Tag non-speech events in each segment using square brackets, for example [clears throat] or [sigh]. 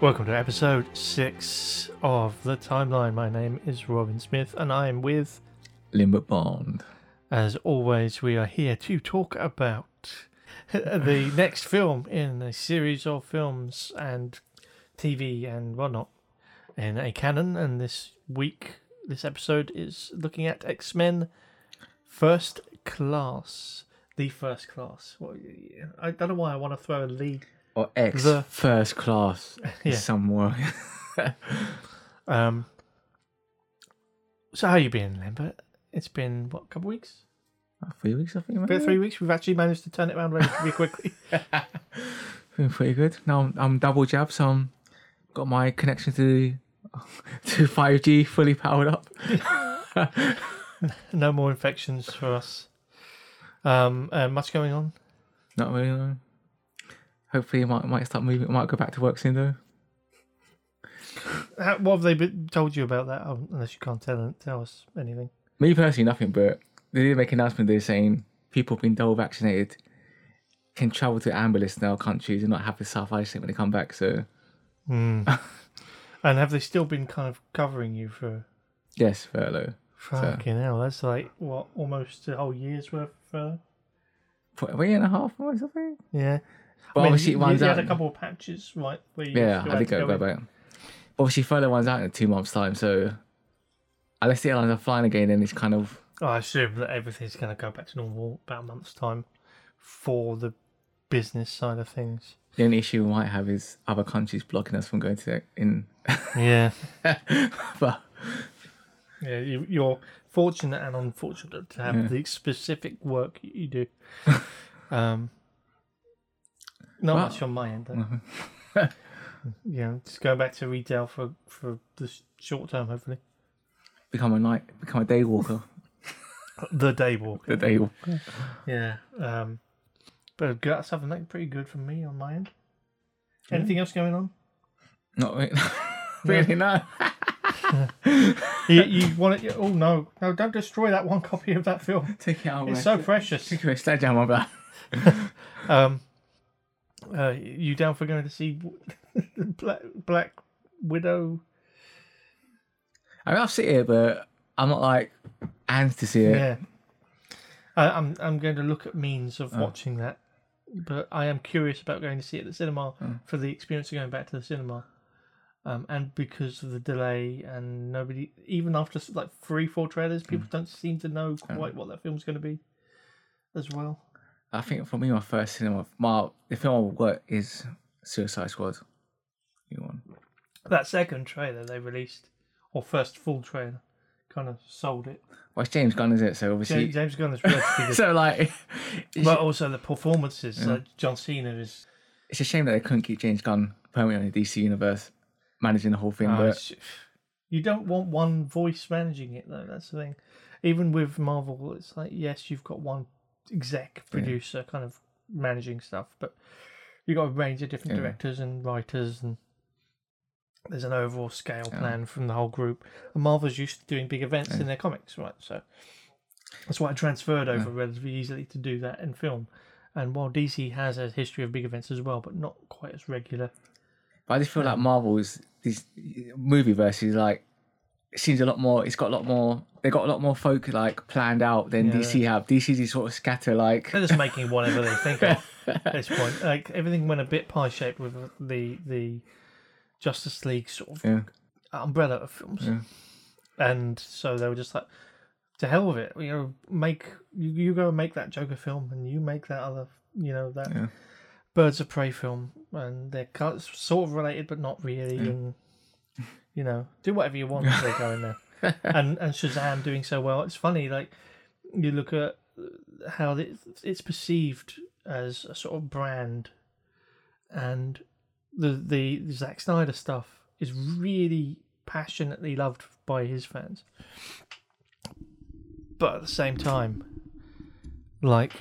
Welcome to episode six of the timeline. My name is Robin Smith, and I am with, Limber Bond. as always, we are here to talk about [laughs] the next film in a series of films and TV and whatnot in a canon. And this week, this episode is looking at X Men First Class. The First Class. What, I don't know why I want to throw a lead. Or X The- first class [laughs] Yeah. somewhere. [laughs] Um. So how you been, Lambert? It's been what, a couple of weeks? three weeks, I think. About three weeks. We've actually managed to turn it around relatively quickly. [laughs] Been pretty good. Now I'm, I'm double jabbed, so I'm got my connection to to 5G fully powered up. no more infections for us. Um, and much going on. Not really. No. Hopefully, I might might start moving. I might go back to work soon though. How, what have they been, told you about that? Oh, unless you can't tell tell us anything. Me personally, nothing. But they did make an announcement. They're saying people being double vaccinated can travel to ambulance now countries and not have to self isolate when they come back. So Hmm. [laughs] and have they still been kind of covering you for? yes, furlough. Fucking hell, that's like what almost a whole year's worth. Of, For a year and a half or something. yeah, But I mean, obviously, it runs out. had a couple of patches, right? Yeah, I did to go, back. Obviously, further one's out in two months' time, so unless the airlines are flying again, then it's kind of Oh, I assume that everything's going to go back to normal about a month's time for the business side of things. the only issue we might have is other countries blocking us from going to in. Yeah, [laughs] but yeah. You, you're fortunate and unfortunate to have Yeah. the specific work you do. [laughs] um, not Well- much on my end. Though. [laughs] [laughs] yeah, just going back to retail for for the short term, hopefully. become a night, become a day walker. [laughs] The day walk. The day walker. Yeah. Um, but that's something like pretty good for me on my end. Anything else going on? Not really. really no. you, you want it? Oh no, no! Don't destroy that one copy of that film. Take it out. It's so precious. Take sledgehammer on my back. Um, uh, you down for going to see [laughs] Black Black Widow? I mean, I'll sit here, but I'm not like and to see it. Yeah. I, I'm I'm going to look at means Oh. of watching that, but I am curious about going to see it at the cinema Oh. for the experience of going back to the cinema. Um, and because of the delay and nobody, even after like three, four trailers, people Mm. don't seem to know quite what that film's going to be, as well. I think for me, my first cinema, my the film I work is Suicide Squad. You one. That second trailer they released, or first full trailer, kind of sold it. Well, it's James Gunn, is it? So obviously, James, James Gunn is [laughs] good, so like, [laughs] but also the performances. Uh, John Cena is. it's a shame that they couldn't keep James Gunn permanently in the DC universe, managing the whole thing. uh, but you don't want one voice managing it though. That's the thing. Even with Marvel, it's like yes, you've got one exec producer kind of managing stuff, but you've got a range of different Yeah. directors and writers and. There's an overall scale plan from the whole group. And Marvel's used to doing big events in their comics, right? So that's why I transferred over relatively easily to do that in film. And while DC has a history of big events as well, but not quite as regular. but I just feel like Marvel's this movie versus like seems a lot more. It's got a lot more. They got a lot more folk like planned out than Yeah. DC have. DC's is sort of scatter like. They're just making whatever they think of at this point. [laughs] Like everything went a bit pie shaped with the the Justice League sort of Yeah. umbrella of films, Yeah. and so they were just like, to hell with it. You know, make you, you go and make that Joker film, and you make that other, you know, that. Birds of Prey film, and they're sort of related but not really, and you know, do whatever you want. [laughs] they go in there, and and Shazam doing so well. It's funny, like you look at how it, it's perceived as a sort of brand, and the the Zack Snyder stuff is really passionately loved by his fans. But at the same time, like,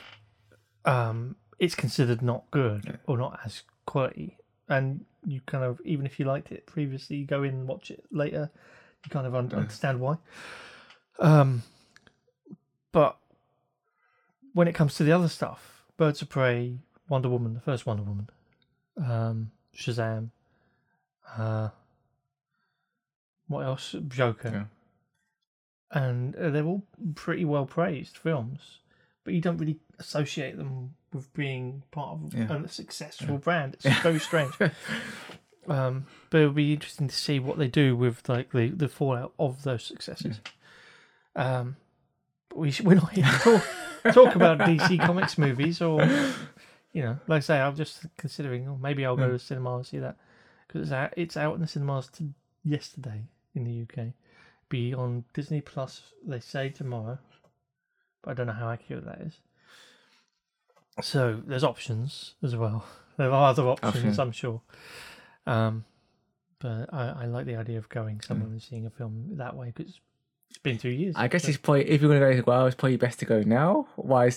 um, it's considered not good or not as quality, and you kind of even if you liked it previously, you go in and watch it later, you kind of un- understand why. Um, but when it comes to the other stuff, Birds of Prey, Wonder Woman, the first Wonder Woman, um, Shazam, Uh, what else? Joker. And uh, they're all pretty well praised films, but you don't really associate them with being part of Yeah. a successful brand. It's very [laughs] strange. Um, but it'll be interesting to see what they do with like the, the fallout of those successes. Um, but we sh- we're not here to talk, talk about DC [laughs] Comics movies or you know, like I say, I'm just considering. Oh, maybe I'll go to the cinema and see that because it's out, it's out in the cinemas to, yesterday in the UK. Be on Disney Plus. They say tomorrow, but I don't know how accurate that is. So there's options as well. [laughs] There are other options, Options. I'm sure. Um, but I, I like the idea of going somewhere and seeing a film that way because it's been two years. I guess so it's probably if you're gonna go well, it's probably best to go now. Why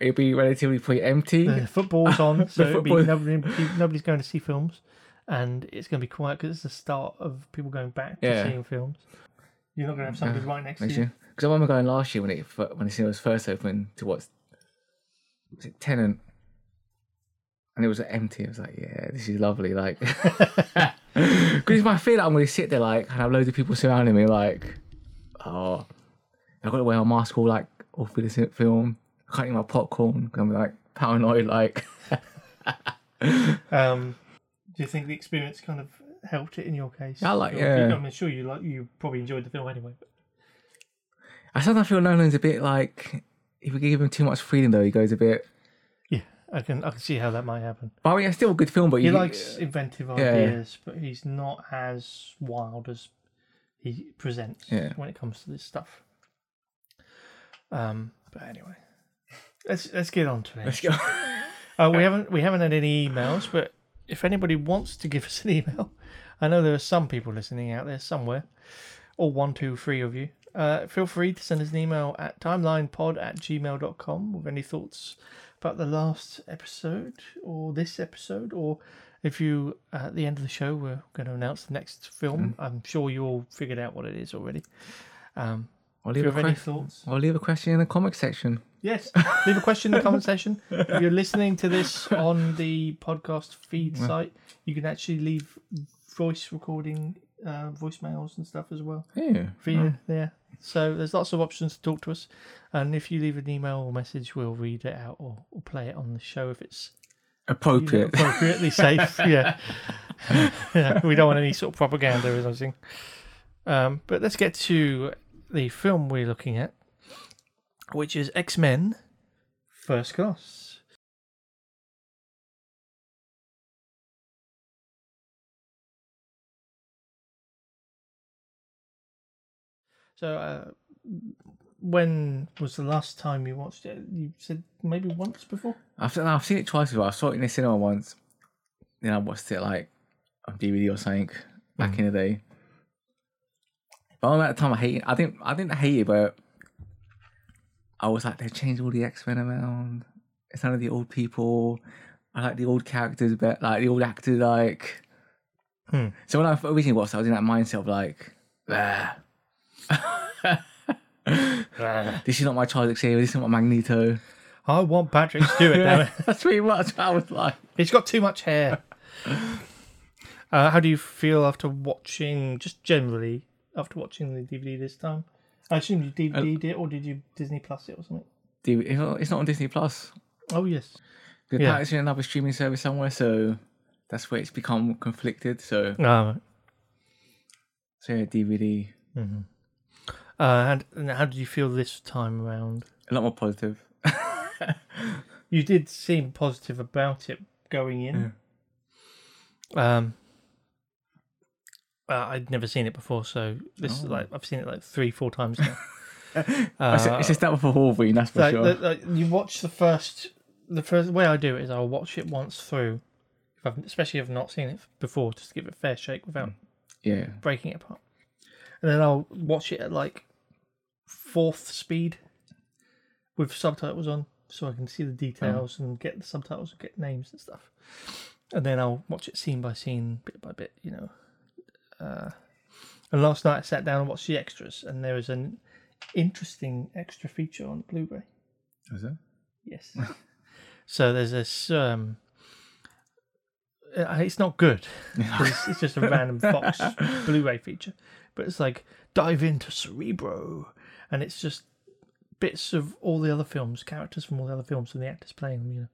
it'll be relatively pretty empty. the football's on, [laughs] so it'll be football- nobody, nobody's going to see films, and it's going to be quiet because it's the start of people going back to Yeah. seeing films. You're not going to have somebody right next to you. year, because I remember going last year when it when the cinema was first open to what's was it Tenet, and it was empty. I was like, yeah, this is lovely. Like, [laughs] [laughs] because it's my fear that I'm going to sit there like and have loads of people surrounding me like, oh, I've got to wear my mask all like all through the ci- film. I can't eat my popcorn. I'm like paranoid. Like, Um, [laughs] do you think the experience kind of helped it in your case? I like- Or- yeah. I'm sure you like you probably enjoyed the film anyway. But I sometimes feel Nolan's a bit like if we give him too much freedom though, he goes a bit. yeah, I can I can see how that might happen. But I mean, it's still a good film. But He you, likes inventive yeah. ideas, but he's not as wild as he presents when it comes to this stuff. Um, but anyway, let's let's get on to it. Let's go. [laughs] Uh, we haven't we haven't had any emails, but if anybody wants to give us an email, I know there are some people listening out there somewhere, or one, two, three of you. Uh, feel free to send us an email at timelinepod at gmail.com with any thoughts about the last episode or this episode, or if you, at the end of the show, we're going to announce the next film. I'm sure you all figured out what it is already. Um, I'll if leave you a have any thoughts, I'll leave a question in the comment section. Yes, leave a question in the comment section. If you're listening to this [laughs] on the podcast feed site, you can actually leave voice recording, uh, voicemails and stuff as well Yeah. there. So there's lots of options to talk to us, and if you leave an email or message, we'll read it out or, or play it on the show if it's Appropriate. appropriately safe. [laughs] Yeah. yeah, [laughs] we don't want any sort of propaganda or something. Um, but let's get to the film we're looking at, which is X Men First Class. So, uh, when was the last time you watched it? You said maybe once before. I've, no, I've seen it twice before. I saw it in the cinema once. Then I watched it like on DVD or something back in the day. But at the time, I hate. I didn't. I didn't hate it, but I was like, they changed all the X Men around. It's none of the old people. I like the old characters, but like the old actors, like. Hmm. So when I originally watched, it, I was in that mindset of like, ah. [laughs] this is not my Charles Xavier. This is not my Magneto. I want Patrick Stewart. it. [laughs] That's pretty much what I was like. He's got too much hair. [laughs] Uh, how do you feel after watching, just generally, after watching the DVD this time? I assume you DVD'd it, or did you Disney Plus it or something? It's not, on Disney Plus. Oh yes. The Yeah. it's in another streaming service somewhere, so that's where it's become conflicted. So, Uh, so yeah, DVD uh, and, and how did you feel this time around? a lot more positive. [laughs] You did seem positive about it going in. Um, uh, I'd never seen it before, so this is like I've seen it like three, four times now. it's, Uh, it's a step for Wolverine, that's for like, sure. the- like, you watch the first the first way I do it is I'll watch it once through, if I've, especially if I've not seen it before, just to give it a fair shake without yeah, breaking it apart, and then I'll watch it at like fourth speed with subtitles on, so I can see the details and get the subtitles and get names and stuff, and then I'll watch it scene by scene, bit by bit, you know. Uh, and last night I sat down and watched the extras, and there was an interesting extra feature on Blu-ray. is it? Yes. [laughs] so there's this um, uh, it's not good. It's, it's just a random Fox [laughs] Blu-ray feature, but it's like dive into Cerebro, and it's just bits of all the other films, characters from all the other films, and the actors playing them. You know,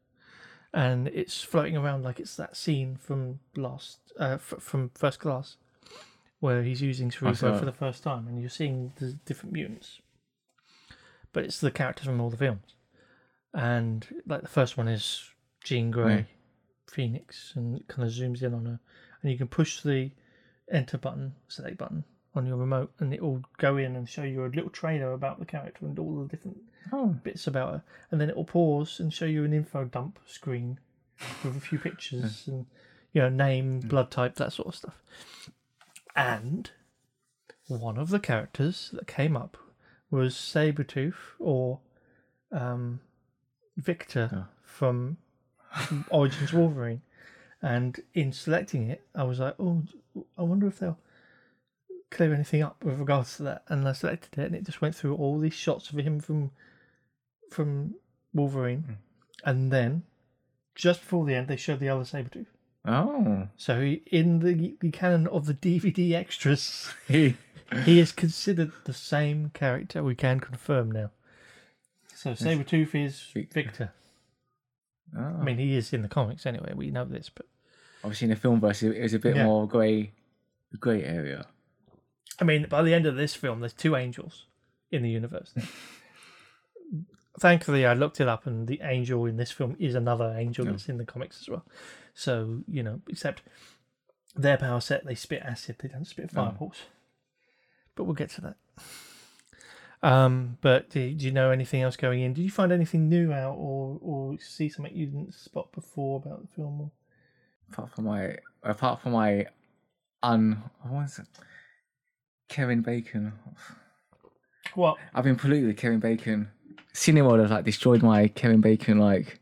and it's floating around like it's that scene from last uh, f- from First Class, where he's using Cerebro for the first time, and you're seeing the different mutants. But it's the characters from all the films, and like the first one is Jean Grey, Mm. Phoenix, and it kind of zooms in on her, and you can push the enter button, select button on your remote, and it will go in and show you a little trailer about the character and all the different Oh, bits about her, and then it will pause and show you an info dump screen with a few pictures [laughs] and you know name, blood type, that sort of stuff. And one of the characters that came up was Sabretooth or um, Victor Oh. from Origins Wolverine. And in selecting it, I was like, oh, I wonder if they'll clear anything up with regards to that. And I selected it, and it just went through all these shots of him from from Wolverine, hmm. and then just before the end, they showed the other Sabretooth. oh, So he, in the the canon of the DVD extras, he. [laughs] [laughs] he is considered the same character. We can confirm now. So Sabretooth is Victor. Victor. Oh. I mean, he is in the comics anyway. We know this, but obviously in the film version, it was a bit Yeah. more grey, grey area. I mean, by the end of this film, there's two angels in the universe. [laughs] Thankfully, I looked it up, and the angel in this film is another angel Yeah. that's in the comics as well. So you know, except their power set, they spit acid. They don't spit fireballs. But we'll get to that. Um, but do, do you know anything else going in? Did you find anything new out, or or see something you didn't spot before about the film? Apart from my, apart from my, un, what was it? Kevin Bacon. What? I've been polluted with Kevin Bacon. Cineworld has like destroyed my Kevin Bacon like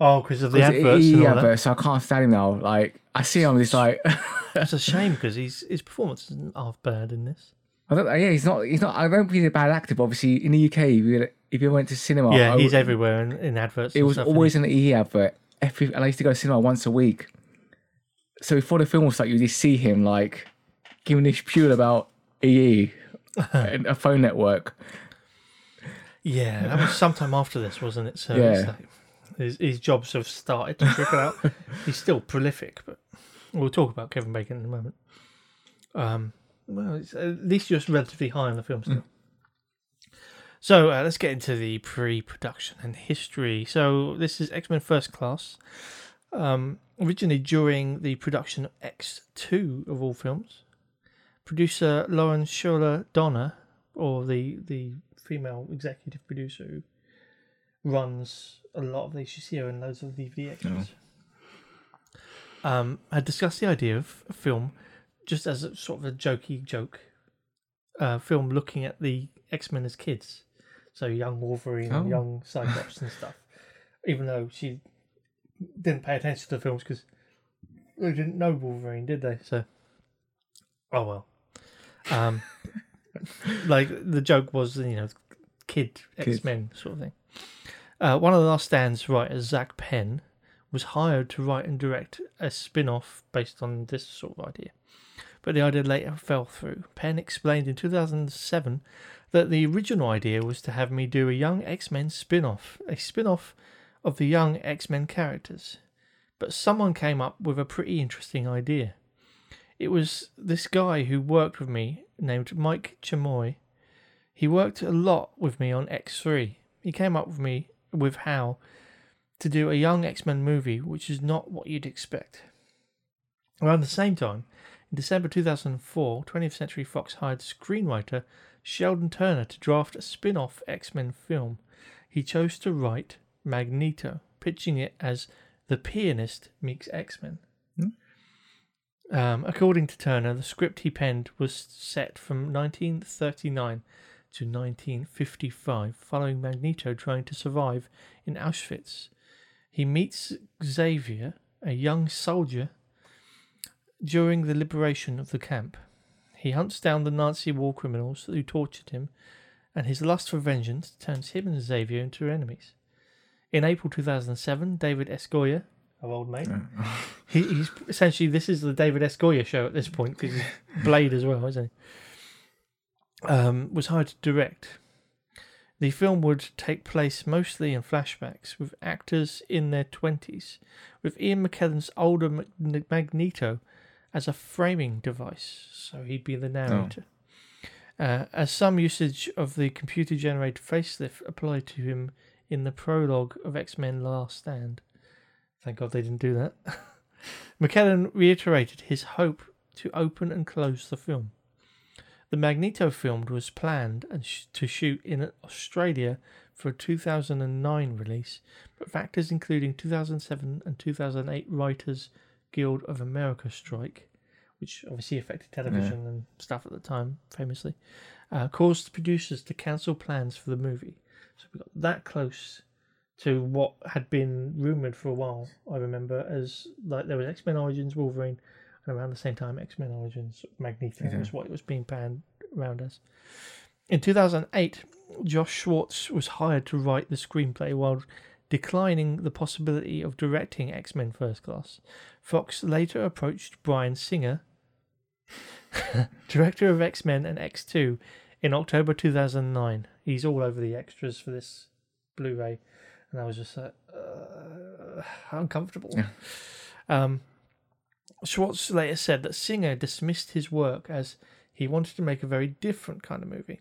Oh, because of the adverts. he all adverts, so I can't stand him now. Like I see him, [laughs] it's like That's a shame because his his performance isn't half bad in this. I don't. Yeah, he's not. He's not. I don't think he's a bad actor. But obviously, in the UK, if you, if you went to cinema, Yeah, I he's everywhere in, in adverts. It was stuff, always an EE advert. Every, and I used to go to cinema once a week. So before the film was like, you just see him like giving this spiel about [laughs] EE and a phone network. Yeah, that was sometime after this, wasn't it? So Yeah. like his, his jobs have started to trickle out. [laughs] He's still prolific, but we'll talk about Kevin Bacon in a moment. Um, well, it's, at least you're relatively high on the film still. So uh, let's get into the pre-production and history. So this is X Men First Class. Um, originally during the production of X Two of all films, producer Lauren Shuler Donner, or the the female executive producer who runs a lot of these, you see her in loads of DVD extras, um, had discussed the idea of a film just as a sort of a jokey joke uh, film looking at the X Men as kids. So young Wolverine and Oh. young Cyclops and stuff. Even though she didn't pay attention to the films because they didn't know Wolverine, did they? So, oh well. Um, like the joke was, you know, kid X Men sort of thing. Uh, one of the last stands writers, Zak Penn, was hired to write and direct a spin off based on this sort of idea. But the idea later fell through. Penn explained in 2007 that the original idea was to have me do a young X Men spin off, a spin off of the young X Men characters. But someone came up with a pretty interesting idea. It was this guy who worked with me named Mike Chamoy. He worked a lot with me on X3. He came up with me with how to do a young X Men movie, which is not what you'd expect. Around the same time, in December 2004, 20th Century Fox hired screenwriter Sheldon Turner to draft a spin off X Men film. He chose to write Magneto, pitching it as The Pianist Meets X Men. Um, according to Turner, the script he penned was set from 1939 to 1955, following Magneto trying to survive in Auschwitz. He meets Xavier, a young soldier, during the liberation of the camp. He hunts down the Nazi war criminals who tortured him, and his lust for vengeance turns him and Xavier into enemies. In April 2007, David S. Goyer, our old mate. He, he's essentially this is the David S. Goyer show at this point because he's [laughs] Blade as well, isn't he? Um, was hired to direct. The film would take place mostly in flashbacks with actors in their twenties, with Ian McKellen's older Magneto as a framing device, so he'd be the narrator. Uh, as some usage of the computer generated facelift applied to him in the prologue of X Men Last Stand. Thank God they didn't do that. [laughs] McKellen reiterated his hope to open and close the film. The Magneto film was planned and sh- to shoot in Australia for a 2009 release, but factors including 2007 and 2008 Writers Guild of America strike, which obviously affected television and stuff at the time, famously, uh, caused the producers to cancel plans for the movie. So we got that close to what had been rumored for a while. I remember as like there was X Men Origins Wolverine, and around the same time X Men Origins Magneto Yeah. was what was being panned around us. In 2008, Josh Schwartz was hired to write the screenplay while declining the possibility of directing X Men First Class. Fox later approached Bryan Singer, [laughs] director of X Men and X2, in October 2009. He's all over the extras for this Blu ray, and I was just like, uh, uncomfortable. Yeah. Um, Schwartz later said that Singer dismissed his work as he wanted to make a very different kind of movie.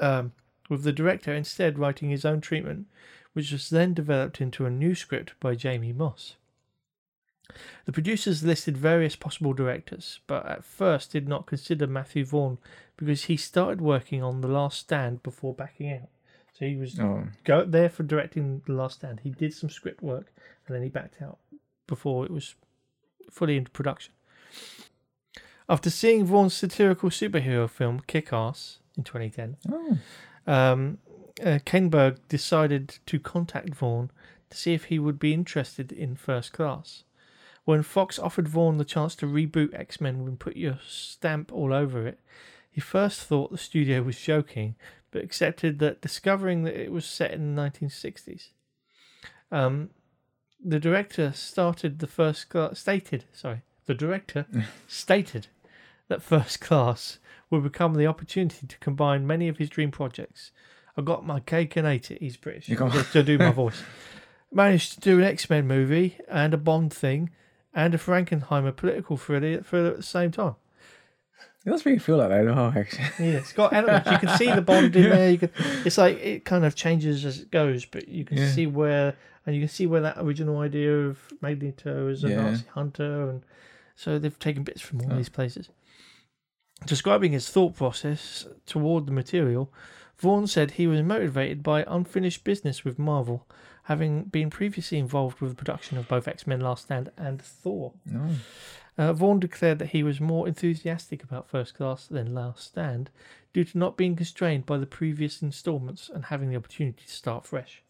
Um, with the director instead writing his own treatment, which was then developed into a new script by Jamie Moss. The producers listed various possible directors, but at first did not consider Matthew Vaughn because he started working on The Last Stand before backing out. So he was Oh, go there for directing The Last Stand. He did some script work and then he backed out before it was fully into production. After seeing Vaughn's satirical superhero film Kick Ass in 2010, oh, um, uh, Kinberg decided to contact Vaughn to see if he would be interested in First Class. When Fox offered Vaughn the chance to reboot X Men and put your stamp all over it, he first thought the studio was joking, but accepted that discovering that it was set in the 1960s. Um, the director started the first class stated sorry the director [laughs] stated that first class would become the opportunity to combine many of his dream projects. I got my cake and ate it. He's British. You got- to, do my [laughs] voice. Managed to do an X Men movie and a Bond thing and a Frankenheimer political thriller at the same time. It does make you feel like that. Oh, [laughs] actually. Yeah, it's got elements. You can see the Bond in there. You can. [laughs] It's like it kind of changes as it goes, but you can Yeah. see where and you can see where that original idea of Magneto as a Yeah. Nazi hunter, and so they've taken bits from all Oh. these places. Describing his thought process toward the material, Vaughn said he was motivated by unfinished business with Marvel, having been previously involved with the production of both X Men Last Stand and Thor. No. Uh, Vaughn declared that he was more enthusiastic about First Class than Last Stand due to not being constrained by the previous installments and having the opportunity to start fresh,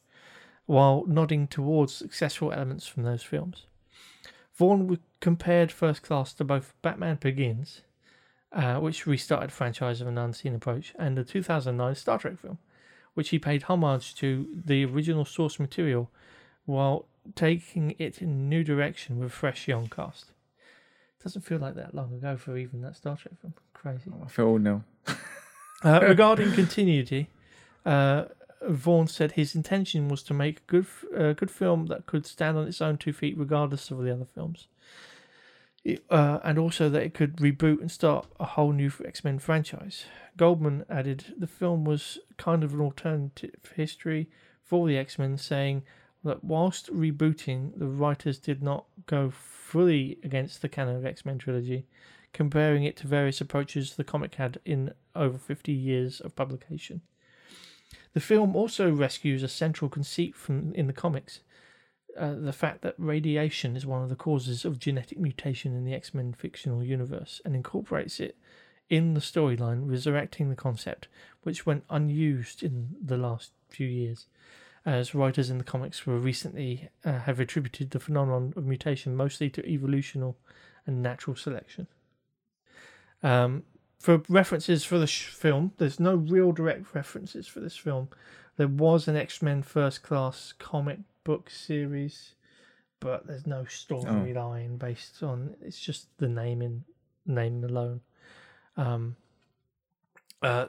while nodding towards successful elements from those films. Vaughn compared First Class to both Batman Begins, uh, which restarted the franchise of an unseen approach, and the 2009 Star Trek film, which he paid homage to the original source material while taking it in a new direction with a fresh young cast. Doesn't feel like that long ago for even that Star Trek film. Crazy. I feel old now. Uh, [laughs] regarding continuity, uh, Vaughn said his intention was to make a good, uh, good film that could stand on its own two feet regardless of the other films. It- uh, and also that it could reboot and start a whole new X Men franchise. Goldman added the film was kind of an alternative history for the X Men, saying that whilst rebooting, the writers did not go fully against the canon of X Men trilogy, comparing it to various approaches the comic had in over 50 years of publication. The film also rescues a central conceit from in the comics. Uh, the fact that radiation is one of the causes of genetic mutation in the X Men fictional universe and incorporates it in the storyline, resurrecting the concept, which went unused in the last few years, as writers in the comics were recently uh, have attributed the phenomenon of mutation mostly to evolutional and natural selection. Um, for references for the sh- film, there's no real direct references for this film. There was an X Men First Class comic book series, but there's no storyline based on. It's just the naming, name alone. Um. Uh,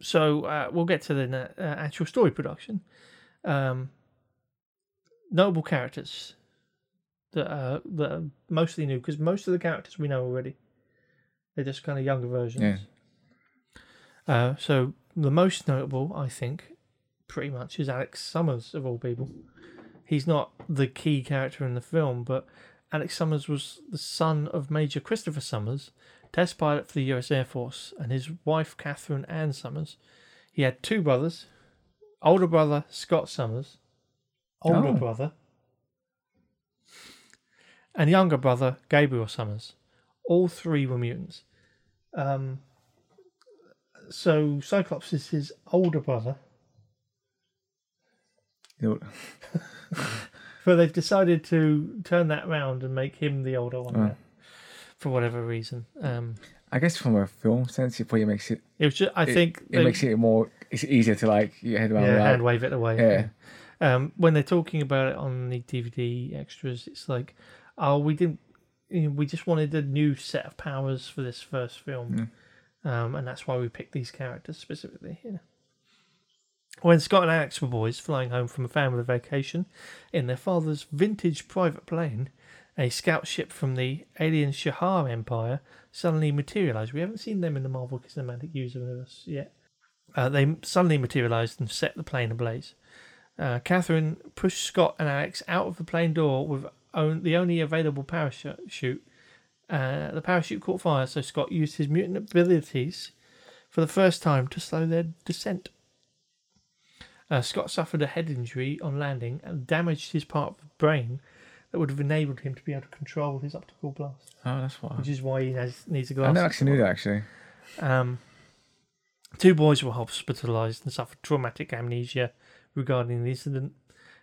so uh, we'll get to the na- uh, actual story production. Um. Notable characters that are that are mostly new because most of the characters we know already. They're just kind of younger versions. Uh, so the most notable, I think, pretty much is Alex Summers of all people. He's not the key character in the film, but Alex Summers was the son of Major Christopher Summers, test pilot for the U.S. Air Force, and his wife Catherine Ann Summers. He had two brothers, older brother Scott Summers, older Oh. brother, and younger brother Gabriel Summers. All three were mutants. Um, so Cyclops is his older brother, [laughs] but they've decided to turn that round and make him the older one Oh. now, for whatever reason. Um, I guess from a film sense, it probably makes it. it was just, I it- think, it, makes it more. It's easier to like your head around. yeah, hand wave it away. yeah. Um, when they're talking about it on the DVD extras, it's like, oh, we didn't, you know, we just wanted a new set of powers for this first film, um, and that's why we picked these characters specifically. Know. When Scott and Alex were boys flying home from a family vacation in their father's vintage private plane, a scout ship from the alien Shi'ar Empire suddenly materialized. We haven't seen them in the Marvel Cinematic Universe yet. Uh, they suddenly materialized and set the plane ablaze. Uh, Catherine pushed Scott and Alex out of the plane door with own, the only available parachute. Uh, the parachute caught fire, so Scott used his mutant abilities for the first time to slow their descent. Uh, Scott suffered a head injury on landing and damaged his part of the brain that would have enabled him to be able to control his optical blast, Oh, that's why. which is why he has, needs a I glass. never actually knew that actually. Um, two boys were hospitalised and suffered traumatic amnesia regarding the incident.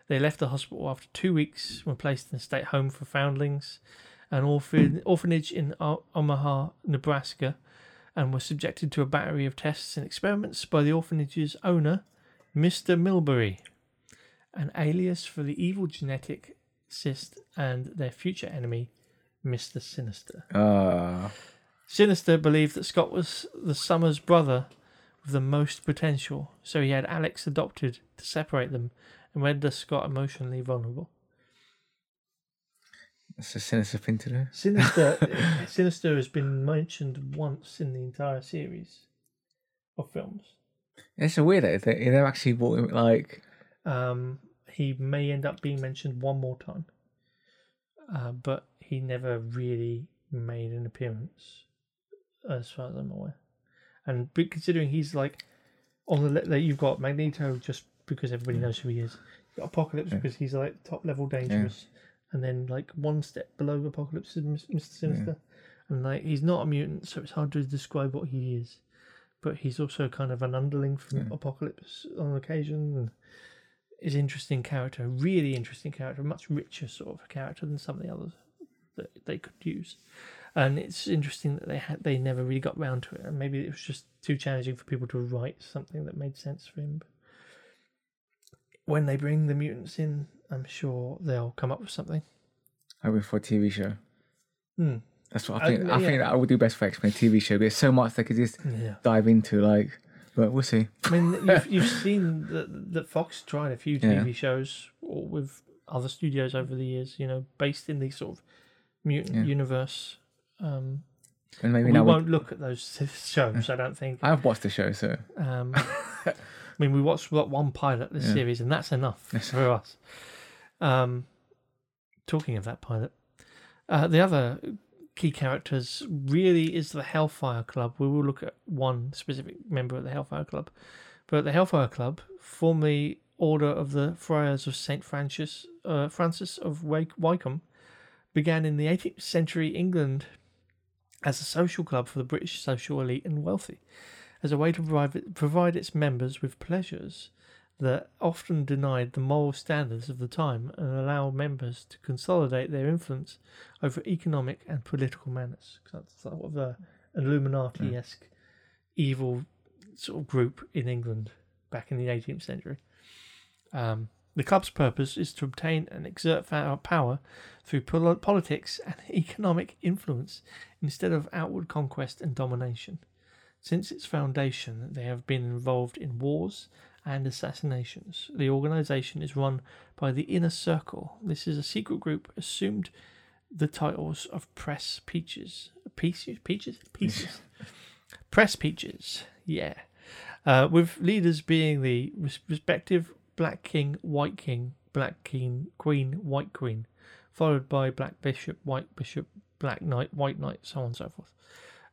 They left the hospital after two weeks and were placed in a state home for foundlings, an orphan- orphanage in Omaha, Nebraska, and were subjected to a battery of tests and experiments by the orphanage's owner, Mr. Milbury, an alias for the evil genetic cyst and their future enemy, Mr. Sinister. Uh, Sinister believed that Scott was the Summers brother with the most potential, so he had Alex adopted to separate them and render Scott emotionally vulnerable. that's a sinister thing to do. Sinister, [laughs] Sinister has been mentioned once in the entire series of films. It's a weird that they they never actually brought him like. Um, he may end up being mentioned one more time, uh, but he never really made an appearance, as far as I'm aware. And considering he's like on the le- like you've got Magneto just because everybody knows who he is. You've got Apocalypse Yeah. because he's like top level dangerous, and then like one step below Apocalypse is Mr. Sinister, and like he's not a mutant, so it's hard to describe what he is. But he's also kind of an underling from Yeah. Apocalypse on occasion, and is interesting character, really interesting character, much richer sort of character than some of the others that they could use. And it's interesting that they had they never really got round to it, and maybe it was just too challenging for people to write something that made sense for him. But when they bring the mutants in, I'm sure they'll come up with something. Hoping for a TV show. Hmm. That's what Uh, I think. I yeah. think that I would do best for X Men TV show. There's so much they could just Yeah. dive into, like. But we'll see. I mean, you've, you've seen that that Fox tried a few Yeah. TV shows or with other studios over the years, you know, based in the sort of mutant Yeah. universe. Um, And maybe we won't look at those [laughs] shows, I don't think. I've watched the show, so Um, [laughs] I mean, we watched what, one pilot this Yeah. series, and that's enough for us. Um, talking of that pilot, uh, the other key characters really is the Hellfire Club. We will look at one specific member of the Hellfire Club, but the Hellfire Club, formerly Order of the Friars of Saint Francis, uh, Francis of Wyc- Wycombe, began in the 18th century England as a social club for the British social elite and wealthy as a way to provide, provide its members with pleasures that often denied the moral standards of the time and allowed members to consolidate their influence over economic and political matters. That's sort of a Illuminati esque evil sort of group in England back in the 18th century. Um, The club's purpose is to obtain and exert power through pol- politics and [laughs] economic influence instead of outward conquest and domination. Since its foundation, they have been involved in wars and assassinations. The organization is run by the Inner Circle. This is a secret group assumed the titles of Press Peaches. Peaches? Peaches? Peaches. [laughs] Press Peaches. Yeah. Uh, with leaders being the res- respective Black King, White King, Black King, Queen, White Queen, followed by Black Bishop, White Bishop, Black Knight, White Knight, so on and so forth.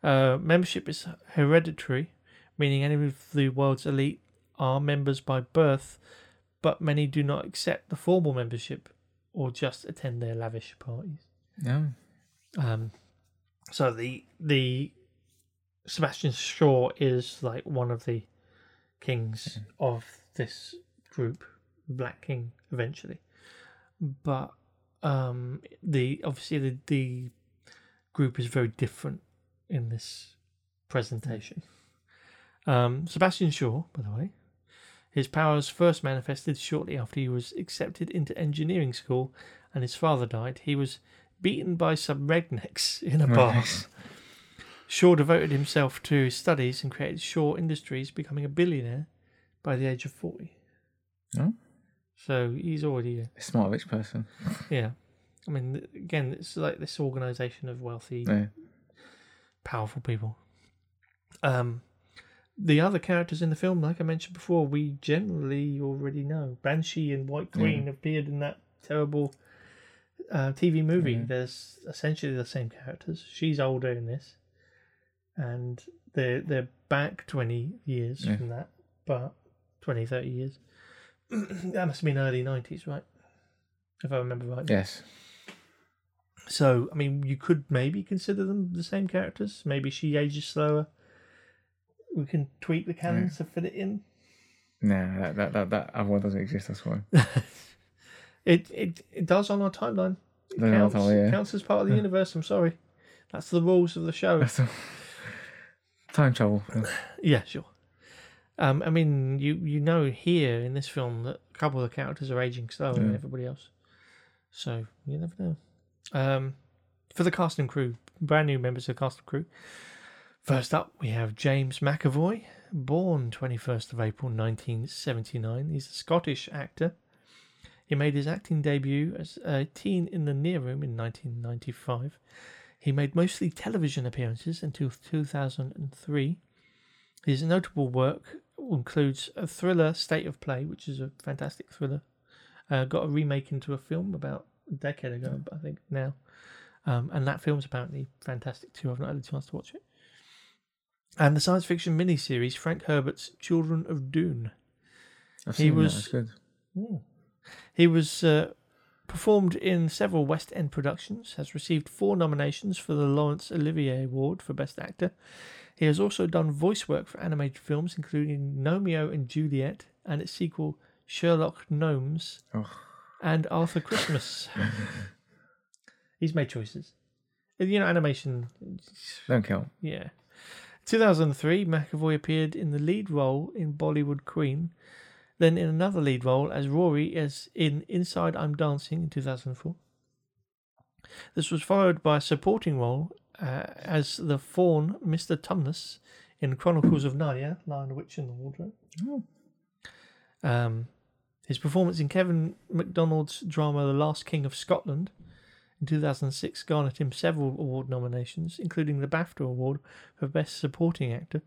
Uh, membership is hereditary, meaning any of the world's elite are members by birth, but many do not accept the formal membership or just attend their lavish parties. Yeah. Um, so the the Sebastian Shaw is like one of the kings of this group, Black King, eventually. But um, the obviously the the group is very different in this presentation. Um, Sebastian Shaw, by the way, his powers first manifested shortly after he was accepted into engineering school, and his father died. He was beaten by some rednecks in a bar. Shaw devoted himself to his studies and created Shaw Industries, becoming a billionaire by the age of 40. Oh. So he's already, a, A smart rich person. [laughs] yeah. I mean, again, it's like this organization of wealthy, Yeah. powerful people. Um, the other characters in the film, like I mentioned before, we generally already know. Banshee and White Queen appeared in that terrible uh, TV movie. Mhm. There's essentially the same characters. She's older in this, and they're they're back twenty years Yeah. from that, but 20, 30 years. [clears throat] that must have been early nineties, right? If I remember right. Yes. So, I mean, you could maybe consider them the same characters. Maybe she ages slower. We can tweak the canon to fit it in. No, that, that, that, that other one doesn't exist, that's why. [laughs] It it, it does on our timeline. It counts, you, yeah. counts as part of the universe. I'm sorry. That's the rules of the show. All. Time travel. [sighs] Yeah, sure. Um, I mean, you you know here in this film that a couple of the characters are aging slower than everybody else, so you never know. Um, for the cast and crew, brand new members of the cast and crew. First up, we have James McAvoy, born twenty first of April nineteen seventy nine. He's a Scottish actor. He made his acting debut as a teen in the Near Room in nineteen ninety five. He made mostly television appearances until two thousand and three. His notable work includes a thriller, State of Play, which is a fantastic thriller. Uh, got a remake into a film about a decade ago, I think now. Um, and that film's apparently fantastic too. I've not had a chance to watch it. And the science fiction miniseries Frank Herbert's Children of Dune. I've He was- that, that's good. He was uh, performed in several West End productions, has received four nominations for the Laurence Olivier Award for Best Actor. He has also done voice work for animated films, including Gnomeo and Juliet and its sequel Sherlock Gnomes Oh. and Arthur Christmas. [laughs] He's made choices. You know, animation, Don't count. yeah. 2003, McAvoy appeared in the lead role in Bollywood Queen, then in another lead role as Rory as in Inside I'm Dancing in 2004. This was followed by a supporting role uh, as the faun Mr. Tumnus in Chronicles of Narnia, Lion, Witch and the Wardrobe. Oh. Um, his performance in Kevin MacDonald's drama The Last King of Scotland in 2006 garnered him several award nominations, including the BAFTA Award for Best Supporting Actor.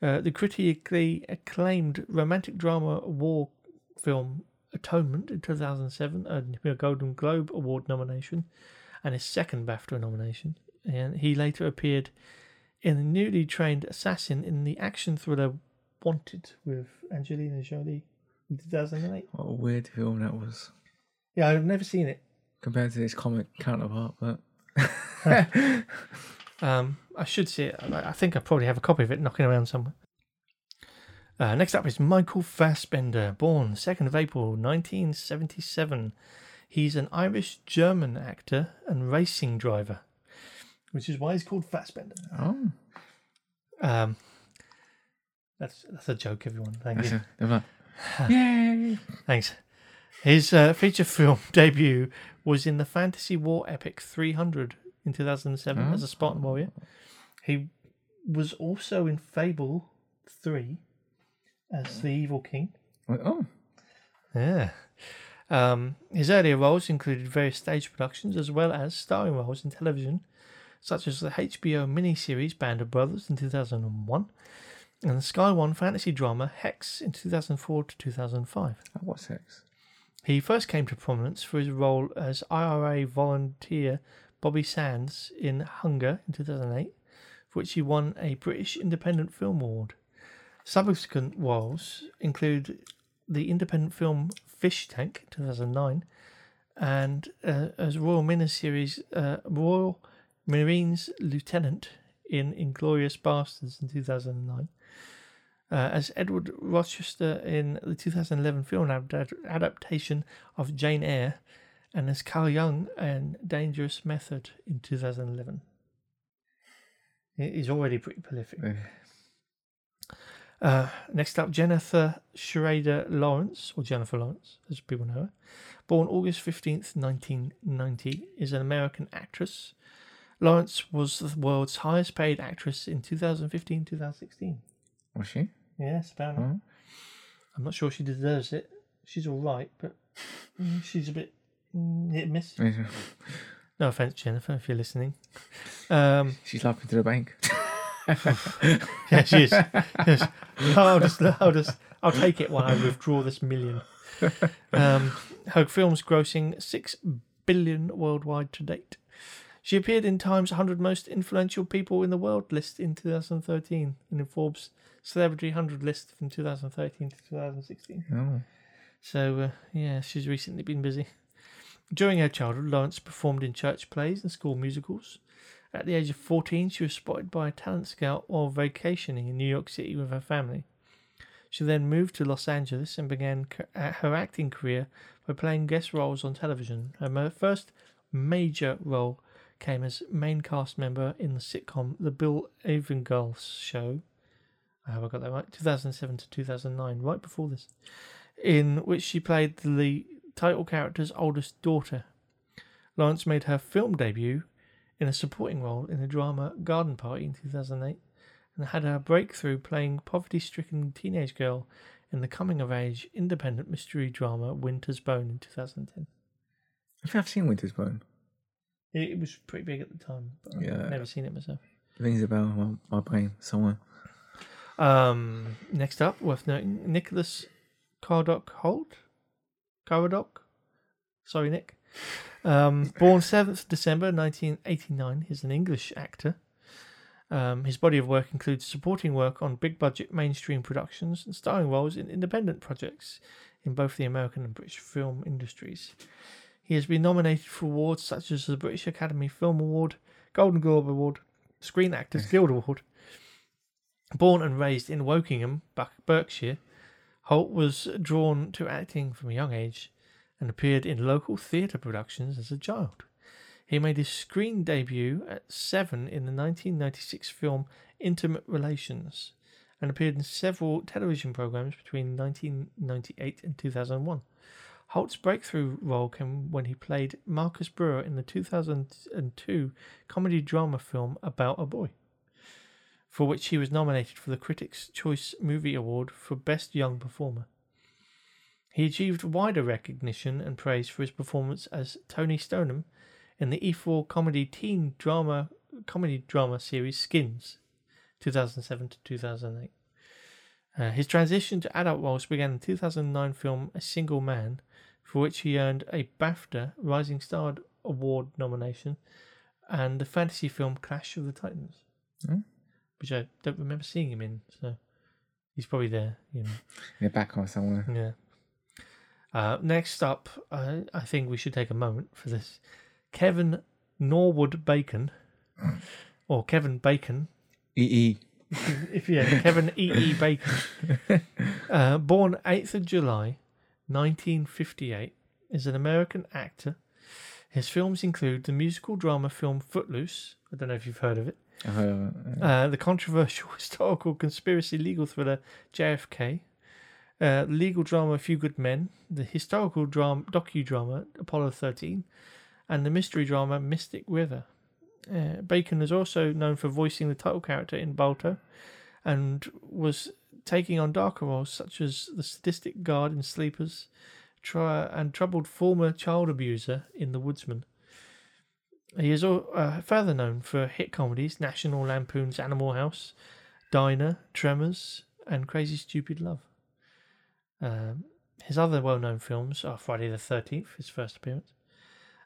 Uh, the critically acclaimed romantic drama war film Atonement in 2007 earned him a Golden Globe Award nomination and his second BAFTA nomination. And he later appeared in the newly trained assassin in the action thriller Wanted with Angelina Jolie in 2008. What a weird film that was. Yeah, I've never seen it. Compared to his comic counterpart, but. [laughs] Um, I should see it. I think I probably have a copy of it knocking around somewhere. Uh, next up is Michael Fassbender, born 2nd of April 1977. He's an Irish German actor and racing driver, which is why he's called Fassbender. oh. Um, that's that's a joke, everyone. Thank That's you. a, like, [sighs] Yay! Thanks. His uh, feature film [laughs] debut was in the fantasy war epic 300 in 2007 as a Spartan warrior. He was also in Fable 3 as the evil king. Oh, Yeah. Um, his earlier roles included various stage productions as well as starring roles in television, such as the HBO miniseries Band of Brothers in 2001 and the Sky One fantasy drama Hex in 2004 to 2005. what sex? He first came to prominence for his role as IRA volunteer Bobby Sands in Hunger in 2008, for which he won a British Independent Film Award. Subsequent roles include the independent film Fish Tank 2009 and uh, as Royal Miniseries uh, Royal Marines Lieutenant in Inglourious Basterds in 2009. Uh, as Edward Rochester in the 2011 film ad- adaptation of Jane Eyre, and as Carl Jung in Dangerous Method in 2011. He's already pretty prolific. Eh, Uh, next up, Jennifer Shrader Lawrence, or Jennifer Lawrence, as people know her, born August 15th, 1990, is an American actress. Lawrence was the world's highest paid actress in 2015 2016. Was she? Yes, apparently. Oh. I'm not sure she deserves it. She's all right, but [laughs] mm, she's a bit mm, hit and miss. No offense, Jennifer, if you're listening. Um, [laughs] She's laughing to the bank. [laughs] yeah, she is. Yes. I'll just, I'll just, I'll take it while I withdraw this million. Um, her film's grossing six billion worldwide to date. She appeared in Time's 100 Most Influential People in the World list in 2013 and in Forbes Celebrity 100 list from 2013 to 2016. Oh. So, uh, yeah, she's recently been busy. During her childhood, Lawrence performed in church plays and school musicals. At the age of 14, she was spotted by a talent scout while vacationing in New York City with her family. She then moved to Los Angeles and began uh, her acting career by playing guest roles on television. Her first major role came as main cast member in the sitcom The Bill Engvall Show. I hope I got that right. 2007 to 2009, right before this in which she played the title character's oldest daughter. Lawrence made her film debut in a supporting role in the drama Garden Party in 2008 and had her breakthrough playing poverty stricken teenage girl in the coming of age independent mystery drama Winter's Bone in 2010. I think I've seen Winter's Bone. It, it was pretty big at the time, but I've Yeah. never seen it myself. Rings a bell in my brain somewhere. Um, next up, worth noting, Nicholas Cardock Hoult. Cardock? Sorry, Nick. Um, [laughs] born 7th December 1989, he's an English actor. Um, his body of work includes supporting work on big budget mainstream productions and starring roles in independent projects in both the American and British film industries. He has been nominated for awards such as the British Academy Film Award, Golden Globe Award, Screen Actors [laughs] Guild Award. Born and raised in Wokingham, Berkshire, Hoult was drawn to acting from a young age and appeared in local theatre productions as a child. He made his screen debut at seven in the 1996 film Intimate Relations and appeared in several television programs between 1998 and 2001. Hoult's breakthrough role came when he played Marcus Brewer in the 2002 comedy drama film About a Boy for which he was nominated for the Critics' Choice Movie Award for Best Young Performer. He achieved wider recognition and praise for his performance as Tony Stonem in the E4 comedy teen drama comedy drama series Skins, 2007 to 2008. Uh, his transition to adult roles began in the 2009 film A Single Man, for which he earned a BAFTA Rising Star Award nomination, and the fantasy film Clash of the Titans which I don't remember seeing him in. So he's probably there, you know. In the back or somewhere. Yeah. Uh, next up, uh, I think we should take a moment for this. Kevin Norwood Bacon, [clears throat] or Kevin Bacon, EE. [laughs] if yeah, Kevin E. E. Bacon, [laughs] uh, born 8th of July, 1958, is an American actor. His films include the musical drama film Footloose. I don't know if you've heard of it. Heard. Uh, the controversial [laughs] historical conspiracy legal thriller JFK, uh, legal drama A Few Good Men, the historical drama docudrama Apollo 13, and the mystery drama Mystic River. Uh, Bacon is also known for voicing the title character in Balto and was taking on darker roles such as the sadistic guard in Sleepers try, and troubled former child abuser in The Woodsman. He is uh, further known for hit comedies National Lampoon's Animal House, Diner, Tremors, and Crazy Stupid Love. Um, his other well known films are Friday the 13th, his first appearance,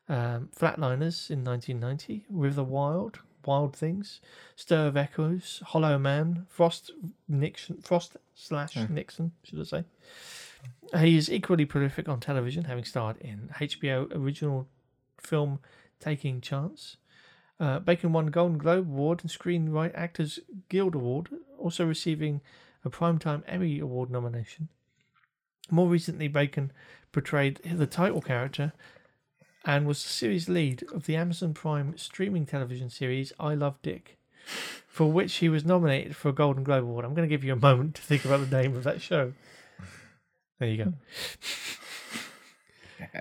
um, Flatliners in 1990, River Wild, Wild Things, Stir of Echoes, Hollow Man, Frost Nixon, Frost slash Hmm. Nixon, should I say. He is equally prolific on television, having starred in HBO original film Taking Chance. Uh, Bacon won Golden Globe Award and Screenwriter Actors Guild Award, also receiving a Primetime Emmy Award nomination. More recently, Bacon portrayed the title character and was the series lead of the Amazon Prime streaming television series I Love Dick, for which he was nominated for a Golden Globe Award. I'm going to give you a moment to think about the name of that show. There you go.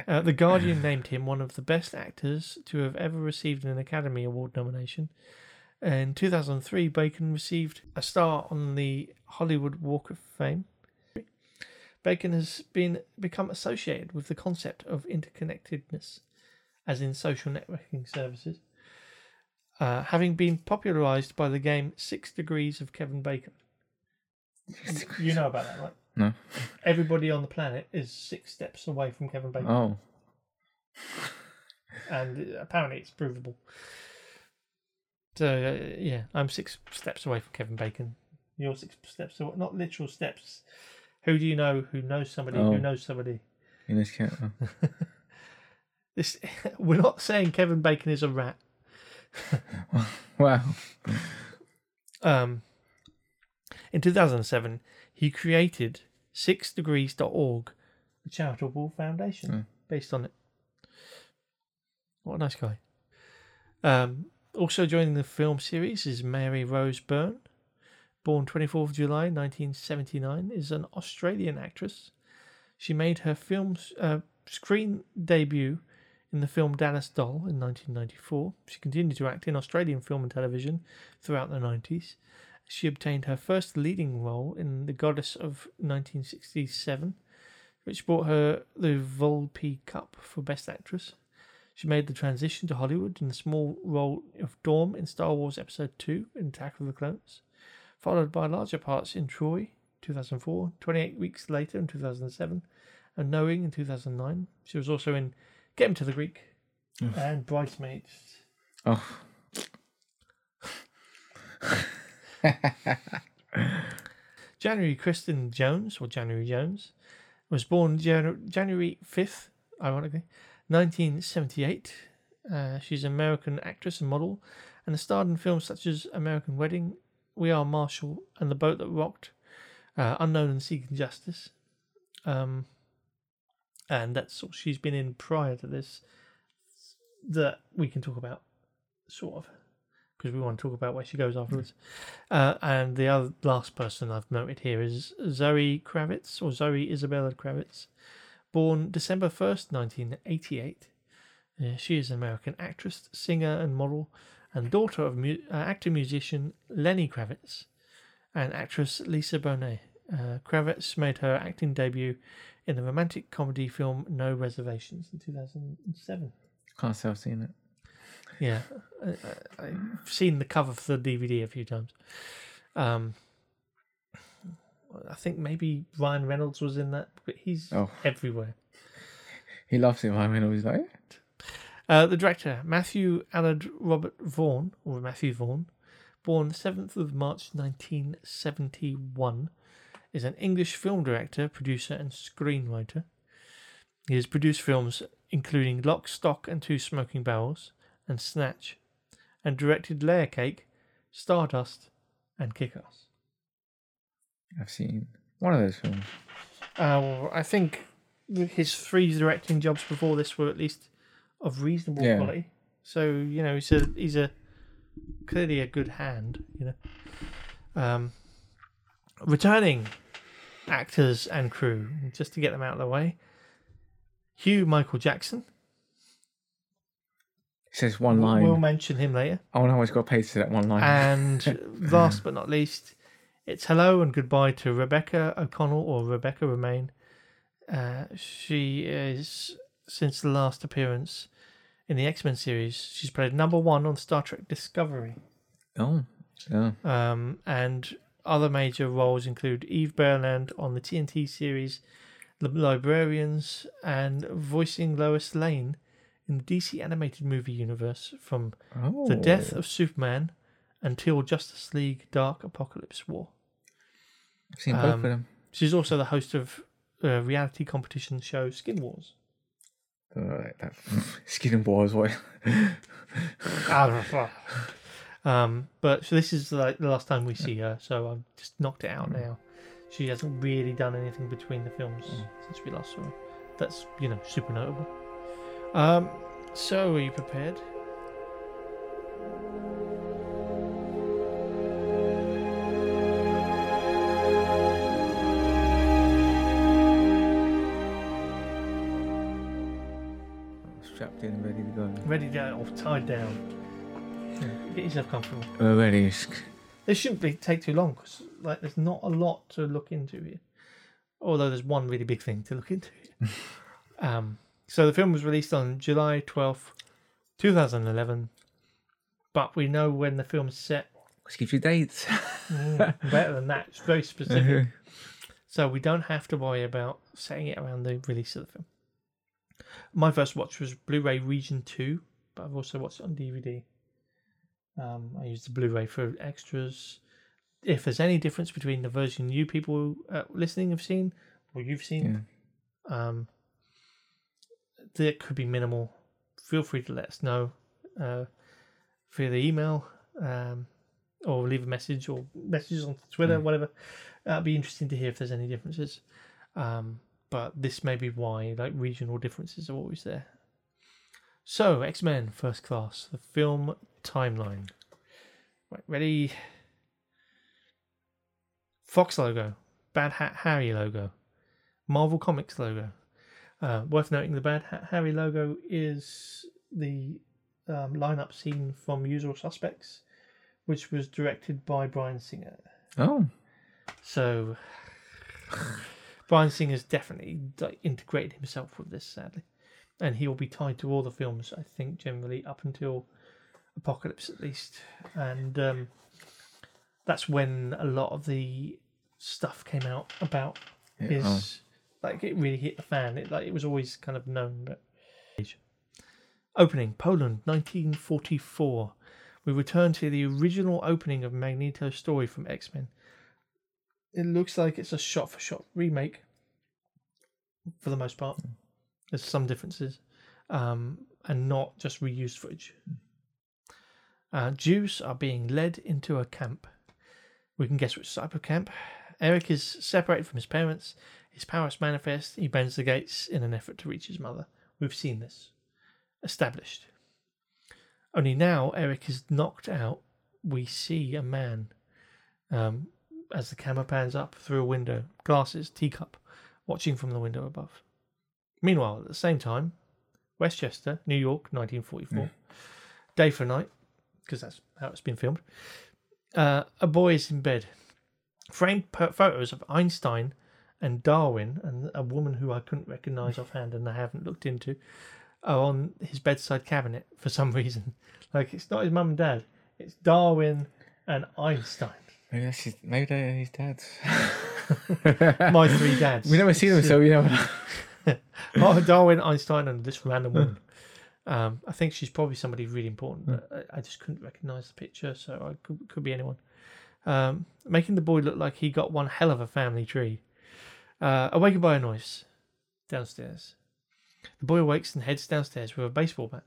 Uh, the Guardian named him one of the best actors to have ever received an Academy Award nomination. In 2003, Bacon received a star on the Hollywood Walk of Fame. Bacon has been become associated with the concept of interconnectedness, as in social networking services, uh, having been popularized by the game Six Degrees of Kevin Bacon. You know about that, right? No. Everybody on the planet is six steps away from Kevin Bacon, Oh. [laughs] and apparently it's provable. So uh, yeah, I'm six steps away from Kevin Bacon. You're six steps away, not literal steps. Who do you know who knows somebody Oh. who knows somebody? In this cat. Oh. [laughs] This [laughs] we're not saying Kevin Bacon is a rat. Wow. Um, in 2007, he created sixdegrees.org, a charitable foundation Hmm. based on it. What a nice guy. Um, also joining the film series is Mary Rose Byrne, born 24th July 1979, is an Australian actress. She made her film uh, screen debut in the film Dallas Doll in 1994. She continued to act in Australian film and television throughout the 90s. She obtained her first leading role in The Goddess of 1967, which brought her the Volpe Cup for Best Actress. She made the transition to Hollywood in the small role of Dorm in Star Wars Episode 2 in Attack of the Clones, followed by larger parts in Troy 2004, 28 Weeks Later in 2007, and Knowing in 2009. She was also in Get Him to the Greek and Bridesmaids. Oh. January Kristen Jones, or January Jones, was born Jan- January 5th, ironically, 1978. Uh, she's an American actress and model and has starred in films such as American Wedding, We Are Marshall, and The Boat That Rocked, uh, Unknown and Seeking Justice. Um, and that's all she's been in prior to this that we can talk about, sort of because we want to talk about where she goes afterwards. Uh, and the other last person I've noted here is Zoe Kravitz, or Zoe Isabella Kravitz, born December 1st, 1988. Uh, she is an American actress, singer, and model, and daughter of mu- uh, actor musician Lenny Kravitz and actress Lisa Bonet. Uh, Kravitz made her acting debut in the romantic comedy film No Reservations in 2007. Can't say I've seen it. Yeah, I, I've seen the cover for the DVD a few times. Um, I think maybe Ryan Reynolds was in that, but he's Oh. everywhere. He loves it. Mean, he's like, Uh, the director, Matthew Allard Robert Vaughn, or Matthew Vaughn, born 7th of March 1971, is an English film director, producer, and screenwriter. He has produced films including Lock, Stock, and Two Smoking Barrels, and Snatch, and directed Layer Cake, Stardust, and Kick Ass. I've seen one of those films. Uh, well, I think his three directing jobs before this were at least of reasonable Yeah. quality. So you know, he's a he's a clearly a good hand. You know, um, returning actors and crew, just to get them out of the way. Hugh Michael Jackson. He says one line. We'll mention him later. I wonder how much got paid to that one line. And [laughs] last but not least, it's hello and goodbye to Rebecca O'Connell or Rebecca Romijn. Uh, she is, since the last appearance in the X Men series, she's played number one on Star Trek Discovery. oh, yeah. Um, and other major roles include Eve Berland on the TNT series The Librarians and voicing Lois Lane in the DC animated movie universe from Oh. The Death of Superman until Justice League Dark Apokolips War. I've seen both um, of them. She's also the host of uh, reality competition show Skin Wars. Alright, that [laughs] Skin Wars. What? [laughs] um, but so this is like the last time we see her, so I've just knocked it out now. She hasn't really done anything between the films since we last saw her. That's you know super notable. Um, so are you prepared? Strapped in, ready to go. Ready to go, or tied down? Get yourself comfortable. Uh, ready. This shouldn't be, take too long because like there's not a lot to look into here. Although there's one really big thing to look into here. [laughs] um, so the film was released on July twelfth, two thousand eleven. But we know when the film's set. Let's give you dates. [laughs] Mm, better than that. It's very specific. So we don't have to worry about setting it around the release of the film. My first watch was Blu-ray Region Two, but I've also watched it on DVD. Um, I used the Blu-ray for extras. If there's any difference between the version you people uh, listening have seen or you've seen, um, there could be minimal. Feel free to let us know uh, via the email um, or leave a message or messages on Twitter, whatever. That'd be interesting to hear if there's any differences. Um, but this may be why like regional differences are always there. So X Men First Class, the film timeline. Right, ready? Fox logo, Bad Hat Harry logo, Marvel Comics logo. Uh, worth noting, the Bad Harry logo is the um, lineup scene from Usual Suspects, which was directed by Bryan Singer. Oh, So Bryan Singer's definitely integrated himself with this, sadly, and he will be tied to all the films. I think generally up until Apocalypse, at least, and um, that's when a lot of the stuff came out about yeah. his oh. Like it really hit the fan. It like it was always kind of known, but opening Poland, 1944. We return to the original opening of Magneto's story from X Men. It looks like it's a shot-for-shot remake, for the most part. There's some differences, um, and not just reused footage. Uh, Jews are being led into a camp. We can guess which type of camp. Eric is separated from his parents. His powers manifest. He bends the gates in an effort to reach his mother. We've seen this. Established. Only now Eric is knocked out. We see a man um, as the camera pans up through a window, glasses, teacup, watching from the window above. Meanwhile, at the same time, Westchester, New York, 1944, day for night, because that's how it's been filmed. Uh, a boy is in bed. Framed per- photos of Einstein and Darwin and a woman who I couldn't recognize offhand and I haven't looked into are on his bedside cabinet for some [laughs] reason. Like it's not his mum and dad, it's Darwin and Einstein. Maybe that's his, maybe they're his dads. [laughs] My three dads. we never see them, so we never. [laughs] oh, Darwin, Einstein, and this random woman. Um, I think she's probably somebody really important, but I, I just couldn't recognize the picture, so I could, could be anyone. Um, making the boy look like he got one hell of a family tree. Uh, awakened by a noise downstairs. The boy awakes and heads downstairs with a baseball bat.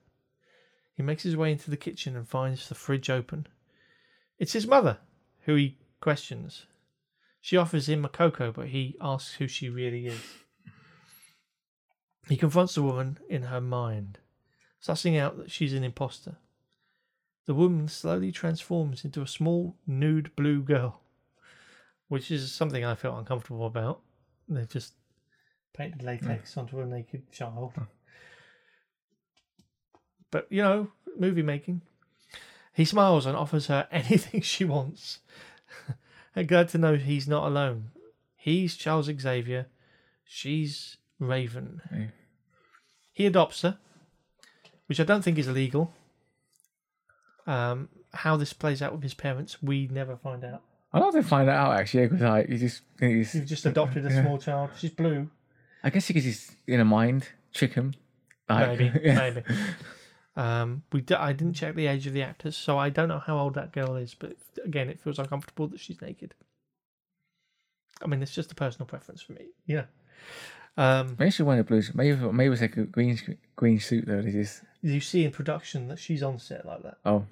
He makes his way into the kitchen and finds the fridge open. It's his mother, who he questions. She offers him a cocoa, but he asks who she really is. He confronts the woman in her mind, sussing out that she's an imposter. The woman slowly transforms into a small, nude blue girl. which is something I felt uncomfortable about. They've just painted latex onto a naked child. But you know, movie making. He smiles and offers her [laughs] anything she wants. [laughs] and glad to know he's not alone. He's Charles Xavier. She's Raven. Yeah. He adopts her, which I don't think is illegal. Um, how this plays out with his parents, we never find out. I'd love to find that out actually, because like you just he's. You've just adopted a Yeah. small child. She's blue. I guess because he's in a mind, trick him. Like, Maybe, [laughs] yeah. maybe. Um, we d- I didn't check the age of the actors, so I don't know how old that girl is. But again, it feels uncomfortable that she's naked. I mean, it's just a personal preference for me. Yeah. Um, Maybe she wearing a blue. Maybe maybe it's like a green green suit though. This is you see in production that she's on set like that. oh.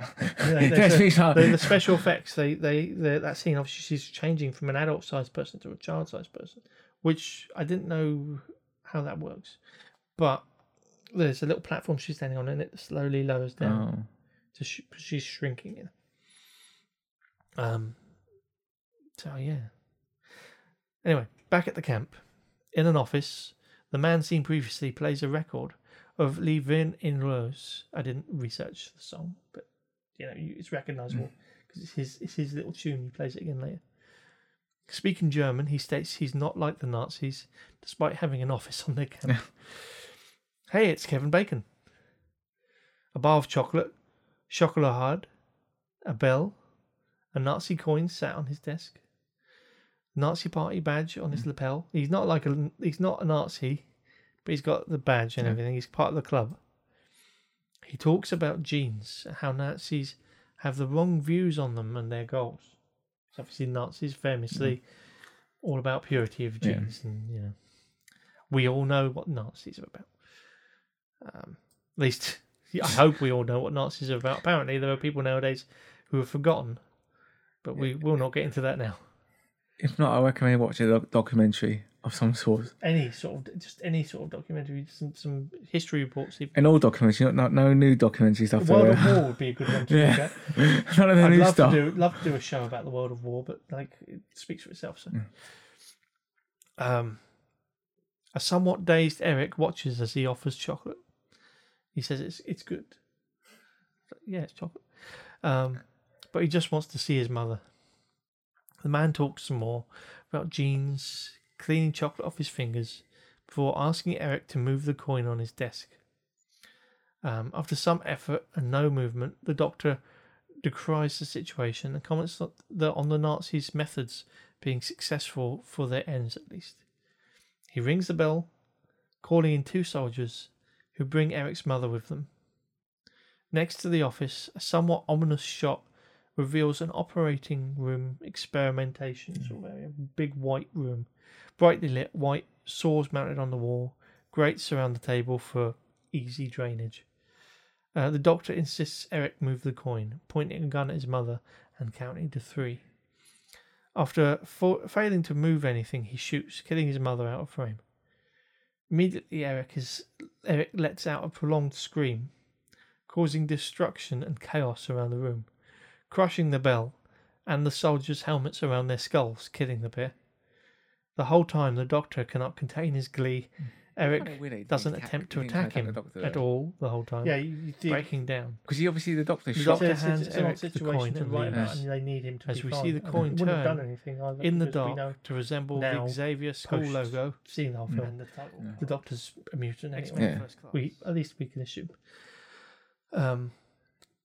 [laughs] they- That's they- me, so- The, special effects, they, they, that scene, obviously, she's changing from an adult-sized person to a child-sized person, which I didn't know how that works. But there's a little platform she's standing on, and it slowly lowers down. oh. to sh- she's shrinking in. Um. So yeah. Anyway, back at the camp, in an office, the man seen previously plays a record of La Vie en Rose. I didn't research the song, but you know it's recognizable mm. because it's his it's his little tune. He plays it again later. Speaking German, he states he's not like the Nazis, despite having an office on their camp. [laughs] hey, it's Kevin Bacon. A bar of chocolate, chocolate, a bell, a Nazi coin sat on his desk. Nazi party badge on his mm. lapel. He's not like a he's not a Nazi, but he's got the badge and everything. He's part of the club. He talks about genes, how Nazis have the wrong views on them and their goals. Obviously Nazis famously all about purity of Yeah. genes, and you know, we all know what Nazis are about. Um, at least [laughs] I hope we all know what Nazis are about. Apparently, there are people nowadays who have forgotten, but we will not get into that now. If not, I recommend watching a doc- documentary of some sort. Any sort of just any sort of documentary, some some history reports. If, An old documentary, not, not no new documentary stuff. World uh, of War would be a good one to look [laughs] Yeah. at. [laughs] None of the I'd new love stuff. to do love to do a show about the World of War, but like it speaks for itself. So, um, a somewhat dazed Eric watches as he offers chocolate. He says it's it's good. Yeah, it's chocolate. Um, but he just wants to see his mother. The man talks some more about jeans, cleaning chocolate off his fingers, before asking Eric to move the coin on his desk. Um, after some effort and no movement, the doctor decries the situation and comments that on the Nazis' methods being successful for their ends at least. He rings the bell, calling in two soldiers who bring Eric's mother with them. Next to the office, a somewhat ominous shot reveals an operating room experimentation sort of area, big white room, brightly lit, white saws mounted on the wall, grates around the table for easy drainage. Uh, the doctor insists Eric move the coin, pointing a gun at his mother and counting to three. After fa- failing to move anything, he shoots, killing his mother out of frame. Immediately, Eric is Eric lets out a prolonged scream, causing destruction and chaos around the room, crushing the bell and the soldiers' helmets around their skulls, killing the pair. The whole time, the doctor cannot contain his glee. Eric doesn't attempt to attack him at all the whole time, Yeah, you, you did. breaking down. Because he obviously the doctor The shot. doctor it's, it's, hands it's Eric the situation coin to and write about, leaves. and they need him to As be we see the coin he wouldn't have turn done anything either in the dark know to resemble the Xavier school logo. seen the whole film. And the title. Yeah. The Doctor's a mutant anyway. Yeah. We at least we can assume. Um,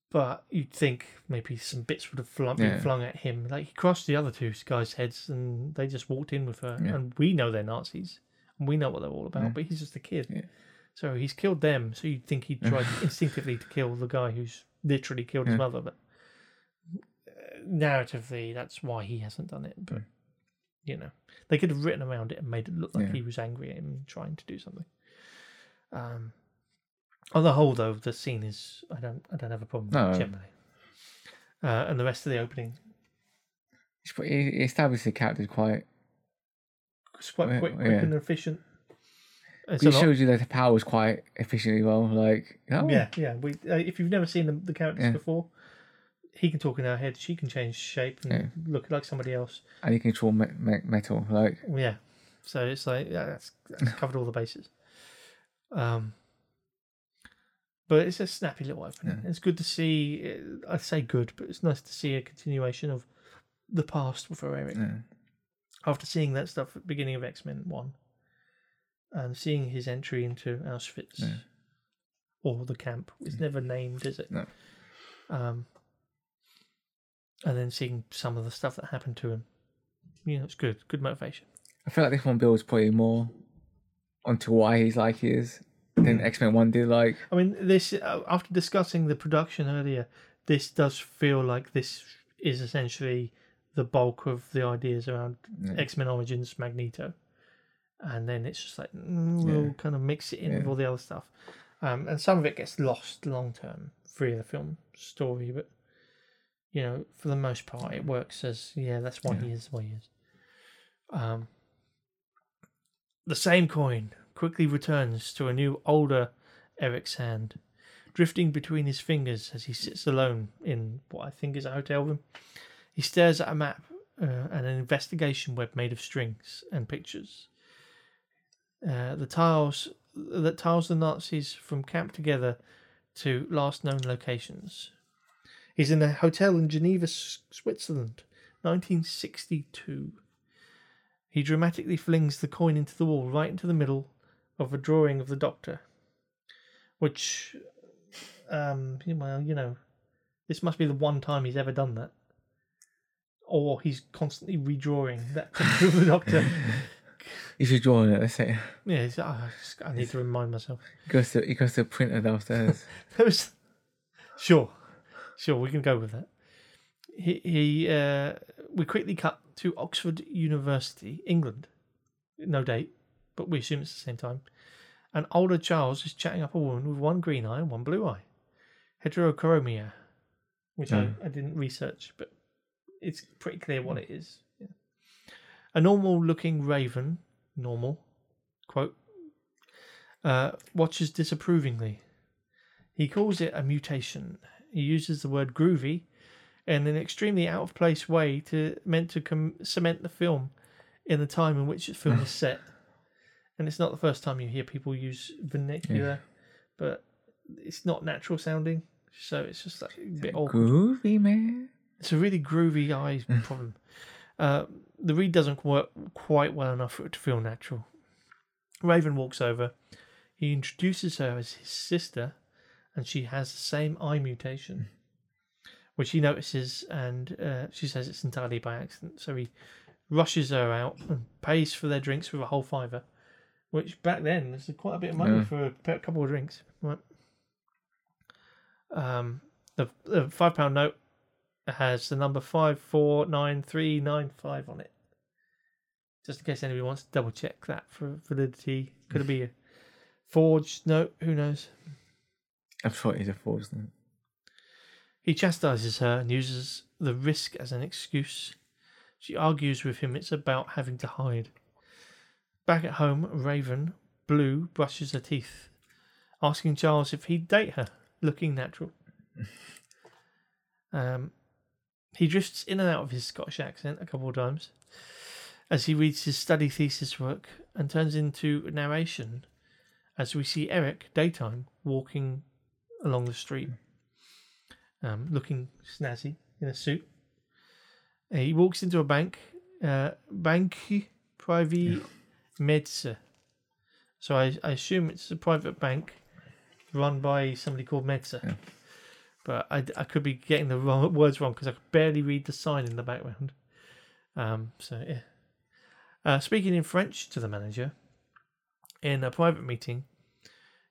but you'd think maybe some bits would have flung, been Yeah. flung at him. Like he crossed the other two guys' heads, and they just walked in with her. Yeah. And we know they're Nazis, and we know what they're all about. Yeah. But he's just a kid, so he's killed them. So you'd think he'd tried [laughs] instinctively to kill the guy who's literally killed his mother. But uh, narratively, that's why he hasn't done it. But you know, they could have written around it and made it look like he was angry at him and trying to do something. Um, on the whole, though, the scene is I don't I don't have a problem with it generally. Uh, and the rest of the opening He's put- He he established the character quite. is quite Yeah, quick, quick yeah. and efficient. It's He a lot- shows you that the powers quite efficiently well. Like oh, yeah, yeah. We uh, if you've never seen the, the characters Yeah. before, he can talk in her head. She can change shape and Yeah. look like somebody else. And he can control me- me- metal. Like, Yeah. So it's like yeah, that's, that's covered all the bases. Um, but it's a snappy little opening. It's good to see. I say good, but it's nice to see a continuation of the past for Eric yeah. after seeing that stuff at the beginning of X Men One, and seeing his entry into Auschwitz Yeah. or the camp. It's never named, is it? No. Um, and then seeing some of the stuff that happened to him. You know, it's good. Good motivation. I feel like this one builds probably more onto why he's like he is than X Men One did. Like, I mean, this uh, after discussing the production earlier, this does feel like this is essentially the bulk of the ideas around Yeah. X Men Origins Magneto, and then it's just like mm, we'll Yeah. kind of mix it in with all the other stuff, um, and some of it gets lost long term through the film story, but you know, for the most part, it works as yeah, that's why he is the way he is. Um, the same coin quickly returns to a new, older Eric's hand, drifting between his fingers as he sits alone in what I think is a hotel room. He stares at a map uh, and an investigation web made of strings and pictures. Uh, the tiles that tiles the Nazis from camp together to last known locations. He's in a hotel in Geneva, Switzerland, 1962. He dramatically flings the coin into the wall, right into the middle of a drawing of the Doctor, which, um, well, you know, this must be the one time he's ever done that, or he's constantly redrawing that picture of the Doctor. you should draw on it. Let's Yeah, he's, oh, I just- I need to remind myself. he goes to he goes to the printer downstairs. [laughs] There was, sure, sure, we can go with that. He, he uh, we quickly cut to Oxford University, England. No date, but we assume it's the same time. And older Charles is chatting up a woman with one green eye and one blue eye. Heterochromia, which I, I didn't research, but it's pretty clear what it is. Yeah. A normal looking raven, normal, quote, uh, watches disapprovingly. He calls it a mutation. He uses the word groovy in an extremely out of place way to meant to com- cement the film in the time in which the film is [laughs] set. And it's not the first time you hear people use vernacular, but it's not natural sounding. So it's just like a bit awkward. Groovy man. It's a really groovy eye [laughs] problem. Uh, the reed doesn't work quite well enough for it to feel natural. Raven walks over. He introduces her as his sister, and she has the same eye mutation, which he notices, and uh, she says it's entirely by accident. So he rushes her out and pays for their drinks with a whole fiver, which back then was quite a bit of money Yeah. for a couple of drinks. Right. Um, the, the five pound note has the number five four nine three nine five on it. Just in case anybody wants to double check that for validity. Could it be a forged note? Who knows? I'm sure he's a force. He chastises her and uses the risk as an excuse. She argues with him it's about having to hide. Back at home, Raven, Blue, brushes her teeth, asking Charles if he'd date her, looking natural. [laughs] Um, he drifts in and out of his Scottish accent a couple of times as he reads his study thesis work and turns into narration as we see Eric, daytime, walking along the street um, looking snazzy in a suit. He walks into a bank, uh, Banque Privée [laughs] Medse. So I, I assume it's a private bank run by somebody called Medse. Yeah. But I, I could be getting the wrong words wrong because I could barely read the sign in the background. Um, so yeah. Uh, speaking in French to the manager in a private meeting,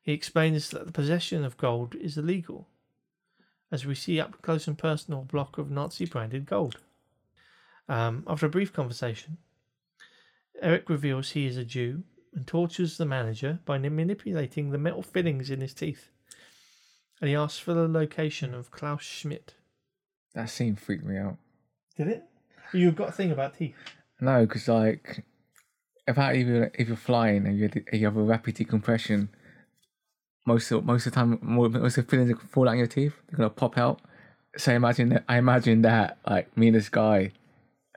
he explains that the possession of gold is illegal as we see up close and personal a block of Nazi branded gold. Um, after a brief conversation, Eric reveals he is a Jew and tortures the manager by manipulating the metal fillings in his teeth. And he asks for the location of Klaus Schmidt. That scene freaked me out. Did it? You've got a thing about teeth. No, because like, if I, if you're if you're flying and you you have a rapid decompression, most of most of the time, mo- most of the fillings fall out in your teeth, they're gonna pop out. So imagine that. I imagine that like me and this guy,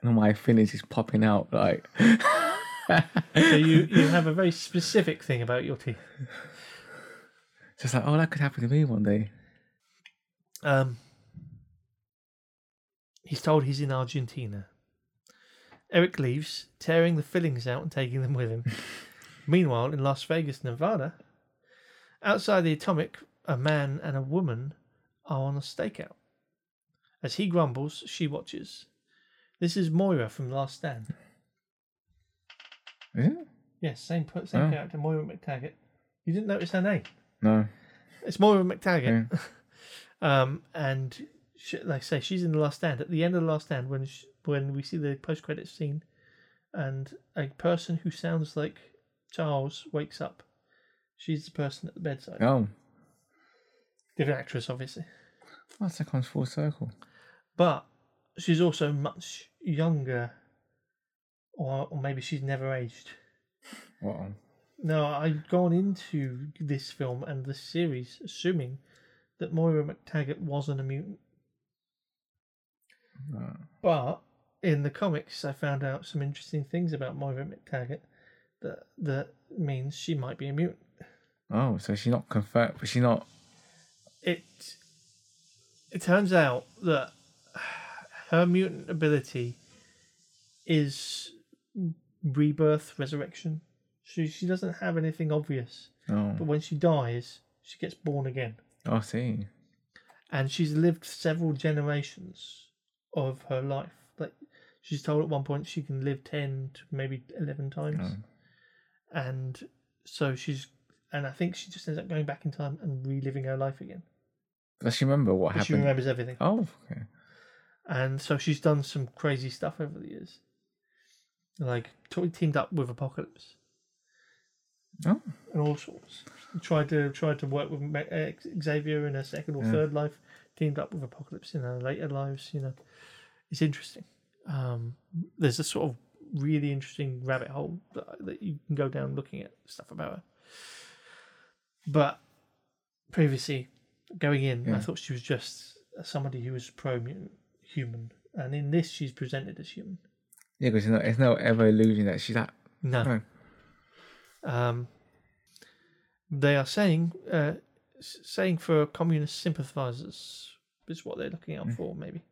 and all my fillings is popping out like. [laughs] So you, [laughs] you have a very specific thing about your teeth. Just like, oh, that could happen to me one day. Um, he's told he's in Argentina. Eric leaves, tearing the fillings out and taking them with him. [laughs] Meanwhile, in Las Vegas, Nevada, outside the Atomic, a man and a woman are on a stakeout. As he grumbles, she watches. This is Moira from Last Stand. Is it? Yes, same same Oh. character, Moira MacTaggert. You didn't notice her name? No. It's Moira MacTaggert. [laughs] um, and she, like I say, she's in the last stand. At the end of the last stand, when sh when we see the post credit scene, and a person who sounds like Charles wakes up, she's the person at the bedside. Oh, Different actress, obviously, that's that comes full circle. but she's also much younger, or or maybe she's never aged. What? No, I'd gone into this film and the series assuming that Moira MacTaggert wasn't a mutant. Uh, But in the comics, I found out some interesting things about Moira MacTaggert that that means she might be a mutant. oh, so she's not confirmed, but she's not. It it turns out that her mutant ability is rebirth, resurrection. She she doesn't have anything obvious, Oh, but when she dies, she gets born again. oh, I see. and she's lived several generations of her life. Like she's told at one point she can live ten to maybe eleven times, Oh. and so she's and I think she just ends up going back in time and reliving her life again. Does she remember what But she remembers everything, Oh, okay. and so she's done some crazy stuff over the years. Like totally teamed up with Apocalypse Oh, and all sorts. Tried to tried to work with uh, Xavier in her second or Yeah. third life. Teamed up with Apocalypse in her later lives. You know, it's interesting. Um, there's a sort of really interesting rabbit hole that, that you can go down looking at stuff about her. But previously, going in, I thought she was just somebody who was pro human, and in this, she's presented as human. Yeah, because it's, no, there's no ever illusion that she's that. No. No. Um, they are saying, uh, saying for communist sympathizers is what they're looking out for, maybe.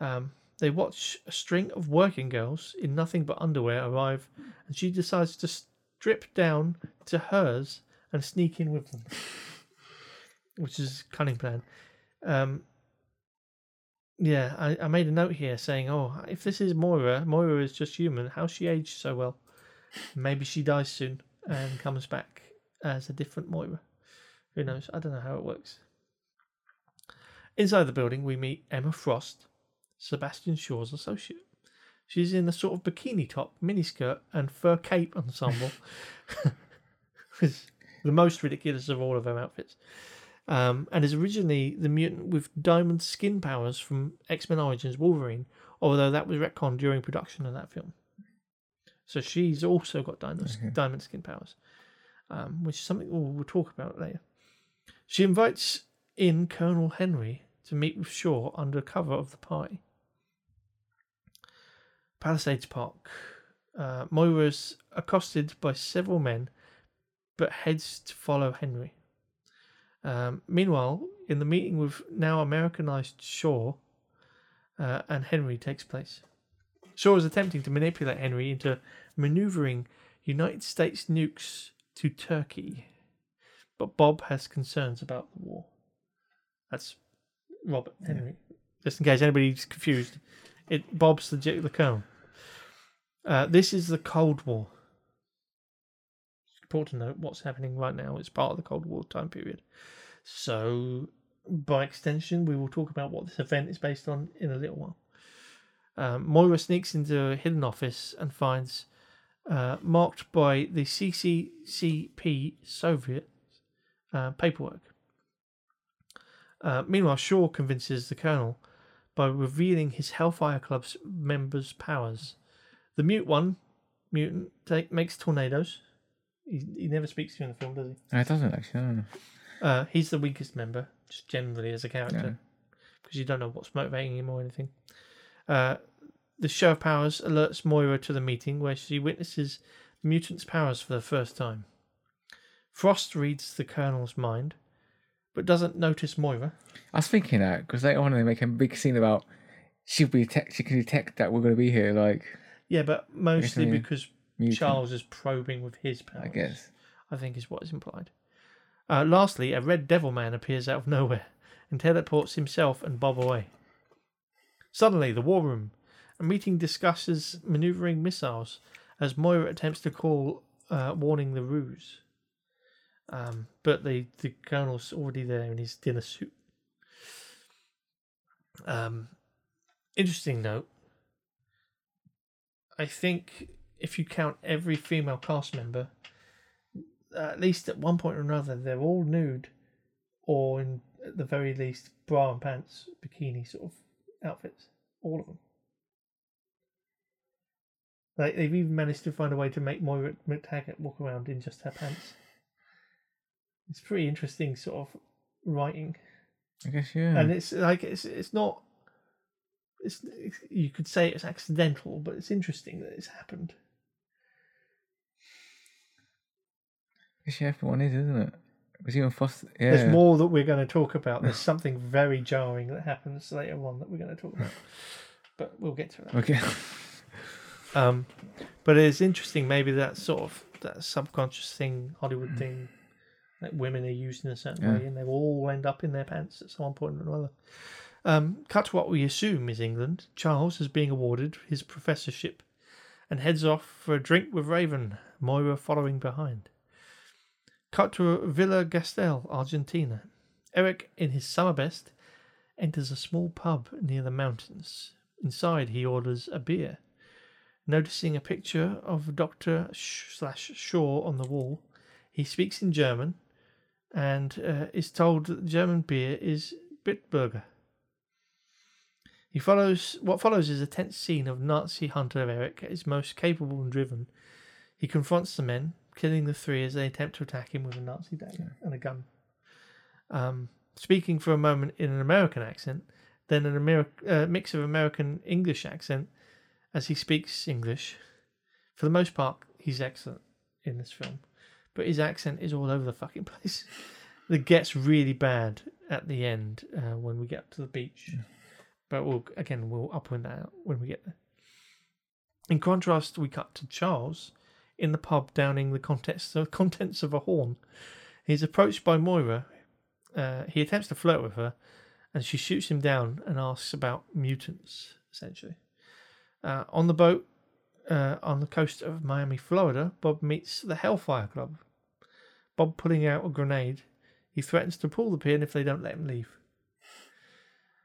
Um, they watch a string of working girls in nothing but underwear arrive, and she decides to strip down to hers and sneak in with them, [laughs] which is a cunning plan. Um, yeah, I, I made a note here saying, "Oh, if this is Moira, Moira is just human. How she aged so well? Maybe she dies soon and comes back as a different Moira. Who knows? I don't know how it works." Inside the building, we meet Emma Frost, Sebastian Shaw's associate. She's in a sort of bikini top, miniskirt, and fur cape ensemble. [laughs] the most ridiculous of all of her outfits. Um, and is originally the mutant with diamond skin powers from X Men Origins Wolverine, although that was retconned during production of that film. So she's also got diamond, Okay. diamond skin powers, um, which is something we'll, we'll talk about later. She invites in Colonel Hendry to meet with Shaw under cover of the party. Palisades Park. Uh, Moira's accosted by several men, but heads to follow Hendry. Um, meanwhile, in the meeting with now Americanized Shaw uh, and Hendry takes place. Shaw is attempting to manipulate Hendry into maneuvering United States nukes to Turkey, but Bob has concerns about the war. That's Robert Hendry. Just in case anybody's confused, it Bob's the the colonel. Uh, this is the Cold War. It's important to note what's happening right now is part of the Cold War time period. So, by extension, we will talk about what this event is based on in a little while. Um, Moira sneaks into a hidden office and finds, uh, marked by the CCCP Soviet uh, paperwork. Uh, meanwhile, Shaw convinces the colonel by revealing his Hellfire Club's members' powers. The mute one, mutant, take, makes tornadoes. He, he never speaks to you in the film, does he? No, it doesn't actually. No. Uh, he's the weakest member, just generally as a character. because you don't know what's motivating him or anything. Uh, the of Powers alerts Moira to the meeting where she witnesses the mutant's powers for the first time. Frost reads the Colonel's mind, but doesn't notice Moira. I was thinking that because later on they make a big scene about she'll be detect, she can detect that we're going to be here. Like Yeah, but mostly because Charles is probing with his powers. I guess. I think is what is implied. Uh, lastly, a red devil man appears out of nowhere and teleports himself and Bob away. Suddenly, the war room. A meeting discusses maneuvering missiles as Moira attempts to call, uh, warning the ruse. Um, but the, the colonel's already there in his dinner suit. Um, interesting note. I think if you count every female cast member, at least at one point or another, they're all nude, or in at the very least bra and pants, bikini sort of outfits. All of them. Like they've even managed to find a way to make Moira MacTaggert walk around in just her pants. It's pretty interesting, sort of writing, I guess yeah. and it's like it's it's not. It's, it's you could say it's accidental, but it's interesting that it's happened. Yeah, everyone is, isn't it? Because even Foster, yeah. There's more that we're going to talk about. There's [laughs] something very jarring that happens later on that we're going to talk about, but we'll get to that. Okay. [laughs] Um, but it's interesting, maybe that sort of that subconscious thing, Hollywood thing, that women are used in a certain Yeah. way, and they will all end up in their pants at some point or another. Um, cut to what we assume is England. Charles is being awarded his professorship and heads off for a drink with Raven, Moira following behind. Cut to Villa Gesell, Argentina. Eric, in his summer best, enters a small pub near the mountains. Inside, he orders a beer. Noticing a picture of Doctor slash Shaw on the wall, he speaks in German and uh, is told that German beer is Bitburger. He follows what follows is a tense scene of Nazi hunter Eric his most capable and driven. He confronts the men, killing the three as they attempt to attack him with a Nazi dagger and a gun. Um, speaking for a moment in an American accent, then an Ameri- uh, mix of American English accent as he speaks English. For the most part, he's excellent in this film, but his accent is all over the fucking [laughs] place. It gets really bad at the end uh, when we get to the beach, but we'll again we'll up and out when we get there. In contrast, we cut to Charles in the pub downing the contents [laughs] contents of a horn. He's approached by Moira. Uh, he attempts to flirt with her, and she shoots him down and asks about mutants. Essentially, uh, on the boat uh, on the coast of Miami, Florida, Bob meets the Hellfire Club. Bob pulling out a grenade. He threatens to pull the pin if they don't let him leave.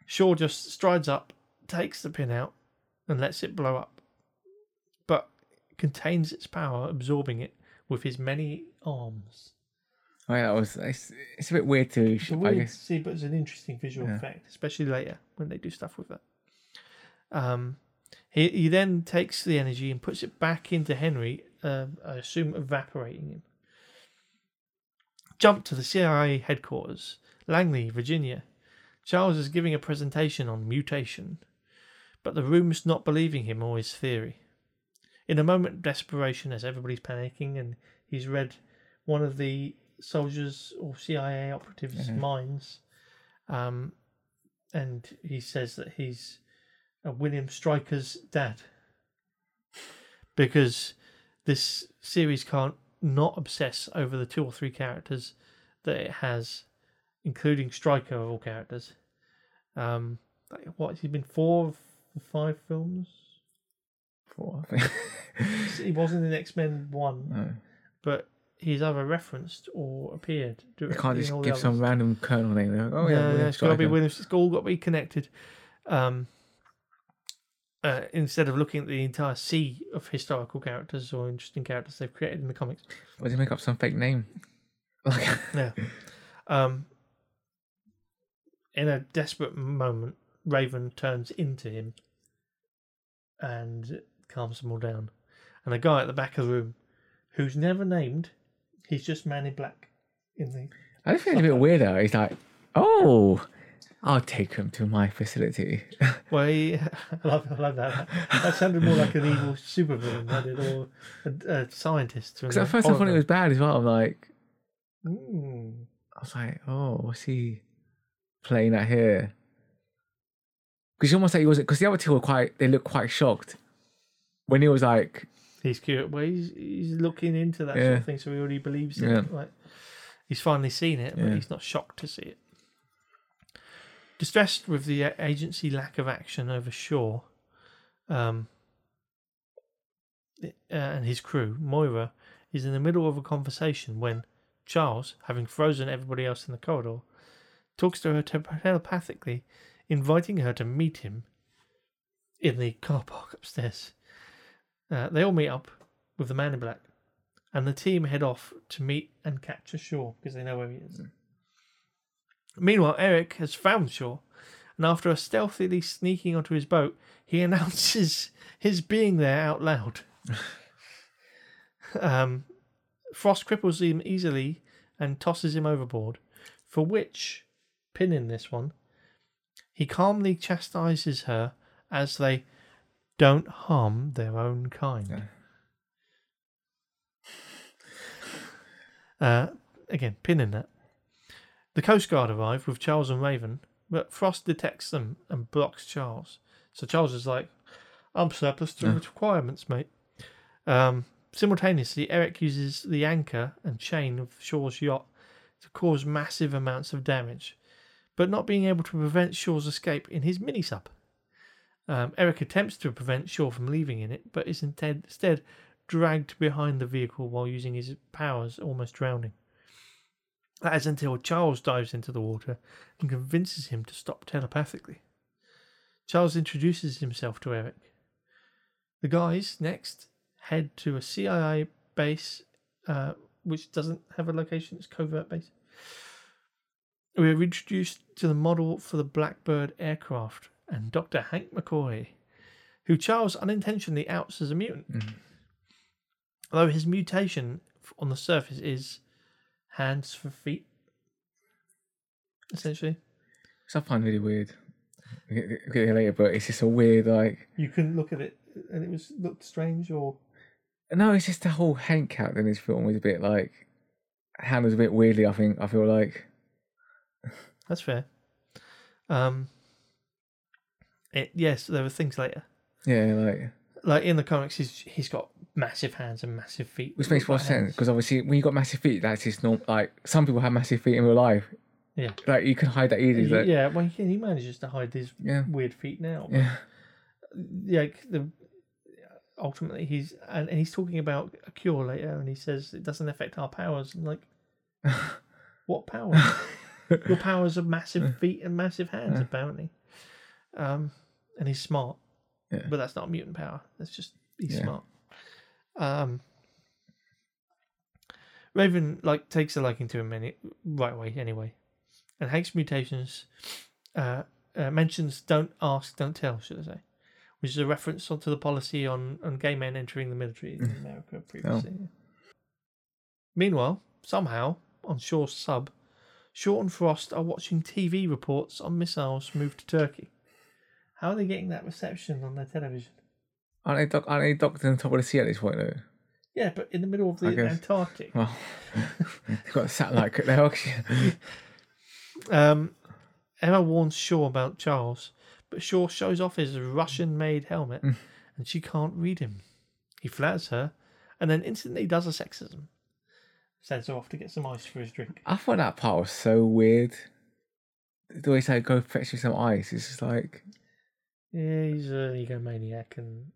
Shaw just strides up, takes the pin out, and lets it blow up, contains its power, absorbing it with his many arms. Oh, yeah, that was. It's, it's a bit weird to. It's I weird to guess. see, but it's an interesting visual Yeah. effect, especially later when they do stuff with that. Um, he he then takes the energy and puts it back into Hendry. Uh, I assume evaporating him. Jump to the CIA headquarters, Langley, Virginia. Charles is giving a presentation on mutation, but the room's not believing him or his theory. In a moment of desperation, as everybody's panicking, and he's read one of the soldiers or CIA operatives' Mhm. minds, um, and he says that he's uh, William Stryker's dad because this series can't not obsess over the two or three characters that it has, including Stryker of all characters. Um, what has he been four of the five films? I think. He wasn't in X Men One, no. but he's either referenced or appeared. You can't just give some random colonel name. Like, oh, yeah, yeah, William it's got to be. Williams. It's all got to be connected. Um, uh, instead of looking at the entire sea of historical characters or interesting characters they've created in the comics. Or he make up some fake name? Like, [laughs] Yeah. Um, in a desperate moment, Raven turns into him and calms them all down. And a guy at the back of the room, who's never named, he's just Man in Black in the I just think it's a bit weird though. He's like, oh, I'll take him to my facility. [laughs] Well, he, [laughs] I love, I love that. That sounded more like an evil supervillain than it, or a, a scientist. Because at first I thought it was bad as well. I'm like, Mm. I was like, oh, what's he playing at here? Because you almost like he wasn't. Because the other two were quite. They looked quite shocked when he was like, He's cute. Well, he's, he's looking into that sort of thing, so he already believes in Yeah. it. Like he's finally seen it, but Yeah. he's not shocked to see it. Distressed with the agency lack of action over Shaw, um, uh, and his crew, Moira is in the middle of a conversation when Charles, having frozen everybody else in the corridor, talks to her telepathically, inviting her to meet him in the car park upstairs. Uh, they all meet up with the man in black, and the team head off to meet and capture Shaw because they know where he is. Meanwhile, Eric has found Shaw, and after stealthily sneaking onto his boat, he [laughs] announces his being there out loud. [laughs] um, Frost cripples him easily and tosses him overboard, for which, pinning this one, he calmly chastises her as they don't harm their own kind. Uh, again, pinning that. The Coast Guard arrive with Charles and Raven, but Frost detects them and blocks Charles. So Charles is like, I'm surplus to Yeah. requirements, mate. Um, simultaneously, Eric uses the anchor and chain of Shaw's yacht to cause massive amounts of damage, but not being able to prevent Shaw's escape in his mini sub. Um, Eric attempts to prevent Shaw from leaving in it, but is instead, dragged behind the vehicle while using his powers, almost drowning. That is until Charles dives into the water and convinces him to stop telepathically. Charles introduces himself to Eric. The guys next head to a CIA base, uh, which doesn't have a location, it's covert base. We are introduced to the model for the Blackbird aircraft and Dr. Hank McCoy, who Charles unintentionally outs as a mutant. Mhm. Although his mutation on the surface is hands for feet, essentially. which I find really weird. We'll get, we'll there later, but it's just a weird like. You couldn't look at it and it was looked strange or No, it's just the whole Hank out in this film was a bit like handled a bit weirdly. I think I feel like that's fair. Um it yes, there were things later. yeah, like Like in the comics he's he's got massive hands and massive feet. which makes more like sense because obviously when you got massive feet, that's just normal. Like some people have massive feet in real life. Yeah. like you can hide that easily. Like- yeah, well he, he manages to hide his yeah, weird feet now. yeah. yeah, the ultimately he's and, and he's talking about a cure later, and he says it doesn't affect our powers. And like, [laughs] what powers? Your powers are massive [laughs] feet and massive hands, apparently. Um, and he's smart, Yeah. but that's not a mutant power. That's just he's Yeah. smart. Um, Raven like takes a liking to him any, right away anyway, and Hank's mutations uh, uh, mentions "don't ask, don't tell," should I say, which is a reference to the policy on, on gay men entering the military in America previously. Meanwhile, somehow on Shaw's sub, Shaw and Frost are watching TV reports on missiles moved to Turkey. How are they getting that reception on their television? Aren't they, doc- aren't they docked on top of the sea at this point though? Yeah, but in the middle of I the guess. Antarctic. Well, [laughs] they've got a satellite. their oxygen. [laughs] Um, Emma warns Shaw about Charles, but Shaw shows off his Russian made helmet Mm. and she can't read him. He flatters her and then instantly does a sexism. Sends her off to get some ice for his drink. I thought that part was so weird. The way he said, "Go fetch me some ice." It's just like, Yeah, he's an egomaniac and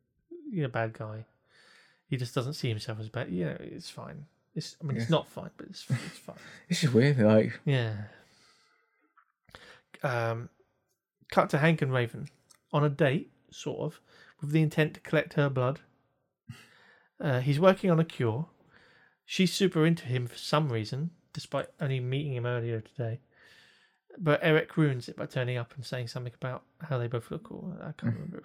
he's a bad guy. He just doesn't see himself as bad. Yeah, it's fine. It's, I mean, it's not fine, but it's, it's fine. [laughs] it's just weird. Like, Yeah. Um, cut to Hank and Raven on a date, sort of, with the intent to collect her blood. Uh, he's working on a cure. She's super into him for some reason, despite only meeting him earlier today. But Eric ruins it by turning up and saying something about how they both look cool. I can't remember.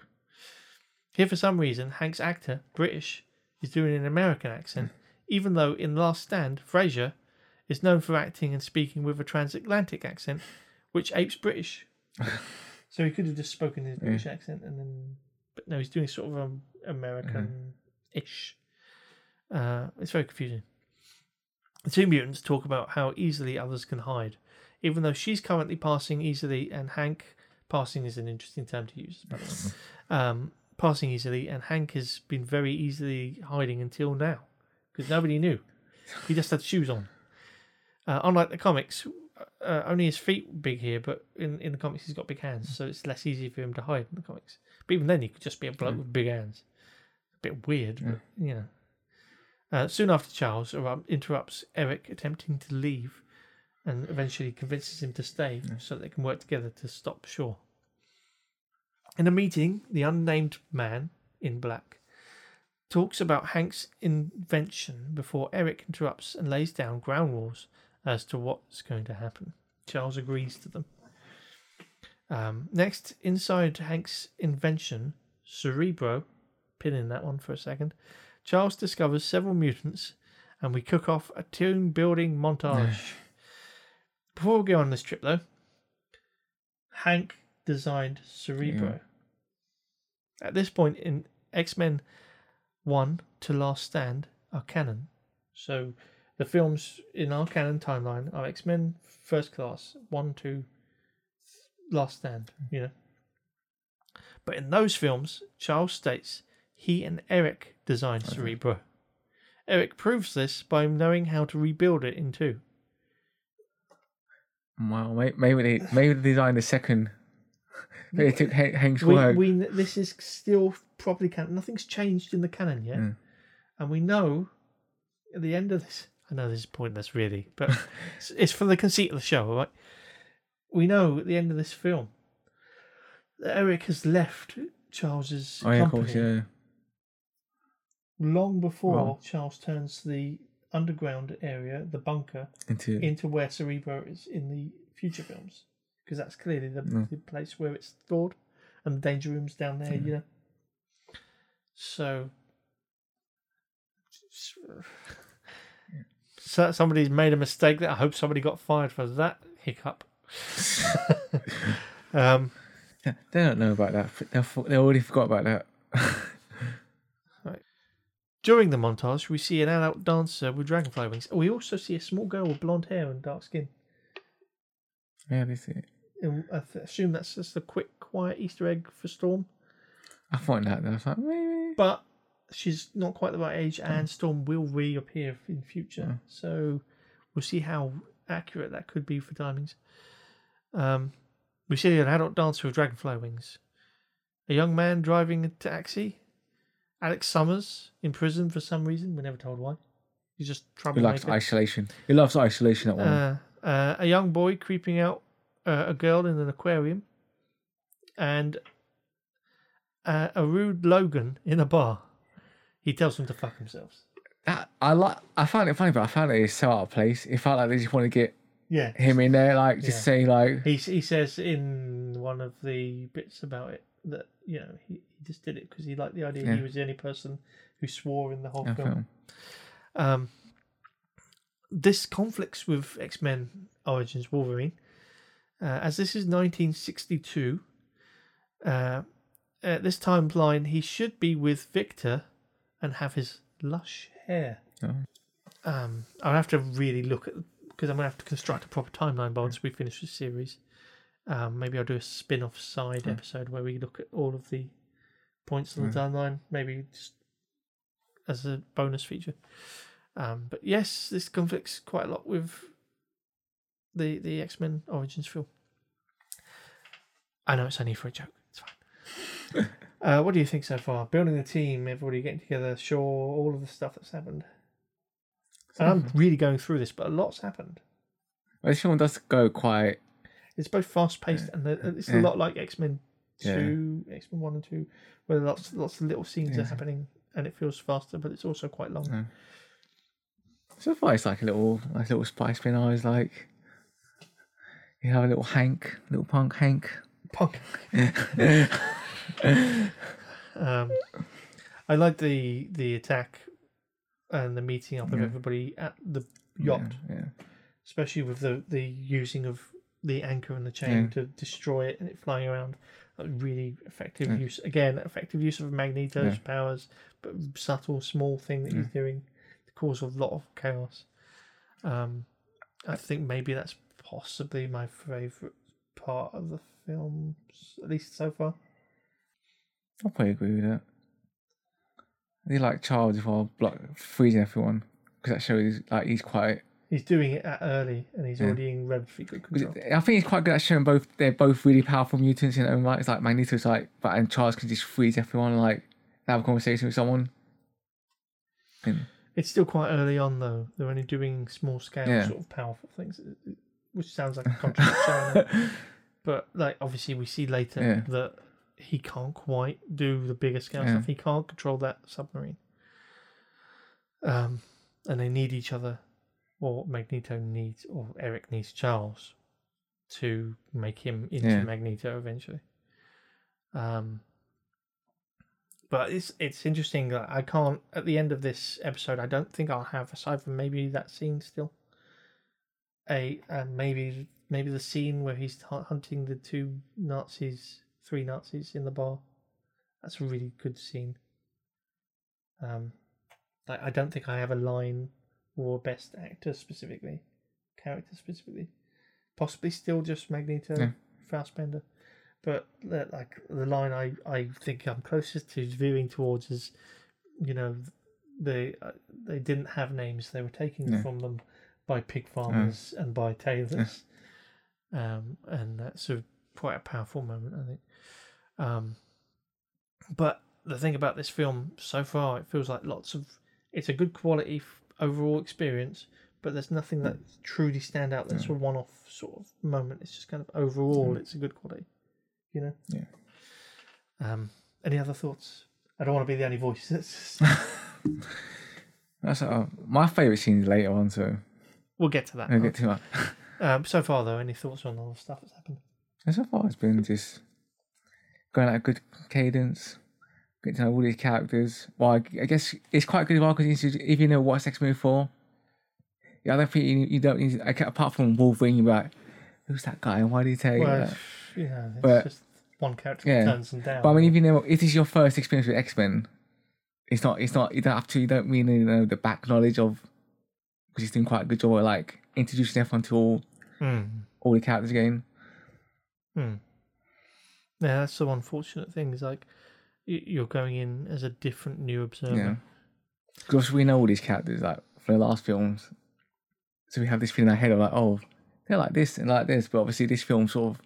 Here, for some reason, Hank's actor, British, is doing an American accent, even though in Last Stand, Frasier is known for acting and speaking with a transatlantic accent, which apes British. [laughs] so he could have just spoken his British accent and then, but no, he's doing sort of um, American-ish. Uh, it's very confusing. The two mutants talk about how easily others can hide, even though she's currently passing easily, and Hank passing is an interesting term to use. [laughs] Um, passing easily, and Hank has been very easily hiding until now because nobody knew. He just had shoes on. Uh, unlike the comics, uh, only his feet were big here, but in, in the comics he's got big hands, so it's less easy for him to hide in the comics. But even then, he could just be a bloke with big hands. A bit weird, but you know. Uh, soon after, Charles interrupts Eric attempting to leave, and eventually convinces him to stay so they can work together to stop Shaw. In a meeting, the unnamed man in black talks about Hank's invention before Eric interrupts and lays down ground rules as to what's going to happen. Charles agrees to them. Um, next, inside Hank's invention, Cerebro, pin in that one for a second, Charles discovers several mutants and we cook off a team building montage. Before we go on this trip, though, Hank designed Cerebro. At this point in X Men 1 to Last Stand are canon. So the films in our canon timeline are X Men First Class, 1 to Last Stand, you know. But in those films, Charles states he and Eric designed Cerebro. Eric proves this by knowing how to rebuild it in two. Well, maybe they maybe they designed the second. [laughs] They took Hank- Hank's we, work. we this is still properly canon. Nothing's changed in the canon yet, Mm. and we know at the end of this. I know this is pointless, really, but [laughs] it's, it's for the conceit of the show, right? We know at the end of this film that Eric has left Charles's oh yeah, of company course, yeah. long before Right. Charles turns the underground area, the bunker, Into into where Cerebro is in the future films, because that's clearly the, Mm. the place where it's stored, and the danger room's down there, you know. So, [sighs] so somebody's made a mistake. That I hope somebody got fired for that hiccup. [laughs] [laughs] um, Yeah, they don't know about that. They already forgot about that. [laughs] during the montage, we see an adult dancer with dragonfly wings. We also see a small girl with blonde hair and dark skin. yeah, they see. it. And I th- assume that's just a quick, quiet Easter egg for Storm. I thought that. I was like, maybe. but she's not quite the right age, and Storm will reappear in future. Mm. So we'll see how accurate that could be for timings. Um, we see an adult dancer with dragonfly wings, a young man driving a taxi, Alex Summers in prison for some reason. We're never told why. He's just He likes isolation. He loves isolation. That one. Uh, uh, a young boy creeping out uh, a girl in an aquarium, and uh, a rude Logan in a bar. He tells them to fuck themselves. that I like. I found it funny, but I found it so out of place. It felt like they just want to get Yeah, him in there, like just Yeah. say like, he he says in one of the bits about it that you know he, he just did it because he liked the idea he was the only person who swore in the whole film. film. Um, this conflicts with X Men Origins Wolverine, uh, as this is 1962. Uh, at this timeline, he should be with Victor and have his lush hair. Oh. Um, I'll have to really look at because I'm gonna have to construct a proper timeline once we finish the series. Um, maybe I'll do a spin-off side Yeah. episode where we look at all of the points on the timeline. Maybe just as a bonus feature. Um, but yes, this conflicts quite a lot with the the X Men Origins film. I know it's only for a joke. It's fine. [laughs] uh, what do you think so far? Building the team, everybody getting together, sure, all of the stuff that's happened. And I'm [laughs] really going through this, but a lot's happened. This film does go quite. It's both fast paced and it's a lot like X Men Yeah. Two, X Men One and Two, where lots lots of little scenes are happening and it feels faster, but it's also quite long. Yeah. So far, it's like a little, like a little Spice Spin. I was like, you have a little Hank, little punk Hank. Punk. [laughs] Um, I like the the attack and the meeting up of Yeah. everybody at the yacht, Yeah, yeah. especially with the the using of the anchor and the chain Yeah. to destroy it and it flying around. Really effective Yeah. use. Again, effective use of Magneto's Yeah. powers, but subtle, small thing that he's doing to cause a lot of chaos. Um, I think maybe that's possibly my favorite part of the film, at least so far. I'll probably agree with that. I do like Charles well, block freezing everyone because that shows like he's quite. He's doing it at early, and he's already in relatively good control. I think he's quite good at showing both. They're both really powerful mutants in their own right. It's like Magneto's like, but and Charles can just freeze everyone and like have a conversation with someone. And, It's still quite early on, though. They're only doing small scale, Yeah. sort of powerful things, which sounds like a contradiction. [laughs] but like, obviously, we see later Yeah. that he can't quite do the bigger scale Yeah. stuff. He can't control that submarine. Um, and they need each other, or Magneto needs, or Eric needs Charles to make him into Yeah. Magneto eventually. Um, but it's it's interesting that I can't at the end of this episode. I don't think I'll have aside from maybe that scene still. A and maybe maybe the scene where he's hu- hunting the two Nazis, three Nazis in the bar. That's a really good scene. Um, like I don't think I have a line or best actor specifically, character specifically. Possibly still just Magneto, Yeah. Fassbender, but the- like the line I I think I'm closest to veering towards is, you know, they uh, they didn't have names. They were taken Yeah. from them by pig farmers and by tailors, um, and that's a quite a powerful moment, I think. Um, but the thing about this film so far, it feels like lots of it's a good quality overall experience, but there's nothing that truly stand out that's a one-off sort of moment. It's just kind of overall, it's a good quality, you know. Yeah. Um. Any other thoughts? I don't want to be the only voice. That's [laughs] that's uh, my favorite scene later on, so we'll get to that. Don't get too much. [laughs] Um. So far, though, any thoughts on all the stuff that's happened? So far, it's been just going at a good cadence, getting to know all these characters. Well, I, I guess it's quite good as well because if you know what's X Men for, the other thing you, you don't need, like, apart from Wolverine, you're like, who's that guy and why did he tell you Well, that? you know, it's But- just one character yeah. turns them down. But I mean, if you know, if this is your first experience with X Men, it's not, it's not, you don't have to, you don't really know the back knowledge of, because he's doing quite a good job of like introducing everyone to all, Hmm. all the characters again. Hmm. Yeah, that's the unfortunate thing. Is like you're going in as a different new observer. Yeah. Because we know all these characters, like, from the last films. So we have this feeling in our head of like, oh, they're like this and like this. But obviously, this film sort of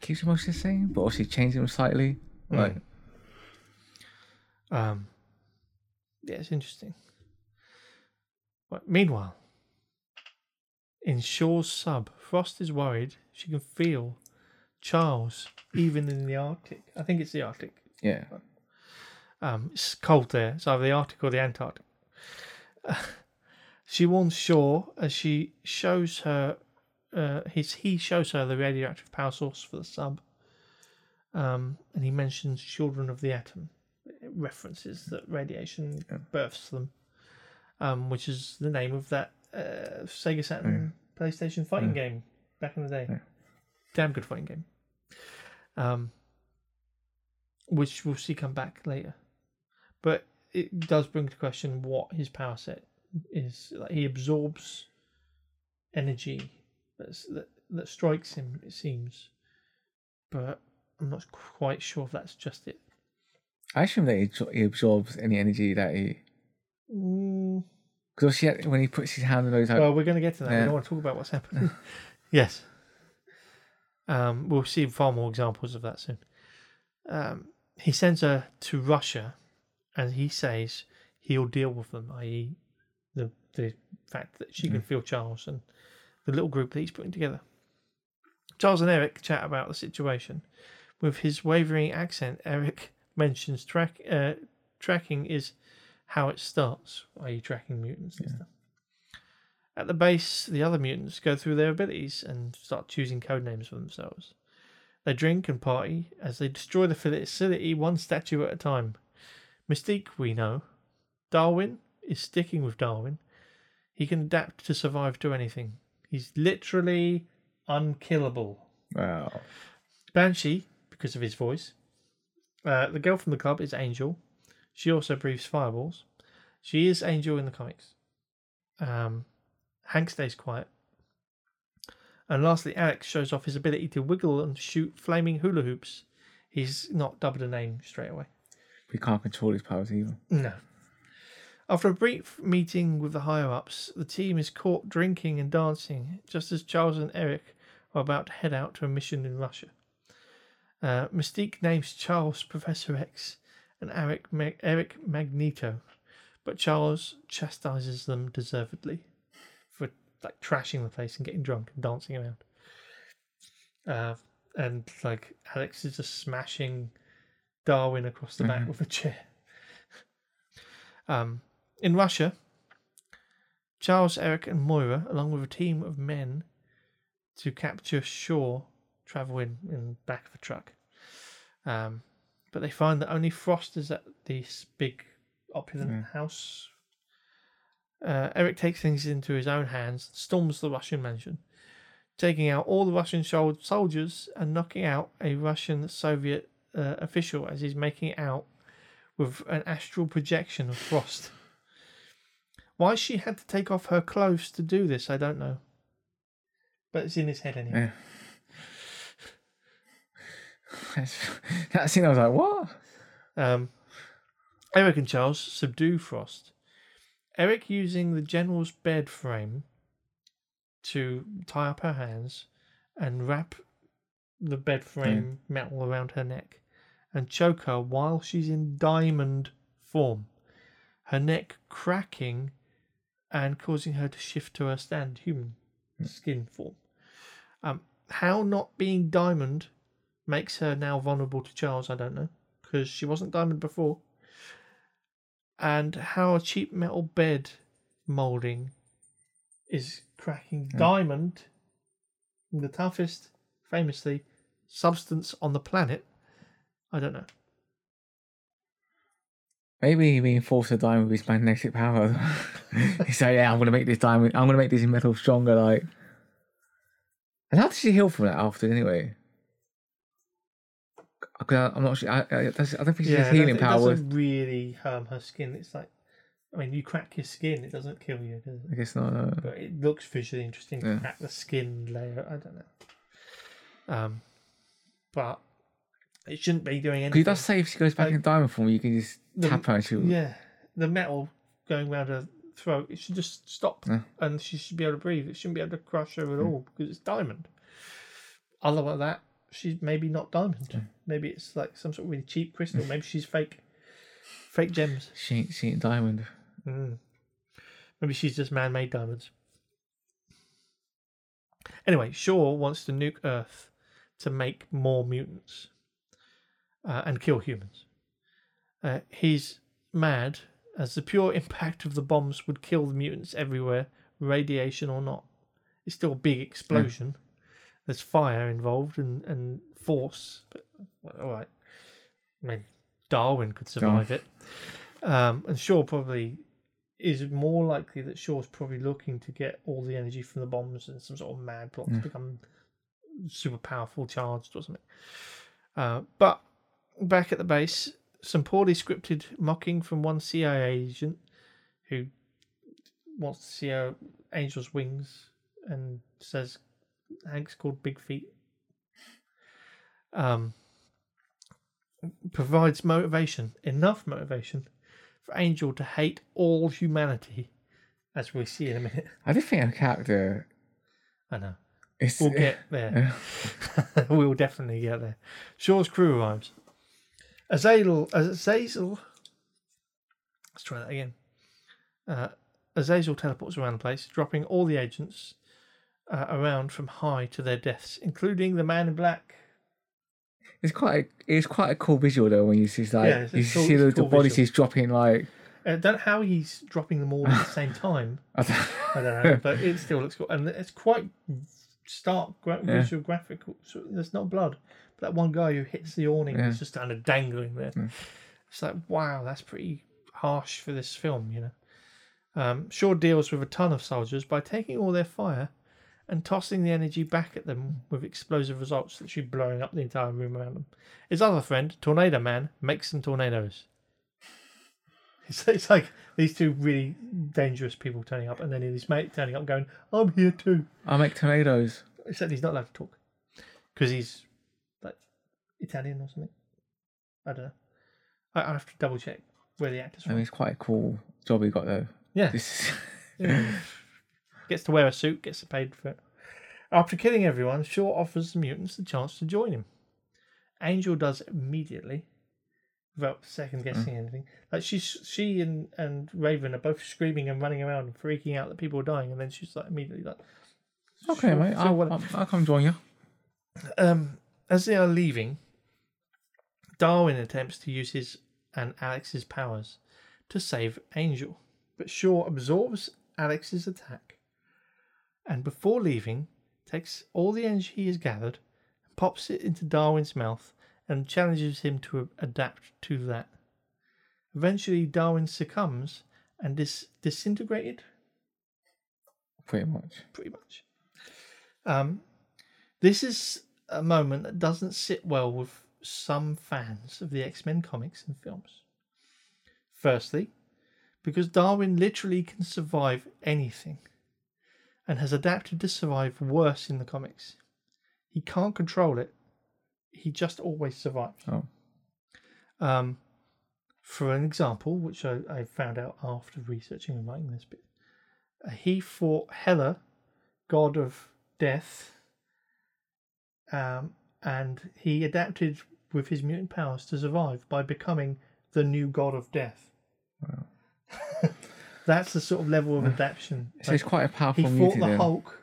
keeps them mostly the same, but obviously changes them slightly. Like, Um, yeah, it's interesting. But meanwhile, in Shaw's sub, Frost is worried she can feel Charles even in the Arctic. I think it's the Arctic. Yeah. Um, it's cold there. It's either the Arctic or the Antarctic. [sighs] she warns Shaw as she shows her. Uh, his he shows her the radioactive power source for the sub. Um, and he mentions children of the atom. It references that radiation births them, um, which is the name of that uh, Sega Saturn PlayStation fighting game back in the day. Yeah. Damn good fighting game. Um, which we'll see come back later. But it does bring to question what his power set is. Like he absorbs energy that's, that that strikes him. It seems, but I'm not quite sure if that's just it. I assume that he, he absorbs any energy that he. Mm, Because when he puts his hand on those. well, we're going to get to that. We don't want to talk about what's happening. [laughs] yes. Um, we'll see far more examples of that soon. Um, he sends her to Russia, and he says he'll deal with them, i.e., the the fact that she can feel Charles and the little group that he's putting together. Charles and Eric chat about the situation. With his wavering accent, Eric [laughs] mentions track uh, tracking is how it starts, i.e., tracking mutants and stuff. At the base, the other mutants go through their abilities and start choosing code names for themselves. They drink and party as they destroy the facility one statue at a time. Mystique, we know. Darwin is sticking with Darwin. He can adapt to survive to anything. He's literally unkillable. Wow. Banshee, because of his voice. Uh, the girl from the club is Angel. She also breathes fireballs. She is Angel in the comics. Um, Hank stays quiet. And lastly, Alex shows off his ability to wiggle and shoot flaming hula hoops. He's not dubbed a name straight away. We can't control his powers either. No. After a brief meeting with the higher ups, the team is caught drinking and dancing just as Charles and Eric are about to head out to a mission in Russia. Uh, Mystique names Charles Professor X and Eric, Mag- Eric Magneto, but Charles chastises them deservedly like trashing the place and getting drunk and dancing around. Uh, and like Alex is just smashing Darwin across the back with a chair. Um, in Russia, Charles, Eric, and Moira, along with a team of men to capture Shaw, travel in in back of a truck. Um, but they find that only Frost is at this big opulent Yeah. house. Uh, Eric takes things into his own hands, storms the Russian mansion, taking out all the Russian soldiers and knocking out a Russian Soviet uh, official as he's making it out with an astral projection of Frost. Why she had to take off her clothes to do this, I don't know. But it's in his head anyway. Yeah. [laughs] that scene, I was like, what? Um, Eric and Charles subdue Frost. Eric using the general's bed frame to tie up her hands and wrap the bed frame metal around her neck and choke her while she's in diamond form. Her neck cracking and causing her to shift to her stand human skin form. Um, how not being diamond makes her now vulnerable to Charles, I don't know, because she wasn't diamond before. And how a cheap metal bed molding is cracking hmm. diamond, the toughest, famously, substance on the planet. I don't know. Maybe he reinforced the diamond with his magnetic power. [laughs] he said, "Yeah, I'm gonna make this diamond. I'm gonna make this metal stronger." Like, and how did she heal from that after anyway? I'm not sure. I, I, I don't think she has healing doesn't- power. It doesn't really harm her skin. It's like, I mean, you crack your skin, it doesn't kill you, does it? I guess not. No. But it looks visually interesting to Yeah. crack the skin layer. I don't know. Um, but it shouldn't be doing anything. Because does say if she goes back Like, in diamond form, you can just the- tap her she'll. Yeah, the metal going around her throat, it should just stop, Yeah. and she should be able to breathe. It shouldn't be able to crush her at all because it's diamond. Other than that, she's maybe not diamond. Maybe it's like some sort of really cheap crystal. Maybe she's fake, fake gems. She ain't, she ain't diamond. Mm. Maybe she's just man-made diamonds. Anyway, Shaw wants to nuke Earth to make more mutants uh, and kill humans. Uh, he's mad as the pure [laughs] impact of the bombs would kill the mutants everywhere, radiation or not. It's still a big explosion. There's fire involved and, and force. But well, all right, I mean Darwin could survive it. Um, and Shaw probably is more likely that Shaw's probably looking to get all the energy from the bombs and some sort of mad plot to become super powerful, charged or something. Uh, but back at the base, some poorly scripted mocking from one CIA agent who wants to see her angel's wings and says Hank's called Big Feet. Um, provides motivation, enough motivation for Angel to hate all humanity, as we see in a minute. I did think her character. I know. Is, We'll get there. [laughs] [laughs] we'll definitely get there. Shaw's crew arrives. Azazel, Azazel. Let's try that again. Uh, Azazel teleports around the place, dropping all the agents uh, around from high to their deaths, including the man in black. It's quite. A, it's quite a cool visual though when you see like Yeah, you cool- see the, a the bodies visual. he's dropping like. I don't know how he's dropping them all at the same time. [laughs] I don't, know, but it still looks cool, and it's quite stark gra- Yeah. visual graphical. So there's not blood, but that one guy who hits the awning Yeah. is just kind of dangling there. Mm. It's like wow, that's pretty harsh for this film, you know. Um, Shaw deals with a ton of soldiers by taking all their fire and tossing the energy back at them with explosive results, literally blowing up the entire room around them. His other friend, Tornado Man, makes some tornadoes. It's, it's like these two really dangerous people turning up, and then his mate turning up going, I'm here too. I make tornadoes. Except he's not allowed to talk because he's like Italian or something. I don't know. I, I have to double check where the actor's I mean, it's quite a cool job he got though. Yeah. This [laughs] gets to wear a suit, gets paid for it. After killing everyone, Shaw offers the mutants the chance to join him. Angel does immediately, without second guessing anything. Like she's she and, and Raven are both screaming and running around and freaking out that people are dying, and then she's like immediately like, okay, mate. I'll, I'll, I'll come join you. Um, as they are leaving, Darwin attempts to use his and Alex's powers to save Angel, but Shaw absorbs Alex's attack, and before leaving, takes all the energy he has gathered, pops it into Darwin's mouth, and challenges him to adapt to that. Eventually, Darwin succumbs and is disintegrated Pretty much. pretty much. Um, this is a moment that doesn't sit well with some fans of the X Men comics and films. Firstly, because Darwin literally can survive anything and has adapted to survive worse in the comics. He can't control it, he just always survives. Oh. Um, for an example, which I, I found out after researching and writing this bit, uh, he fought Hela, god of death, um, and he adapted with his mutant powers to survive by becoming the new god of death. [laughs] That's the sort of level of adaptation. So he's quite a powerful. he fought the then. Hulk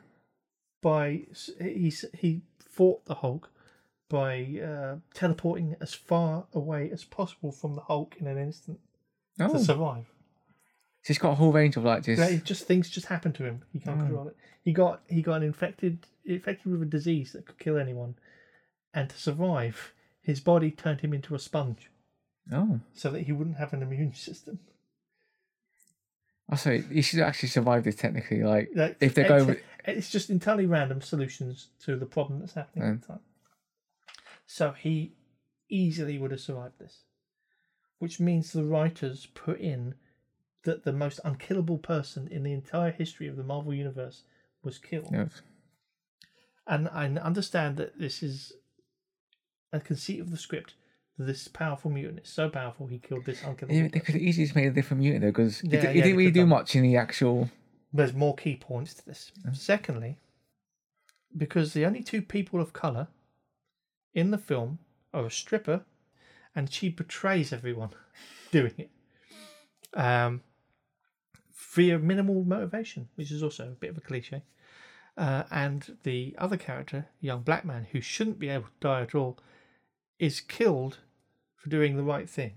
by he he fought the Hulk by uh, teleporting as far away as possible from the Hulk in an instant Oh, to so he's got a whole range of like just. Yeah, just things just happen to him. He can't Mm. control it. He got he got infected infected with a disease that could kill anyone, and to survive, his body turned him into a sponge Oh, so that he wouldn't have an immune [laughs] system. Oh, so he should actually survive this technically. Like, Like, if they it's, go, it's just entirely random solutions to the problem that's happening at the time. So he easily would have survived this, which means the writers put in that the most unkillable person in the entire history of the Marvel universe was killed. Yes. And I understand that this is a conceit of the script. This powerful mutant is so powerful he killed this unkillable. they, they could easily just made a different mutant though, because he, Yeah, yeah, didn't really do done. much in the actual. There's more key points to this. Secondly, because the only two people of colour in the film are a stripper and she betrays everyone [laughs] doing it. Um, via minimal motivation, which is also a bit of a cliche. Uh, and the other character, young black man who shouldn't be able to die at all, is killed for doing the right thing.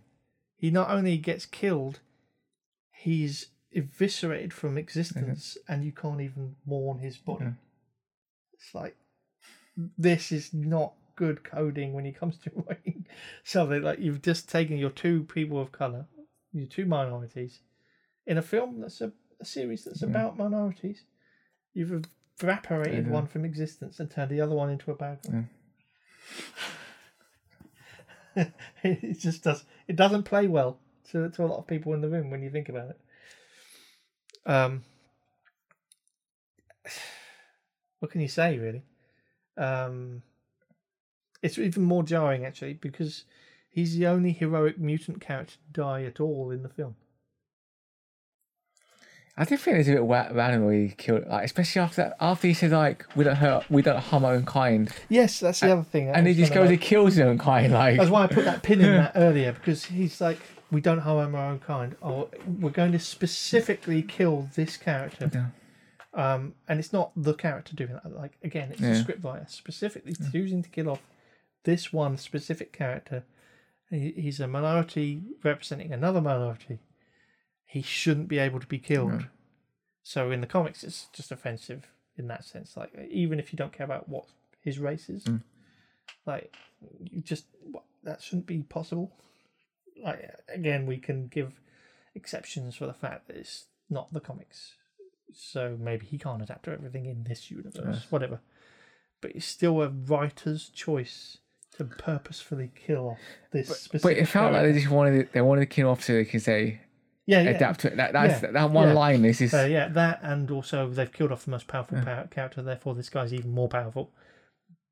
He not only gets killed, he's eviscerated from existence, mm-hmm. and you can't even mourn his body. Yeah. It's like this is not good coding when it comes to [laughs] writing something like you've just taken your two people of color, your two minorities, in a film that's a, a series that's Yeah. about minorities. You've evaporated Yeah. one from existence and turned the other one into a bad one. [laughs] it just does. It doesn't play well to to a lot of people in the room when you think about it. Um, [sighs] what can you say, really? Um, it's even more jarring actually because he's the only heroic mutant character to die at all in the film. I did think it was a bit random where he killed, like especially after that, after he said like we don't hurt, we don't harm our own kind, Yes, that's the other thing. and he just goes and kills his own kind. Like, That's why I put that pin in that [laughs] earlier because he's like, we don't harm our own kind. Or we're going to specifically kill this character. Yeah. Um, and it's not the character doing that. Like again, it's the Yeah. scriptwriter specifically choosing to kill off this one specific character. He's a minority representing another minority. He shouldn't be able to be killed. No. So in the comics, it's just offensive in that sense. Like even if you don't care about what his race is, Mm. like you just that shouldn't be possible. Like again, we can give exceptions for the fact that it's not the comics. so maybe he can't adapt to everything in this universe, whatever. But it's still a writer's choice to purposefully kill off this specific. But it felt like they just wanted they wanted to kill off so they could say yeah, yeah. adapt to it. That that's Yeah, that one yeah. line is just Uh, yeah, that and also they've killed off the most powerful power, character, therefore this guy's even more powerful.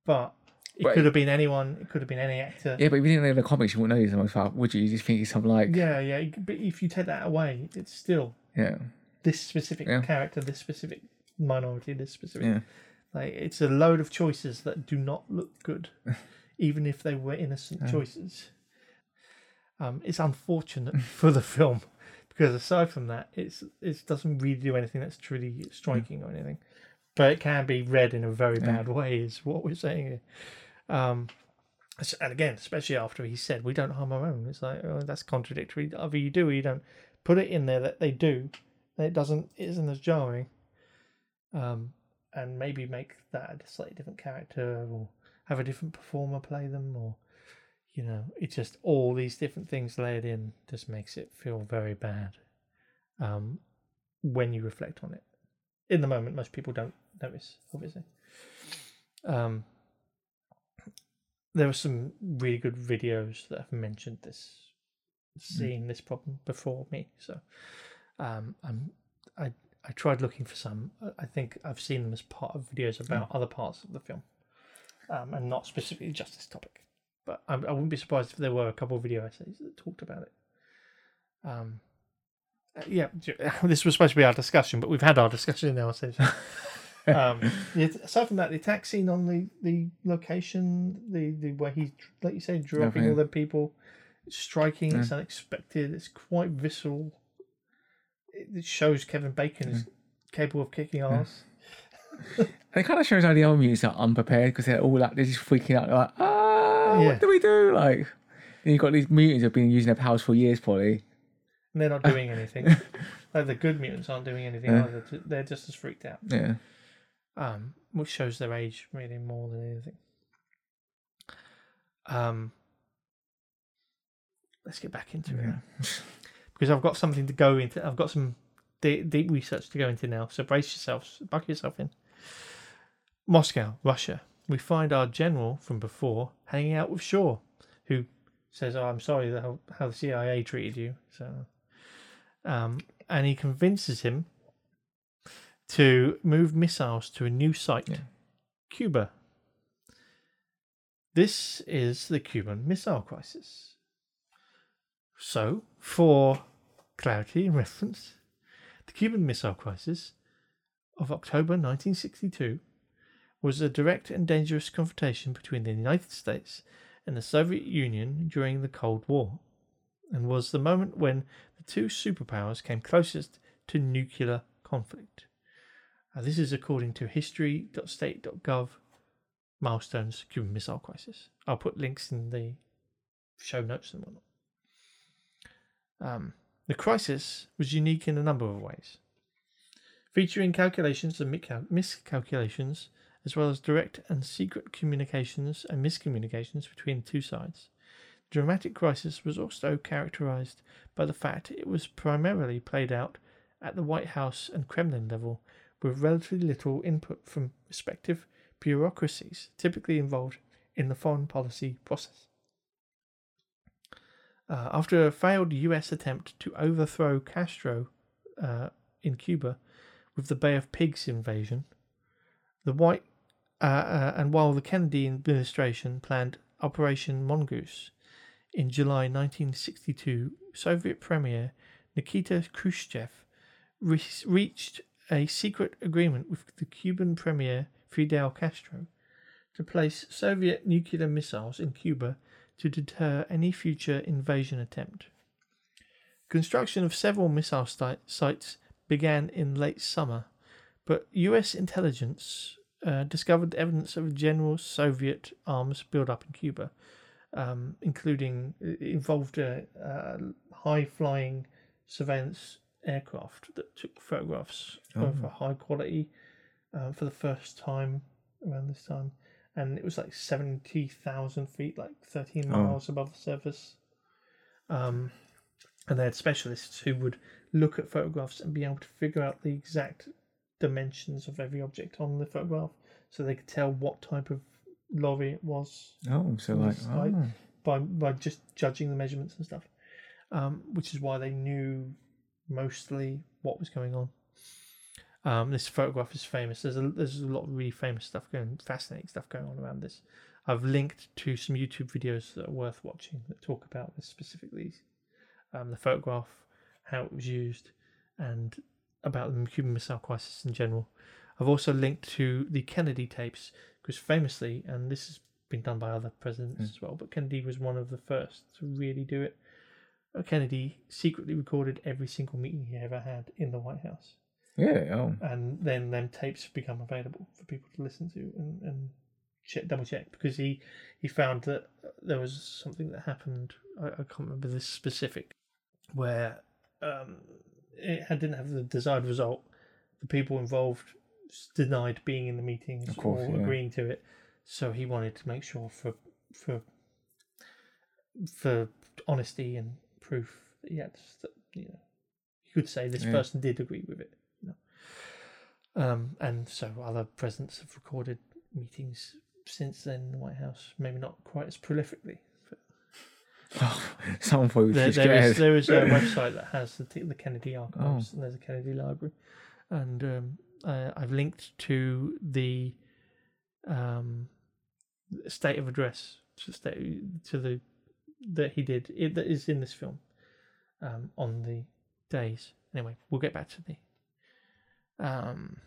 But it But- could have been anyone. It could have been any actor. yeah. But if you didn't know the comics, you wouldn't know he's the most powerful, would you? You just think he's something like Yeah, yeah. But if you take that away, it's still yeah, this specific Yeah. character, this specific minority, this specific. yeah. Like it's a load of choices that do not look good, [laughs] even if they were innocent choices. Um, it's unfortunate [laughs] for the film because aside from that, it's it doesn't really do anything that's truly striking or anything. But it can be read in a very bad way, is what we're saying here. Um, and again, especially after he said we don't harm our own, it's like oh, that's contradictory. Either you do or you don't. Put it in there that they do, and it doesn't it isn't as jarring. Um, and maybe make that a slightly different character or have a different performer play them or you know it's just all these different things layered in just makes it feel very bad um when you reflect on it in the moment most people don't notice obviously um there are some really good videos that have mentioned this seeing this problem before me so um i'm i I tried looking for some. I- I think I've seen them as part of videos about other parts of the film, um, and not specifically just this topic. But I, I wouldn't be surprised if there were a couple of video essays that talked about it. Um, uh, yeah, [laughs] this was supposed to be our discussion, but we've had our discussion now. So, [laughs] um, aside from that, the attack scene on the, the location, the, the where he's like you say, dropping yeah. all the people, it's striking. It's unexpected. It's quite visceral. It shows Kevin Bacon is capable of kicking ass. [laughs] It kind of shows how the mutants are unprepared because they're all like they're just freaking out. They're like, ah, Yeah. what do we do? Like, you've got these mutants who've been using their powers for years, probably. And they're not [laughs] doing anything. like the good mutants aren't doing anything Yeah. either. They're just as freaked out. Yeah. Um, which shows their age really more than anything. Um, let's get back into it [laughs] because I've got something to go into. I've got some deep, deep research to go into now. So brace yourselves, buckle yourself in. Moscow, Russia. We find our general from before hanging out with Shaw, who says, "Oh, I'm sorry how, how the CIA treated you." So, um, and he convinces him to move missiles to a new site, Yeah. Cuba. This is the Cuban Missile Crisis. So, for clarity and reference, the Cuban Missile Crisis of October 1962 was a direct and dangerous confrontation between the United States and the Soviet Union during the Cold War, and was the moment when the two superpowers came closest to nuclear conflict. Uh, this is according to history.state.gov milestones Cuban Missile Crisis. I'll put links in the show notes and whatnot. Um, the crisis was unique in a number of ways, featuring calculations and miscal- miscalculations, as well as direct and secret communications and miscommunications between the two sides. The dramatic crisis was also characterized by the fact it was primarily played out at the White House and Kremlin level, with relatively little input from respective bureaucracies typically involved in the foreign policy process. Uh, after a failed US attempt to overthrow Castro uh, in Cuba with the Bay of Pigs invasion, the White uh, uh, and while the Kennedy administration planned Operation Mongoose in July 1962, Soviet Premier Nikita Khrushchev re- reached a secret agreement with the Cuban Premier Fidel Castro to place Soviet nuclear missiles in Cuba to deter any future invasion attempt. Construction of several missile sites began in late summer, but US intelligence uh, discovered evidence of a general Soviet arms buildup in Cuba, um, including involved a, uh high flying surveillance aircraft that took photographs of a high quality uh, for the first time around this time and it was like 70,000 feet, like 13 Oh. miles above the surface. Um, and they had specialists who would look at photographs and be able to figure out the exact dimensions of every object on the photograph, so they could tell what type of lorry it was Oh, so like, oh. by by just judging the measurements and stuff, um, which is why they knew mostly what was going on. Um, this photograph is famous. There's a there's a lot of really famous stuff going, fascinating stuff going on around this. I've linked to some YouTube videos that are worth watching that talk about this specifically, um, the photograph, how it was used, and about the Cuban Missile Crisis in general. I've also linked to the Kennedy tapes because famously, and this has been done by other presidents as well, but Kennedy was one of the first to really do it. Uh, Kennedy secretly recorded every single meeting he ever had in the White House, Yeah. Oh. and then them tapes become available for people to listen to and, and check, double check because he he found that there was something that happened. I, I can't remember this specific, where um, it didn't have the desired result. The people involved denied being in the meetings course, or yeah. agreeing to it, so he wanted to make sure for for for honesty and proof that he had that you know he could say this Yeah. person did agree with it. You know? Um, and so other presidents have recorded meetings since then in the White House, maybe not quite as prolifically. But [laughs] Someone probably there, was there is there is a [laughs] website that has the, the Kennedy archives, and there's a Kennedy library, and um, uh, I've linked to the um, state of address to, state, to the that he did it, that is in this film um, on the days. Anyway, we'll get back to the um,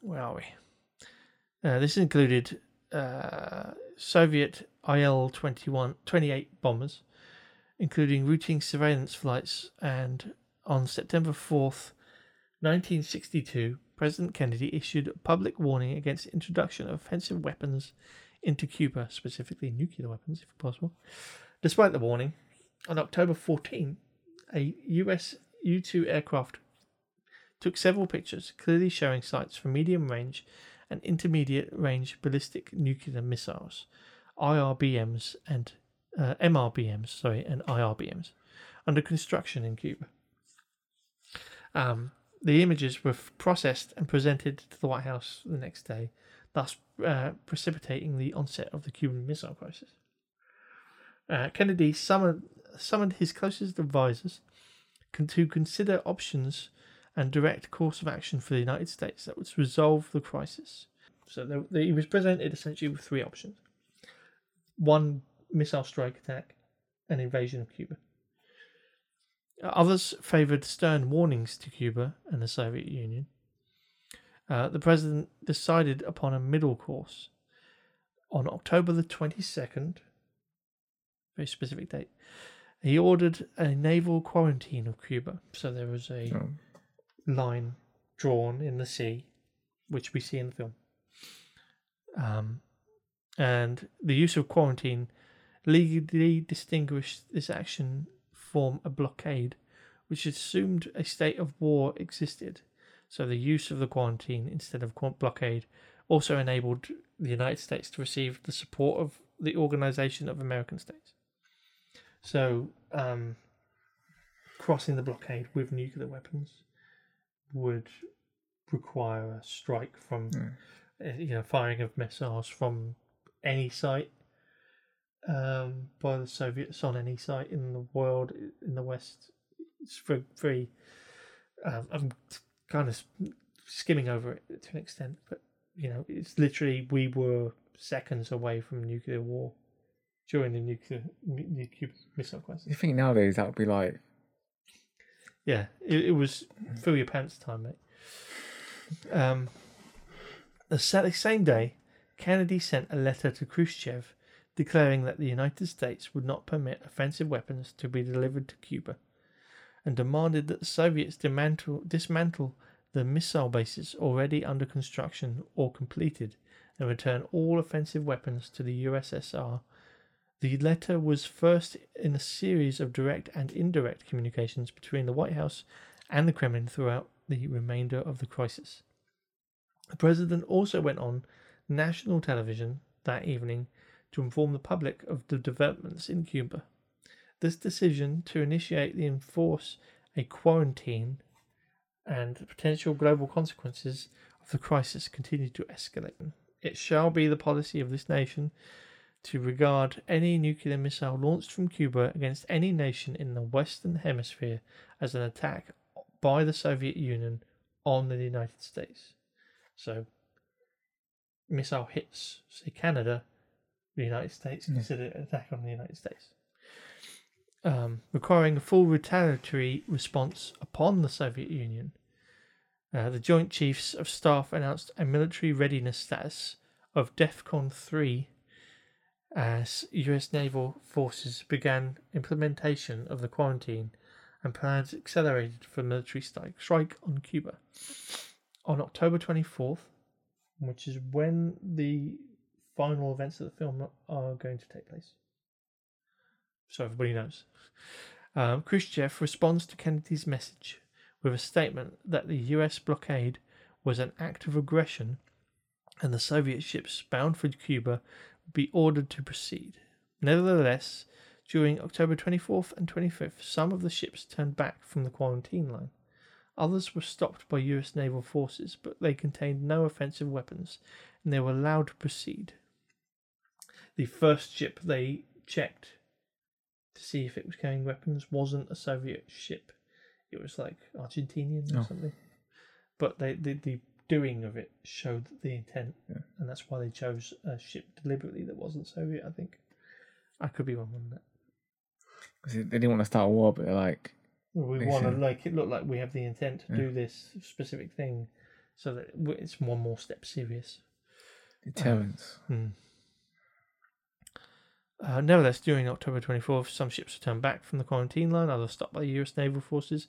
where are we? Uh, this included uh, Soviet IL 21 28 bombers, including routine surveillance flights. And on September 4th, 1962, President Kennedy issued a public warning against the introduction of offensive weapons into Cuba, specifically nuclear weapons, if possible. Despite the warning, on October 14, a US U 2 aircraft took several pictures clearly showing sites for medium range and intermediate range ballistic nuclear missiles, IRBMs and uh, MRBMs, sorry, and IRBMs under construction in Cuba. Um, the images were processed and presented to the White House the next day, thus uh, precipitating the onset of the Cuban Missile Crisis. Uh, Kennedy summoned, summoned his closest advisors con- to consider options and direct course of action for the United States that would resolve the crisis. So he was presented essentially with three options: one missile strike attack, an invasion of Cuba. Others favoured stern warnings to Cuba and the Soviet Union. Uh, the president decided upon a middle course. On October the 22nd, very specific date, he ordered a naval quarantine of Cuba. So there was a Oh. line drawn in the sea, which we see in the film. Um, and the use of quarantine legally distinguished this action from a blockade, which assumed a state of war existed. So the use of the quarantine instead of blockade also enabled the United States to receive the support of the Organization of American States. So um, crossing the blockade with nuclear weapons would require a strike from uh, you know firing of missiles from any site um, by the Soviets on any site in the world in the West. It's very, very um, I'm kind of skimming over it to an extent, but you know, it's literally we were seconds away from nuclear war during the nuclear nuclear missile crisis. You think nowadays that would be like, Yeah, it, it was fill your pants time, mate. Um, the same day, Kennedy sent a letter to Khrushchev declaring that the United States would not permit offensive weapons to be delivered to Cuba, and demanded that the Soviets dismantle, dismantle the missile bases already under construction or completed, and return all offensive weapons to the USSR. The letter was first in a series of direct and indirect communications between the White House and the Kremlin throughout the remainder of the crisis. The president also went on national television that evening to inform the public of the developments in Cuba. This decision to initiate and enforce a quarantine and the potential global consequences of the crisis continue to escalate. It shall be the policy of this nation to regard any nuclear missile launched from Cuba against any nation in the Western Hemisphere as an attack by the Soviet Union on the United States. So, missile hits, say Canada, the United States Yeah. consider it an attack on the United States. Um, requiring a full retaliatory response upon the Soviet Union. Uh, the Joint Chiefs of Staff announced a military readiness status of DEFCON 3 as US naval forces began implementation of the quarantine and plans accelerated for military strike, strike on Cuba. On October 24th, which is when the final events of the film are going to take place. So everybody knows. Um, Khrushchev responds to Kennedy's message with a statement that the US blockade was an act of aggression and the Soviet ships bound for Cuba would be ordered to proceed. Nevertheless, during October 24th and 25th, some of the ships turned back from the quarantine line. Others were stopped by US naval forces, but they contained no offensive weapons and they were allowed to proceed. The first ship they checked to see if it was carrying weapons wasn't a Soviet ship. It was like Argentinian or Oh. something. But they, the, the doing of it showed the intent, Yeah. and that's why they chose a ship deliberately that wasn't Soviet, I think. I could be wrong on that. 'Cause they didn't want to start a war, but they're like, We want to like it look like we have the intent to Yeah. do this specific thing, so that it's one more step serious. deterrence. [sighs] Hmm. Uh, nevertheless, during October 24th, some ships were turned back from the quarantine line, others stopped by the US naval forces,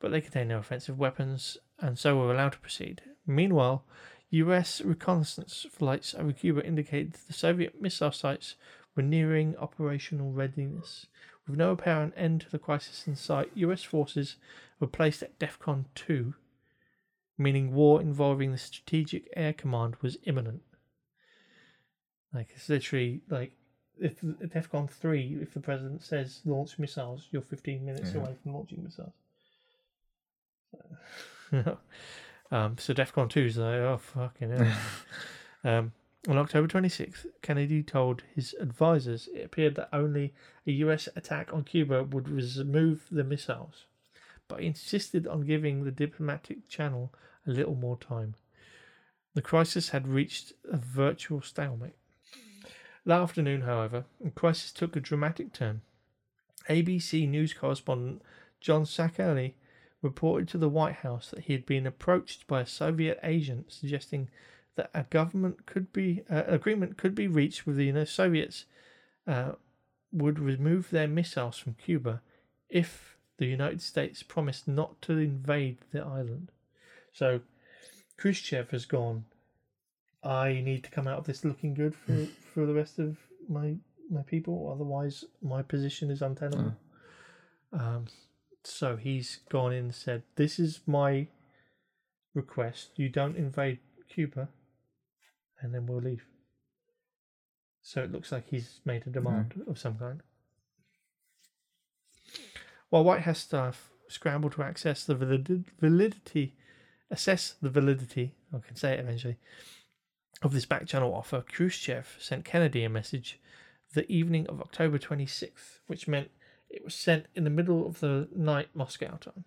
but they contained no offensive weapons and so were allowed to proceed. Meanwhile, US reconnaissance flights over Cuba indicated the Soviet missile sites were nearing operational readiness. With no apparent end to the crisis in sight, US forces were placed at DEFCON 2, meaning war involving the Strategic Air Command was imminent. Like it's literally like if DEFCON three, if the president says launch missiles, you're 15 minutes Yeah. away from launching missiles. [laughs] um, so DEFCON two is like oh fucking hell. [laughs] um, on October 26th, Kennedy told his advisors it appeared that only a US attack on Cuba would remove the missiles, but he insisted on giving the diplomatic channel a little more time. The crisis had reached a virtual stalemate. That afternoon, however, the crisis took a dramatic turn. ABC News correspondent John Scali reported to the White House that he had been approached by a Soviet agent suggesting that a government could be uh, agreement could be reached with the United Soviets uh, would remove their missiles from Cuba if the United States promised not to invade the island. So Khrushchev has gone. I need to come out of this looking good for, for the rest of my my people, otherwise my position is untenable. Um, so he's gone in and said, "This is my request. You don't invade Cuba, and then we'll leave." So it looks like he's made a mm-hmm. demand of some kind. While White House staff scramble to access the valid- validity, assess the validity, I can say it eventually, of this back channel offer, Khrushchev sent Kennedy a message the evening of October 26th, which meant it was sent in the middle of the night Moscow time.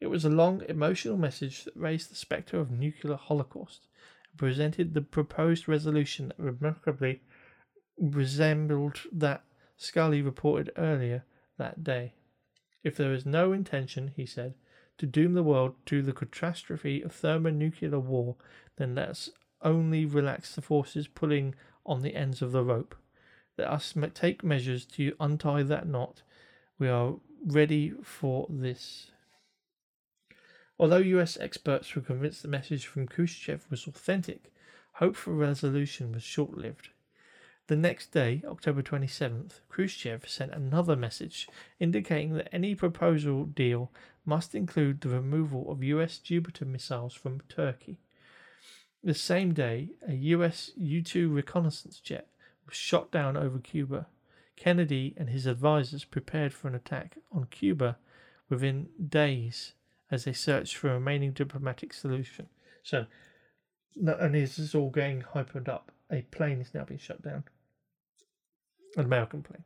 It was a long, emotional message that raised the spectre of nuclear holocaust presented the proposed resolution that remarkably resembled that Scully reported earlier that day. If there is no intention, he said, to doom the world to the catastrophe of thermonuclear war, then let's only relax the forces pulling on the ends of the rope. Let us take measures to untie that knot. We are ready for this. Although US experts were convinced the message from Khrushchev was authentic, hope for resolution was short lived. The next day, October 27th, Khrushchev sent another message indicating that any proposal deal must include the removal of US Jupiter missiles from Turkey. The same day, a US U 2 reconnaissance jet was shot down over Cuba. Kennedy and his advisors prepared for an attack on Cuba within days as they searched for a remaining diplomatic solution. So, not only is this all getting hyped up, a plane is now being shut down. An American plane.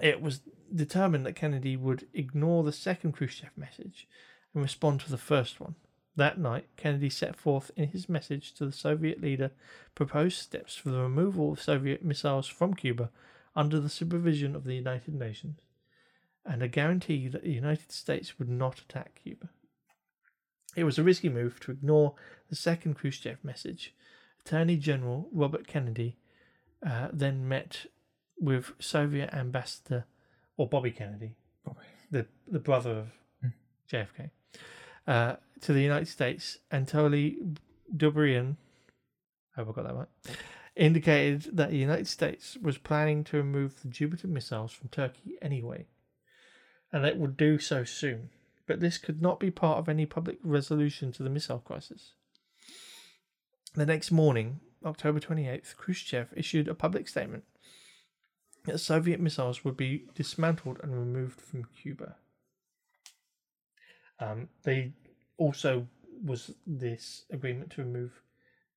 It was determined that Kennedy would ignore the second Khrushchev message and respond to the first one. That night, Kennedy set forth in his message to the Soviet leader proposed steps for the removal of Soviet missiles from Cuba under the supervision of the United Nations and a guarantee that the United States would not attack Cuba. It was a risky move to ignore the second Khrushchev message. Attorney General Robert Kennedy uh, then met with Soviet ambassador, or Bobby Kennedy, Bobby. the the brother of JFK, uh, to the United States, Anatoly Dobrynin, I hope I got that right, indicated that the United States was planning to remove the Jupiter missiles from Turkey anyway, and it would do so soon. But this could not be part of any public resolution to the missile crisis. The next morning, October 28th, Khrushchev issued a public statement that Soviet missiles would be dismantled and removed from Cuba. Um, they also was this agreement to remove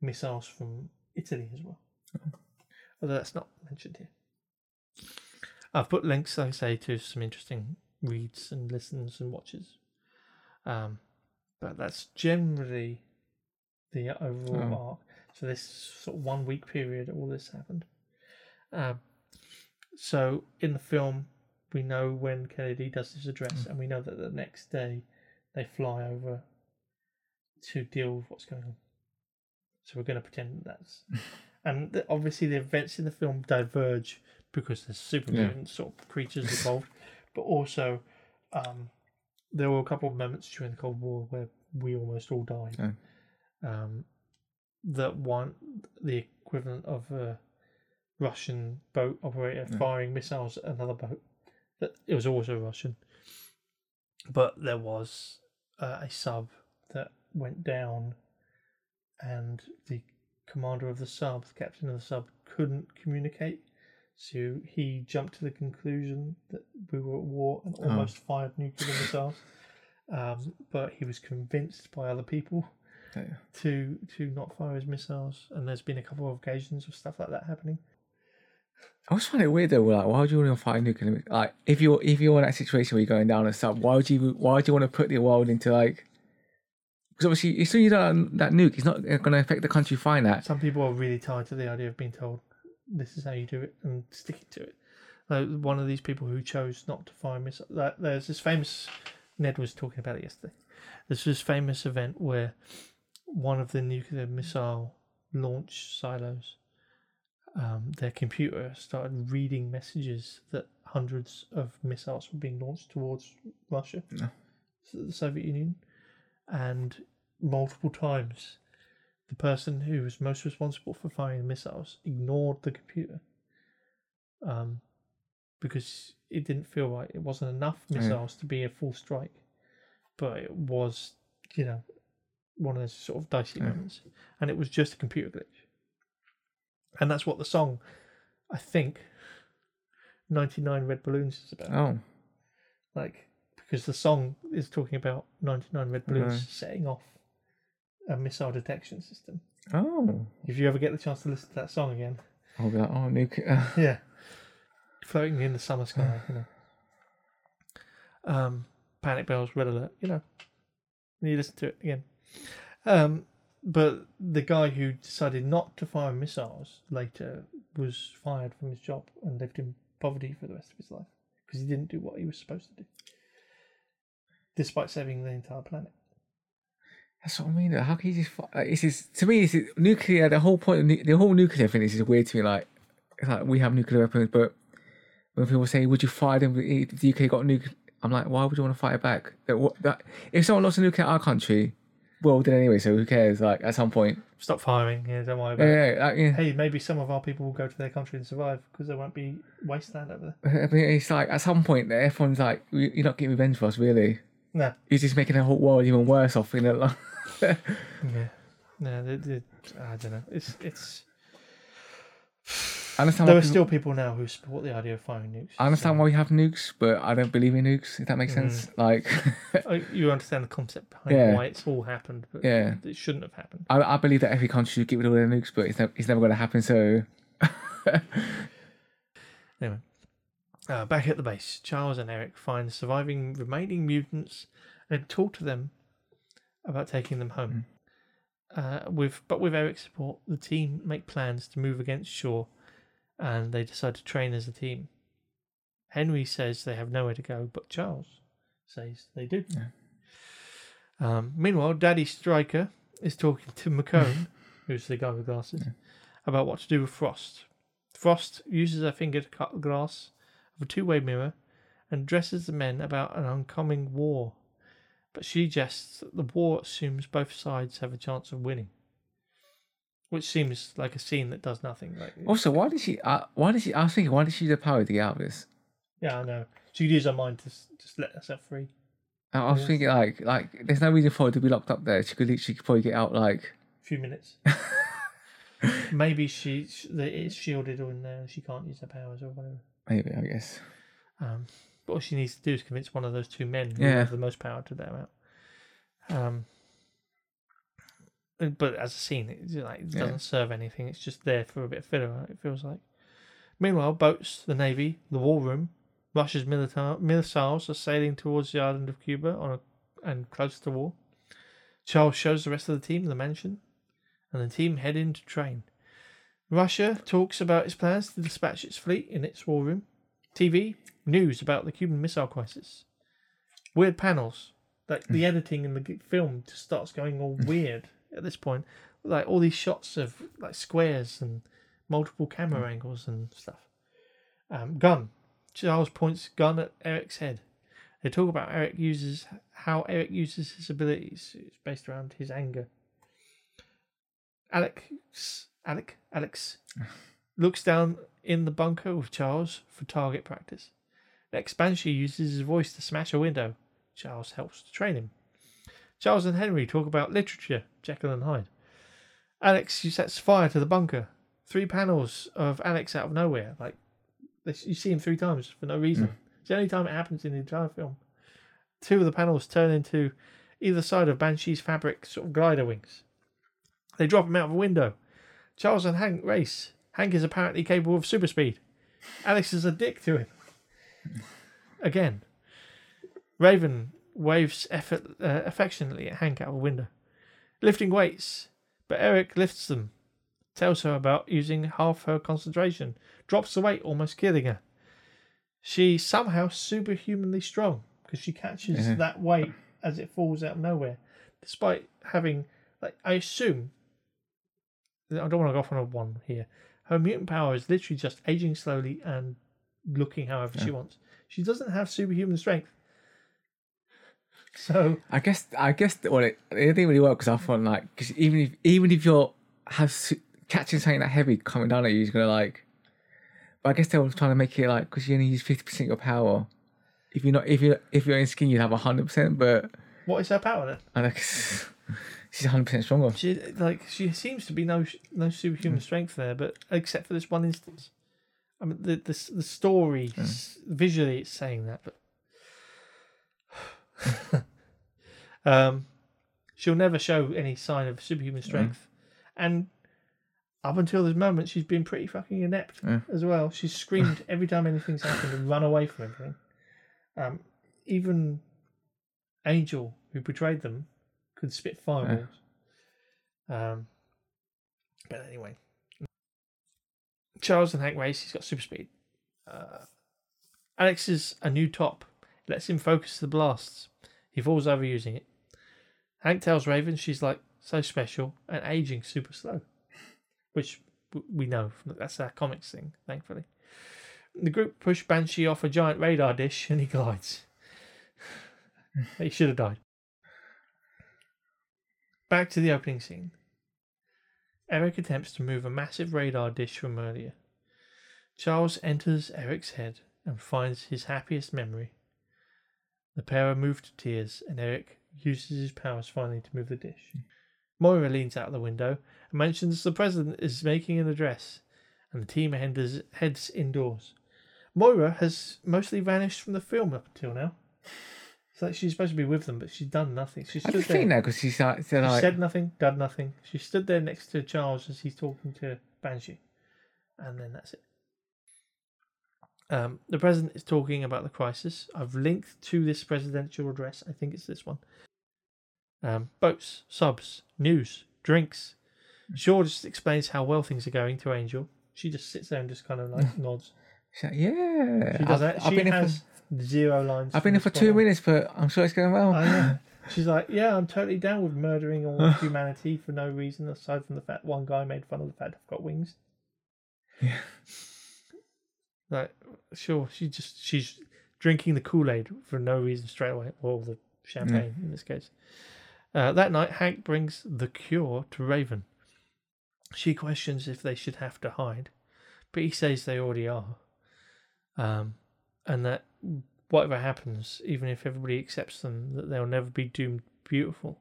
missiles from Italy as well, although that's not mentioned here. I've put links, like I say, to some interesting reads and listens and watches. Um, but that's generally the overall Oh. arc. So this sort of one week period, all this happened. Um, so in the film, we know when Kennedy does his address, and we know that the next day they fly over to deal with what's going on. So we're going to pretend that that's, [laughs] and the, obviously the events in the film diverge because there's super Yeah. mutant sort of creatures involved, but also um, there were a couple of moments during the Cold War where we almost all died. Oh. Um, that one, the equivalent of a Russian boat operator firing missiles at another boat. That it was also Russian, but there was uh, a sub that went down, and the commander of the sub, the captain of the sub, couldn't communicate. So he jumped to the conclusion that we were at war and Oh. almost fired nuclear missiles. Um, but he was convinced by other people Yeah. to to not fire his missiles, and there's been a couple of occasions of stuff like that happening. I always find it weird though. Like, why would you want to fight nuclear? Like, if you're if you're in that situation where you're going down a sub, why would you why would you want to put the world into like? Because obviously, as soon as you don't that nuke, it's not going to affect the country that. Some people are really tied to the idea of being told this is how you do it and sticking to it. Like one of these people who chose not to fire missiles. Like, there's this famous. Ned was talking about it yesterday. There's this famous event where one of the nuclear missile launch silos, um, their computer started reading messages that hundreds of missiles were being launched towards Russia, No. the Soviet Union, and multiple times the person who was most responsible for firing the missiles ignored the computer um, because it didn't feel right. It wasn't enough Yeah. missiles to be a full strike, but it was, you know, one of those sort of dicey Yeah. moments, and it was just a computer glitch. And that's what the song, I think, 99 Red Balloons is about. Oh, Like, because the song is talking about 99 Red Balloons Right. setting off a missile detection system. oh, If you ever get the chance to listen to that song again, I'll be like, oh, nuclear. [laughs] yeah, floating in the summer sky, you know. Um, panic bells, red alert, you know. And you listen to it again. Um, but the guy who decided not to fire missiles later was fired from his job and lived in poverty for the rest of his life because he didn't do what he was supposed to do, despite saving the entire planet. That's what I mean. How can you just? Like, it's just, to me, it's just, nuclear. The whole point of nu- the whole nuclear thing is just weird to me. Like, it's like we have nuclear weapons, but when people say, "Would you fire them if the UK got nuclear?" I'm like, why would you want to fight it back? That, what, that, if someone lost a nuclear in our country, well, we did anyway. So who cares? Like at some point, Stop firing, yeah, don't worry about yeah, it. yeah, like, yeah. Hey, maybe some of our people will go to their country and survive because there won't be wasteland over there. [laughs] I mean, it's like at some point, everyone's like, "You're not getting revenge for us, really. No, You're just making the whole world even worse off." In it, [laughs] Yeah, no, I don't know. It's it's I understand There are people, still people now who support the idea of firing nukes. I understand why we have nukes, but I don't believe in nukes. If that makes sense. Like, Uh, [laughs] You understand the concept behind Yeah. why it's all happened, but Yeah. it shouldn't have happened. I, I believe that every country should get rid of all their nukes, but it's, ne- it's never going to happen. So, Anyway, uh, back at the base, Charles and Eric find surviving remaining mutants and talk to them about taking them home. Uh, with but with Eric's support, the team make plans to move against Shaw, and they decide to train as a team. Henry says they have nowhere to go, but Charles says they do. Yeah. Um, meanwhile, Daddy Striker is talking to McCone, [laughs] who's the guy with glasses, about what to do with Frost. Frost uses her finger to cut the glass of a two-way mirror and addresses the men about an oncoming war. But she suggests that the war assumes both sides have a chance of winning, which seems like a scene that does nothing. Like, also, why did she? Uh, why did she? I was thinking, why did she use the power to get out of this? yeah, I know. She could use her mind to just let herself free. I was thinking, like, like there's no reason for her to be locked up there. She could, she could probably get out, like, A few minutes. [laughs] Maybe she sh- that it's shielded in there. and She can't use her powers or whatever. Maybe I guess. Um, but all she needs to do is convince one of those two men who Yeah. have the most power to let her out. Um, but as a scene, it, like, it doesn't serve anything. It's just there for a bit of filler. It feels like. Meanwhile, boats, the navy, the war room, Russia's milita- missiles are sailing towards the island of Cuba on a, and close to war. Charles shows the rest of the team the mansion, and the team head in to train. Russia talks about its plans to dispatch its fleet in its war room. TV news about the Cuban Missile Crisis. Weird panels, like the [laughs] editing in the film just starts going all [laughs] weird at this point. Like all these shots of like squares and multiple camera angles and stuff. Um, gun. Charles points gun at Eric's head. They talk about Eric uses how Eric uses his abilities. It's based around his anger. Alex, Alec, Alex looks down in the bunker with Charles for target practice. Next, Banshee uses his voice to smash a window. Charles helps to train him. Charles and Henry talk about literature, Jekyll and Hyde. Alex sets fire to the bunker. Three panels of Alex out of nowhere. Like, you see him three times for no reason. Hmm. It's the only time it happens in the entire film. Two of the panels turn into either side of Banshee's fabric sort of glider wings. They drop him out of a window. Charles and Hank race. Hank is apparently capable of super speed. Alex is a dick to him. Again. Raven waves effort, uh, affectionately at Hank out of a window. Lifting weights, but Eric lifts them. Tells her about using half her concentration. Drops the weight, almost killing her. She's somehow superhumanly strong because she catches Yeah. that weight as it falls out of nowhere, despite having, like, I assume. I don't want to go off on a one here. Her mutant power is literally just aging slowly and looking however she wants. She doesn't have superhuman strength. So I guess I guess well, it, it didn't really work because I thought like because even if even if you're have su- catching something that heavy coming down at you, you're gonna like. But I guess they were trying to make it like because you only use fifty percent of your power. If you're not if you if you're in skin, you'd have hundred percent. But what is her power then? I like [laughs] she's hundred percent stronger. She like she seems to be no no superhuman Hmm. strength there, but except for this one instance. I mean the the the story Hmm. s- visually it's saying that, but [laughs] um, she'll never show any sign of superhuman strength, and up until this moment she's been pretty fucking inept Yeah. as well. She's screamed [laughs] every time anything's happened and run away from everything. Um, even Angel, who portrayed them, could spit fireballs. Um, but anyway, Charles and Hank race. He's got super speed. Uh, Alex is a new top. Lets him focus the blasts. He falls over using it. Hank tells Raven she's like so special and aging super slow, which we know from that's our comics thing. Thankfully, the group push Banshee off a giant radar dish and he glides. [laughs] he should have died. Back to the opening scene. Eric attempts to move a massive radar dish from earlier. Charles enters Eric's head and finds his happiest memory. The pair are moved to tears, and Eric uses his powers finally to move the dish. Moira leans out the window and mentions the president is making an address, and the team heads, heads indoors. Moira has mostly vanished from the film up until now. It's like she's supposed to be with them, but she's done nothing. She I stood just there. think that because she's like, She like said nothing, done nothing. She stood there next to Charles as he's talking to Banshee, and then that's it. Um, the president is talking about the crisis. I've linked to this presidential address. I think it's this one. Um, boats, subs, news, drinks. Shaw just explains how well things are going to Angel. She just sits there and just kind of like [laughs] nods. she's like, yeah. She does I've, that. I've She been has zero lines. I've been here for two minutes, but I'm sure it's going well. I know. [laughs] She's like, yeah, I'm totally down with murdering all [laughs] of humanity for no reason aside from the fact one guy made fun of the fact I've got wings. Yeah. [laughs] Like, sure, she just she's drinking the Kool Aid for no reason straight away, or the champagne in this case. Uh, that night, Hank brings the cure to Raven. She questions if they should have to hide, but he says they already are. Um, and that whatever happens, even if everybody accepts them, that they'll never be doomed beautiful.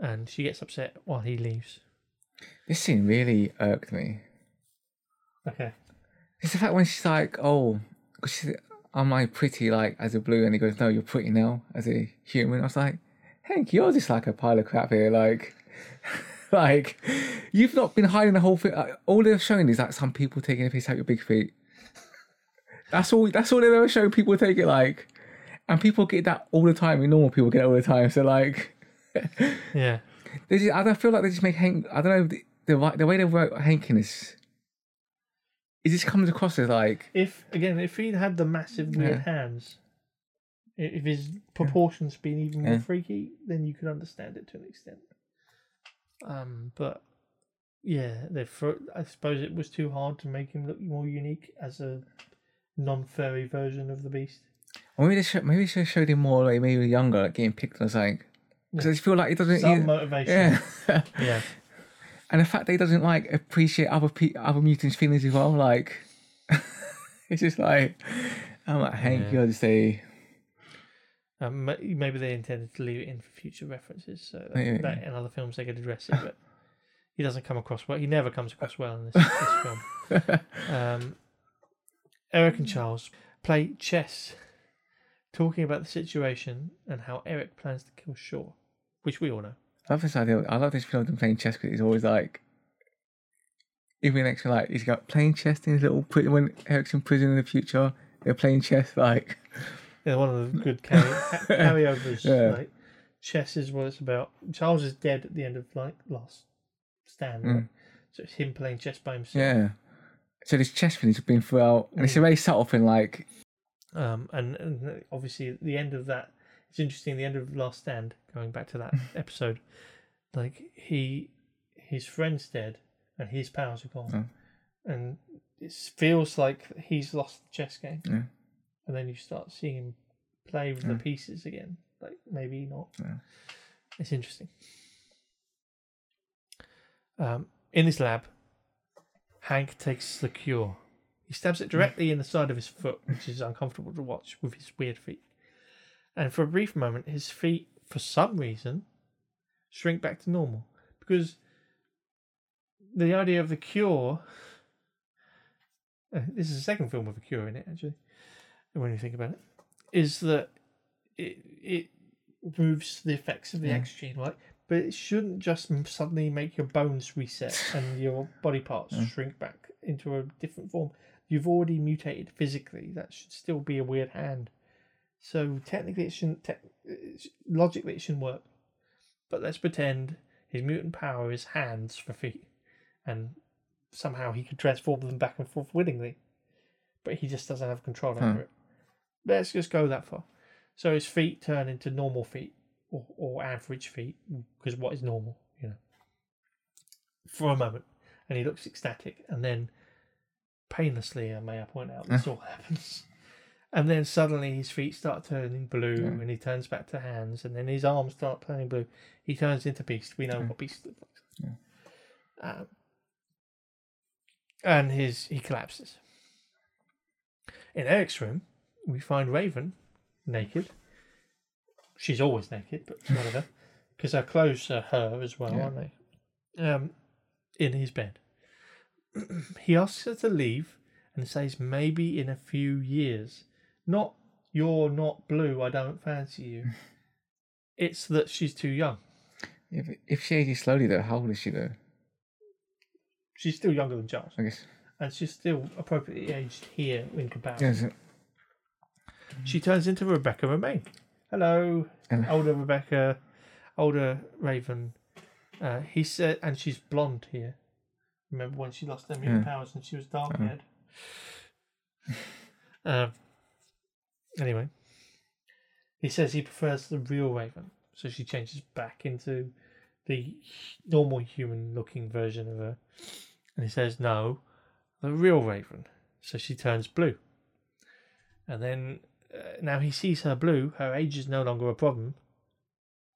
And she gets upset while he leaves. This scene really irked me. Okay. It's the fact when she's like, oh, 'cause she's, am I pretty like as a blue? And he goes, no, you're pretty now as a human. I was like, Hank, you're just like a pile of crap here. Like, [laughs] like you've not been hiding the whole thing. Like, all they're showing is like some people taking a piece out your big feet. That's all. That's all they've ever show. People take it like, and people get that all the time. And normal people get it all the time. So like, [laughs] Yeah. they just, I don't feel like they just make Hank. I don't know the the, the way they wrote Hank in this. It just comes across as like If again, if he'd had the massive weird Yeah. hands, if his proportions been even more Yeah. freaky, then you could understand it to an extent. Um, but yeah, they fro- I suppose it was too hard to make him look more unique as a non-furry version of the beast. Or maybe they should, maybe they should have showed him more like maybe younger, like getting picked on something. Because I just feel like he doesn't. Some he- motivation. yeah, [laughs] Yeah. [laughs] and the fact that he doesn't like appreciate other pe- other mutants' feelings as well. Like, [laughs] it's just like I'm like Hank, Yeah. you're just a Um, maybe they intended to leave it in for future references, so that, Maybe. that in other films they could address it. But he doesn't come across well. He never comes across well in this, this film. Um, Eric and mm. Charles play chess, talking about the situation and how Eric plans to kill Shaw, which we all know. I love this idea. I love this film of them playing chess because he's always like, even extra like he's got playing chess in his little prison when Eric's in prison in the future. They're playing chess like Yeah, one of the good carry, [laughs] carryovers. Yeah. Like chess is what it's about. Charles is dead at the end of like Last Stand, mm. right? so it's him playing chess by himself. yeah. So this chess thing has been throughout, and it's a very subtle thing. Like Um, and, and obviously at the end of that, it's interesting. The end of Last Stand, going back to that [laughs] episode, like he, his friend's dead, and his powers are gone, and it feels like he's lost the chess game. Yeah. And then you start seeing him play with the pieces again. Like maybe not. Yeah. It's interesting. Um, in this lab, Hank takes the cure. He stabs it directly in the side of his foot, which is uncomfortable to watch with his weird feet. And for a brief moment, his feet, for some reason, shrink back to normal. Because the idea of the cure. uh, this is the second film with a cure in it, actually, when you think about it, is that it, it removes the effects of the Yeah. X gene, right? But it shouldn't just suddenly make your bones reset and your body parts shrink back into a different form. You've already mutated physically. That should still be a weird hand. So technically, it shouldn't. Te- logically, it shouldn't work. But let's pretend his mutant power is hands for feet, and somehow he could transform them back and forth willingly. But he just doesn't have control over Hmm. it. Let's just go that far. So his feet turn into normal feet or, or average feet, because what is normal, you know, for a moment. And he looks ecstatic, and then painlessly, uh, may I point out, this all [laughs] happens. And then suddenly his feet start turning blue, and he turns back to hands, and then his arms start turning blue. He turns into Beast. We know what Beast looks like. Um, and his he collapses. In Eric's room, we find Raven naked. She's always naked, but whatever, because [laughs] her clothes are her as well, Yeah. aren't they? Um, in his bed. [clears throat] he asks her to leave and says maybe in a few years. Not you're not blue, I don't fancy you. [laughs] it's that she's too young. If, if she ages slowly, though, how old is she, though? She's still younger than Charles. I guess. And she's still appropriately aged here in comparison. Yes. She turns into Rebecca Romijn. Hello, older Rebecca, older Raven. Uh, he said, and she's blonde here. Remember when she lost her mutant Yeah. powers and she was dark haired? [laughs] um, anyway, he says he prefers the real Raven, so she changes back into the normal human looking version of her. And he says, no, the real Raven. So she turns blue. And then uh, now he sees her blue, her age is no longer a problem.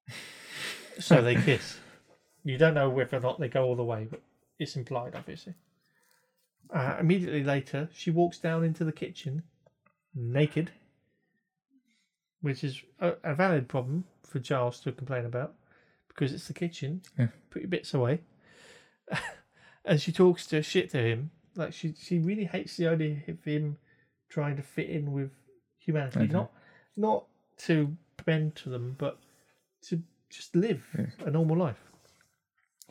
[laughs] So they kiss. You don't know whether or not they go all the way, but it's implied, obviously. Uh, immediately later, she walks down into the kitchen, naked, which is a, a valid problem for Charles to complain about because it's the kitchen, Yeah. put your bits away. [laughs] and she talks to shit to him. Like she, she really hates the idea of him trying to fit in with humanity, Okay. not not to bend to them, but to just live Yeah. a normal life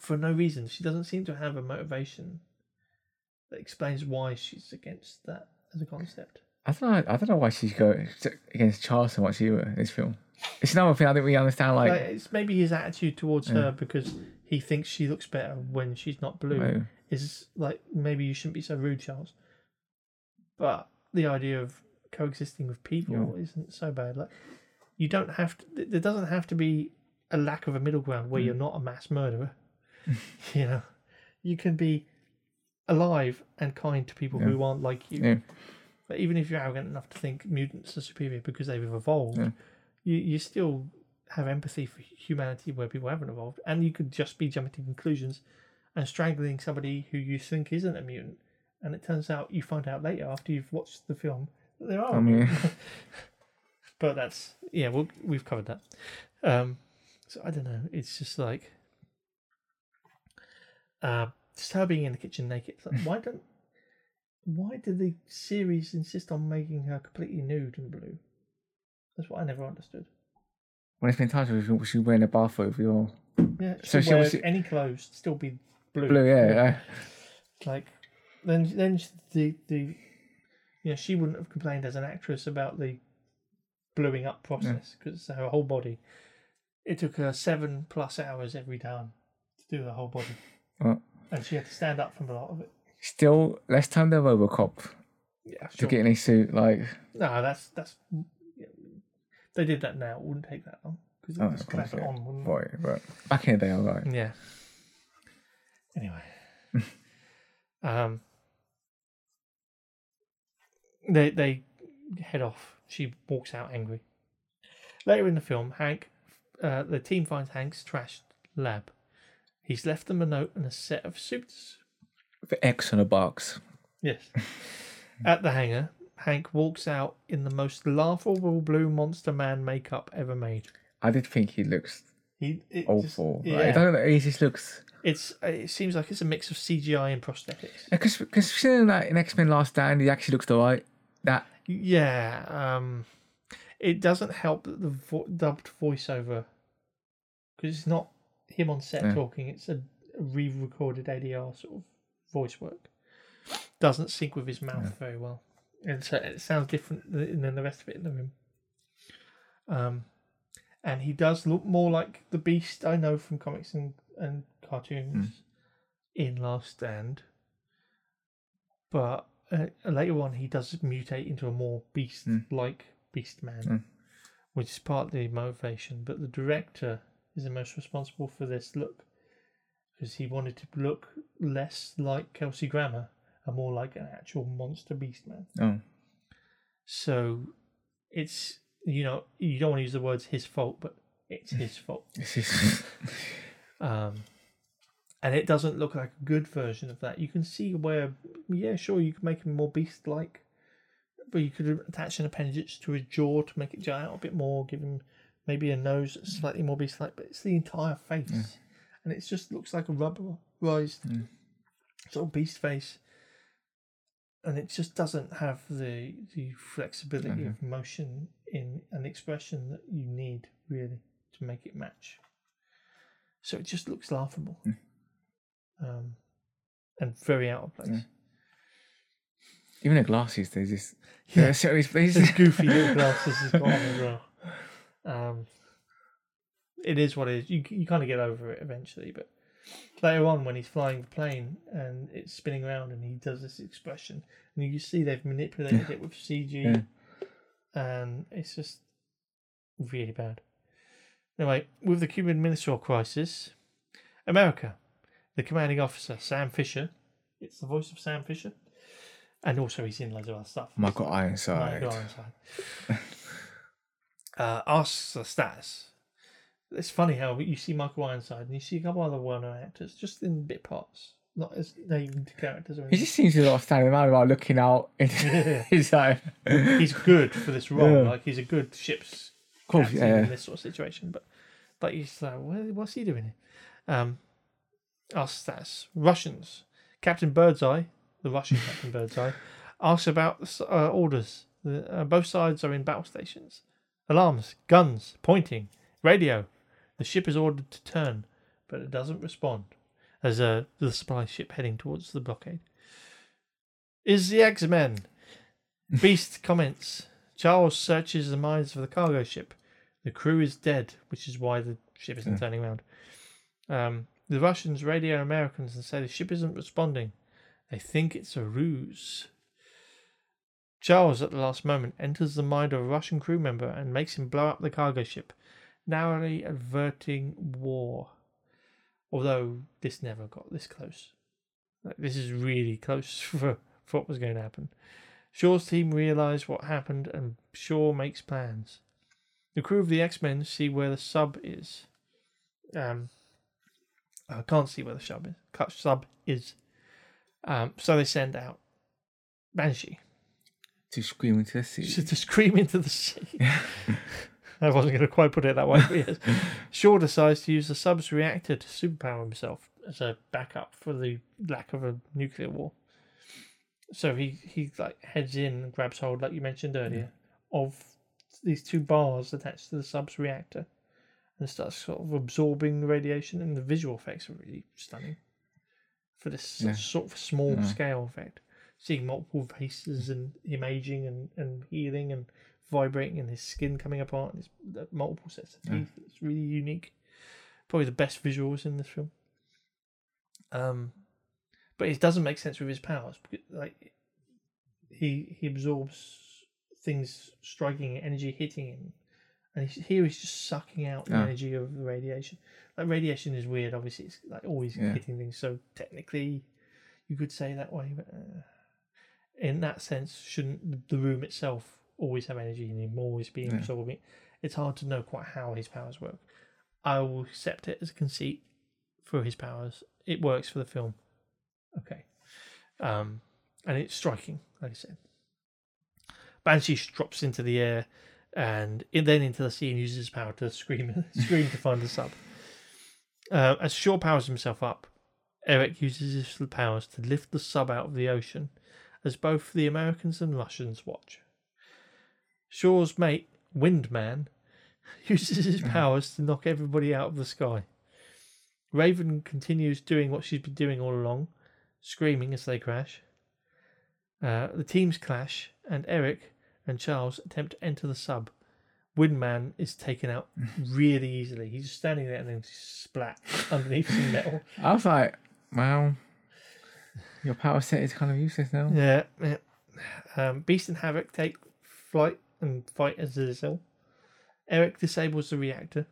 for no reason. She doesn't seem to have a motivation that explains why she's against that as a concept. I don't know. I don't know why she's going against Charles so much either in this film. It's another thing I didn't really understand. Like, Like, it's maybe his attitude towards Yeah. her because he thinks she looks better when she's not blue. no. Is like maybe you shouldn't be so rude, Charles. But the idea of coexisting with people isn't so bad. Like you don't have to. There doesn't have to be a lack of a middle ground where Mm. you're not a mass murderer. [laughs] [laughs] you know, you can be alive and kind to people who aren't like you. Yeah. But even if you're arrogant enough to think mutants are superior because they've evolved, Yeah. you you still have empathy for humanity where people haven't evolved, and you could just be jumping to conclusions and strangling somebody who you think isn't a mutant, and it turns out you find out later after you've watched the film there are. I mean, [laughs] [laughs] but that's yeah, we'll, we've covered that. Um, so I don't know. It's just like, uh, just her being in the kitchen naked. Like, [laughs] why don't? Why did the series insist on making her completely nude and blue? That's what I never understood. when it's been times where she- wearing a bathrobe, you're Yeah, So she'll she wear was- any clothes, still be blue. blue. Yeah. Like then, then the the you know she wouldn't have complained as an actress about the bluing up process because her whole body. It took her seven plus hours every time to do the whole body, [laughs] Well, and she had to stand up from a lot of it. still less time than RoboCop Yeah, to get in a suit. Like, No, that's that's. yeah, They did that now. It wouldn't take that long because Oh, they just clap it yeah. on. Wouldn't boy, but back in the day, alright. it? Yeah. Anyway, [laughs] um, they they head off. She walks out angry. Later in the film, Hank, uh, the team finds Hank's trashed lab. He's left them a note and a set of suits. The X on a box. Yes. [laughs] At the hangar, Hank walks out in the most laughable blue monster man makeup ever made. I did think he looks He just- awful. Like, yeah, I don't know. He just looks. it's it seems like it's a mix of CGI and prosthetics. Because because seeing that in X Men Last Stand, he actually looks alright. That Yeah, um, it doesn't help that the vo- dubbed voiceover because it's not him on set Yeah. talking; it's a re-recorded ADR sort of voice work. Doesn't sync with his mouth very well, and so it sounds different than the rest of it in the room. Um, and he does look more like the Beast I know from comics and and cartoons in Last Stand. But uh, later on, he does mutate into a more beast-like Beast Man, Mm. which is part of the motivation. But the director is the most responsible for this look because he wanted to look less like Kelsey Grammer and more like an actual monster Beast Man. oh So it's you know you don't want to use the words his fault, but it's his fault. [laughs] Um, and it doesn't look like a good version of that. You can see where, yeah, sure, you could make him more beast-like, but you could attach an appendage to his jaw to make it jut out a bit more, give him maybe a nose that's slightly more beast-like. But it's the entire face, and it just looks like a rubberized sort of beast face, and it just doesn't have the the flexibility of motion in an expression that you need really to make it match. So it just looks laughable, um, and very out of place. Yeah. Even [laughs] the glasses, there's this. Yeah. Yeah. So his face. Goofy little glasses got on as well. Um, it is what it is. You you kind of get over it eventually, but later on when he's flying the plane and it's spinning around and he does this expression, and you see they've manipulated it with CG, Yeah. and it's just really bad. Anyway, with the Cuban Missile Crisis, America, the commanding officer Sam Fisher, it's the voice of Sam Fisher, and also he's in loads of other stuff. Michael Ironside. Michael Ironside. [laughs] uh, asks the status. It's funny how you see Michael Ironside and you see a couple other well-known actors just in bit parts, not as named characters or He just seems to lot standing around while looking out [laughs] into Yeah. [laughs] his own. He's good for this role. Yeah. Like he's a good ship's course, captain yeah. in this sort of situation. But but he's like, what's he doing here? Um, asks that's Russians. Captain Birdseye, the Russian [laughs] Captain Birdseye, asks about uh, orders. The, uh, both sides are in battle stations. Alarms, guns, pointing, radio. The ship is ordered to turn, but it doesn't respond. As uh, the supply ship heading towards the blockade. Is the X-Men? [laughs] Beast comments. Charles searches the mines of the cargo ship. The crew is dead, which is why the ship isn't Yeah. turning around. Um, the Russians radio Americans and say the ship isn't responding. They think it's a ruse. Charles, at the last moment, enters the mind of a Russian crew member and makes him blow up the cargo ship, narrowly averting war. Although this never got this close. Like, this is really close for, [laughs] for what was going to happen. Shaw's team realise what happened and Shaw makes plans. The crew of the X Men see where the sub is. Um, I can't see where the sub is. Cut sub is. Um, so they send out Banshee To scream into the to, sea. [laughs] to scream into the sea. [laughs] I wasn't going to quite put it that way, but yes. [laughs] Shaw decides to use the sub's reactor to superpower himself as a backup for the lack of a nuclear war. So he, he like heads in and grabs hold, like you mentioned earlier, of these two bars attached to the sub's reactor and starts sort of absorbing the radiation and the visual effects are really stunning for this Yeah. sort of small Yeah. scale effect. Seeing multiple faces and him aging and, and healing and vibrating and his skin coming apart and his multiple sets of Yeah. teeth. It's really unique. Probably the best visuals in this film. Um, but it doesn't make sense with his powers. because, Like he he absorbs things striking energy hitting him, and he's, here he's just sucking out the Yeah. energy of the radiation. Like radiation is weird. Obviously, it's like always Yeah. hitting things. So technically, you could say that way, but uh, in that sense, shouldn't the room itself always have energy and him always be Yeah. absorbing? It's hard to know quite how his powers work. I will accept it as a conceit for his powers. It works for the film. Okay. Um, and it's striking, like I said. Banshee drops into the air and then into the sea and uses his power to scream [laughs] scream to find the sub. Uh, as Shaw powers himself up, Eric uses his powers to lift the sub out of the ocean as both the Americans and Russians watch. Shaw's mate, Windman, [laughs] uses his powers to knock everybody out of the sky. Raven continues doing what she's been doing all along, screaming as they crash. Uh, the teams clash, and Eric and Charles attempt to enter the sub. Windman is taken out [laughs] really easily. He's just standing there and then splat underneath some metal. [laughs] I was like, well, your power set is kind of useless now. Yeah, yeah. Um, Beast and Havoc take flight and fight Azazel. Eric disables the reactor.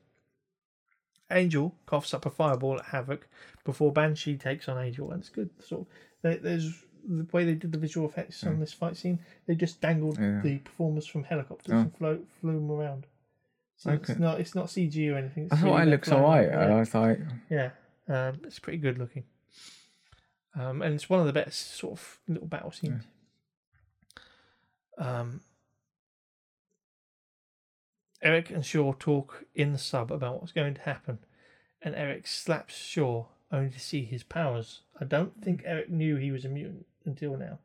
Angel coughs up a fireball at Havoc before Banshee takes on Angel, and it's good. Sort of, there's the way they did the visual effects on this fight scene. They just dangled Yeah. the performers from helicopters Oh. and flew, flew them around. So it's not it's not CG or anything. It's I thought really it flying alright. Yeah. I like, Yeah, um, it's pretty good looking. Um, and it's one of the best sort of little battle scenes. Um, Eric and Shaw talk in the sub about what's going to happen, and Eric slaps Shaw only to see his powers. I don't think Eric knew he was a mutant until now.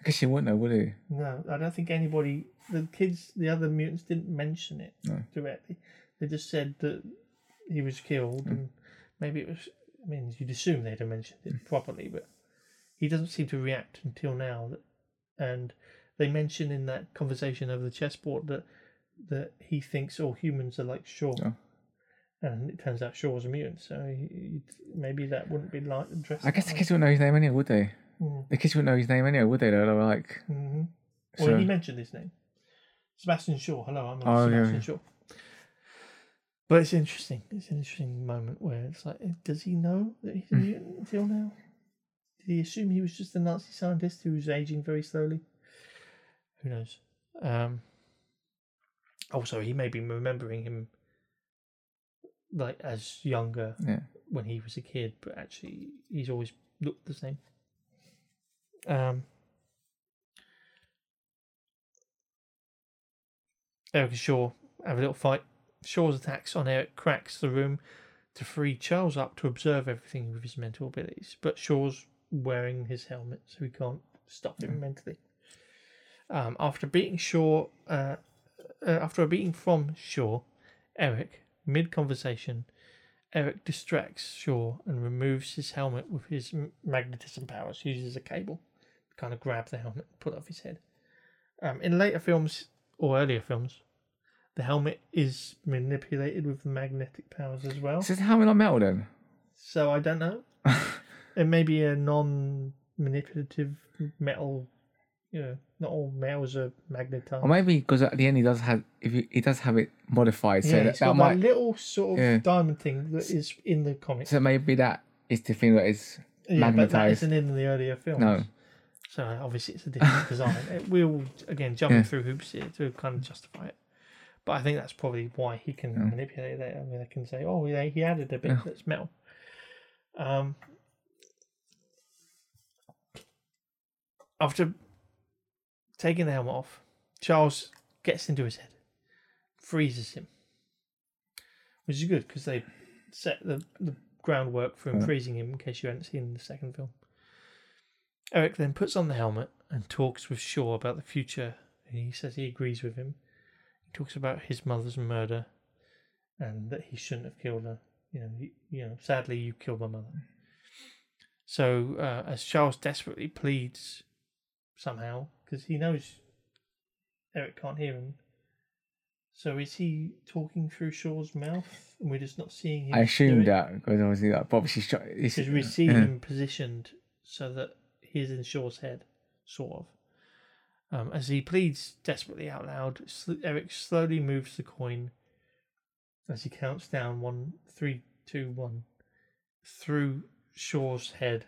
I guess he wouldn't know, would he? No, I don't think anybody, the kids, the other mutants didn't mention it No. directly. They just said that he was killed, hmm. and maybe it was. I mean, you'd assume they'd have mentioned it hmm. properly, but he doesn't seem to react until now. That, and they mention in that conversation over the chessboard that that he thinks all humans are like Shaw, Oh. And it turns out Shaw's a mutant. So maybe that wouldn't be like addressed. I guess the kids wouldn't know his name anyway, would they? Mm. The kids wouldn't know his name anyway, would they? They were like, hmm Well, So- he mentioned his name, Sebastian Shaw. Hello, I'm Oh, Sebastian yeah. Shaw. But it's interesting. It's an interesting moment where it's like, does he know that he's a Hmm. mutant until now? Did he assume he was just a Nazi scientist who was aging very slowly? Who knows? Um, also, he may be remembering him like as younger yeah. when he was a kid, but actually he's always looked the same. Um, Eric and Shaw have a little fight. Shaw's attacks on Eric cracks the room to free Charles up to observe everything with his mental abilities, but Shaw's wearing his helmet, so he can't stop him mentally. Um, after beating Shaw, uh, uh, after a beating from Shaw, Eric, mid conversation, Eric distracts Shaw and removes his helmet with his magnetism powers. he Uses a cable to kind of grab the helmet and pull it off his head. Um, in later films or earlier films, the helmet is manipulated with magnetic powers as well. Is the helmet not metal then? So I don't know. [laughs] it may be a non-manipulative metal. You know, not all metals are magnetized. Or maybe because at the end he does have, if he, he does have it modified, so yeah, that, it's that might, little sort of Yeah. diamond thing that is in the comics. so maybe that is the thing that is yeah, but that magnetized. isn't in the earlier films. No. So obviously it's a different [laughs] design. It will again jumping Yeah. through hoops here to kind of justify it. But I think that's probably why he can Yeah. manipulate it. I mean, I can say, oh, yeah, he added a bit that's metal. Um, after taking the helmet off, Charles gets into his head, freezes him, which is good because they set the, the groundwork for him Yeah. freezing him. In case you hadn't seen the second film, Eric then puts on the helmet and talks with Shaw about the future. He says he agrees with him. He talks about his mother's murder and that he shouldn't have killed her. You know, he, you know, sadly, you killed my mother. So, uh, as Charles desperately pleads, somehow, because he knows Eric can't hear him. So, is he talking through Shaw's mouth, and we're just not seeing him? I do assumed that because obviously that, obviously because we see him [laughs] positioned so that he's in Shaw's head, sort of. Um, as he pleads desperately out loud, Eric slowly moves the coin as he counts down one, three, two, one, through Shaw's head,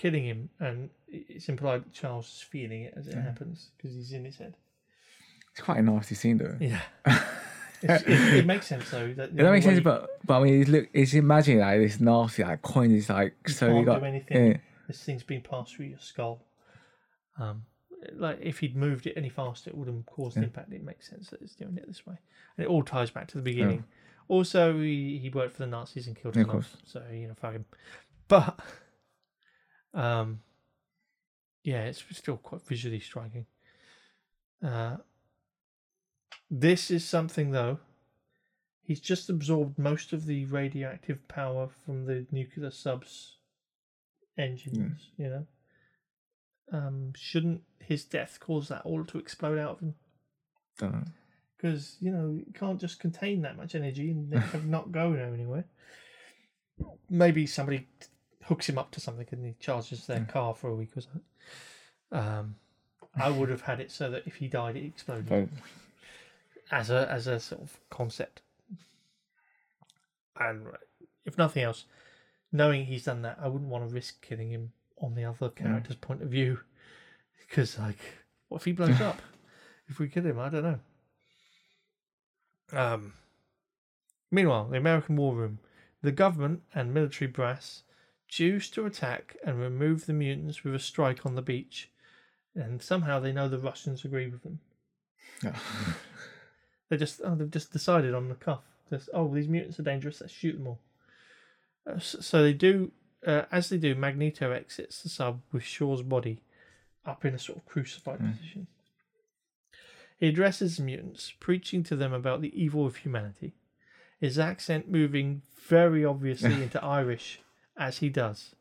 killing him. And it's implied that Charles is feeling it as it Yeah. happens because he's in his head. It's quite a nasty scene though. Yeah, [laughs] it, it makes sense though. That, that makes sense, but but I mean, it's look, it's imagining like this nasty like coin is like so You slowly can't got do anything. yeah. this thing's been passed through your skull. Um, like if he'd moved it any faster, it would have caused Yeah. impact. It makes sense that it's doing it this way, and it all ties back to the beginning. Also, he, he worked for the Nazis and killed Yeah, his course. so you know, fuck him. But, um, yeah, it's still quite visually striking. Uh, this is something though. He's just absorbed most of the radioactive power from the nuclear subs engines, you know. Um, shouldn't his death cause that all to explode out of him? Don't know. Because you know you can't just contain that much energy and [laughs] have not go anywhere. Maybe somebody hooks him up to something and he charges their car for a week or something. Um, I would have had it so that if he died, it exploded But as a as a sort of concept. And if nothing else, knowing he's done that, I wouldn't want to risk killing him on the other character's point of view, because like, what if he blows [laughs] up? If we kill him, I don't know. Um. Meanwhile, the American War Room, the government and military brass choose to attack and remove the mutants with a strike on the beach, and somehow they know the Russians agree with them. [laughs] They just oh, they've just decided on the cuff this. Oh, these mutants are dangerous. Let's shoot them all. Uh, s- so they do. Uh, as they do, Magneto exits the sub with Shaw's body up in a sort of crucified position. He addresses the mutants, preaching to them about the evil of humanity. His accent moving very obviously [laughs] into Irish as he does.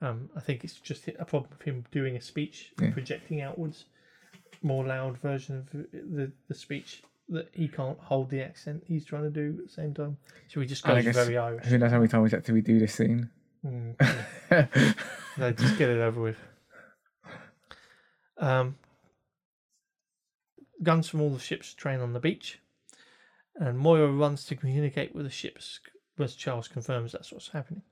Um, I think it's just a problem of him doing a speech, Yeah. projecting outwards, more loud version of the, the speech that he can't hold the accent he's trying to do at the same time. So he just And I goes guess- very Irish. Who knows how many times we do this scene? Mm, [laughs] no, just get it over with. Um, guns from all the ships train on the beach, and Moira runs to communicate with the ships as Charles confirms that's what's happening.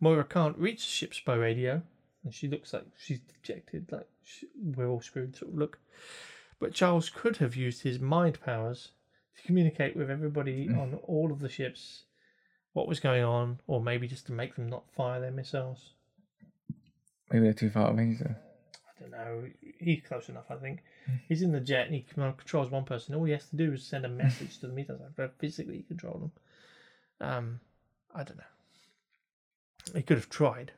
Moira can't reach the ships by radio, and she looks like she's dejected, like she, we're all screwed sort of look. But Charles could have used his mind powers to communicate with everybody on all of the ships what was going on, or maybe just to make them not fire their missiles. Maybe they're too far away. So. I don't know. He's close enough, I think. He's in the jet and he controls one person. All he has to do is send a message to them. He doesn't have to physically control them. Um, I don't know. He could have tried.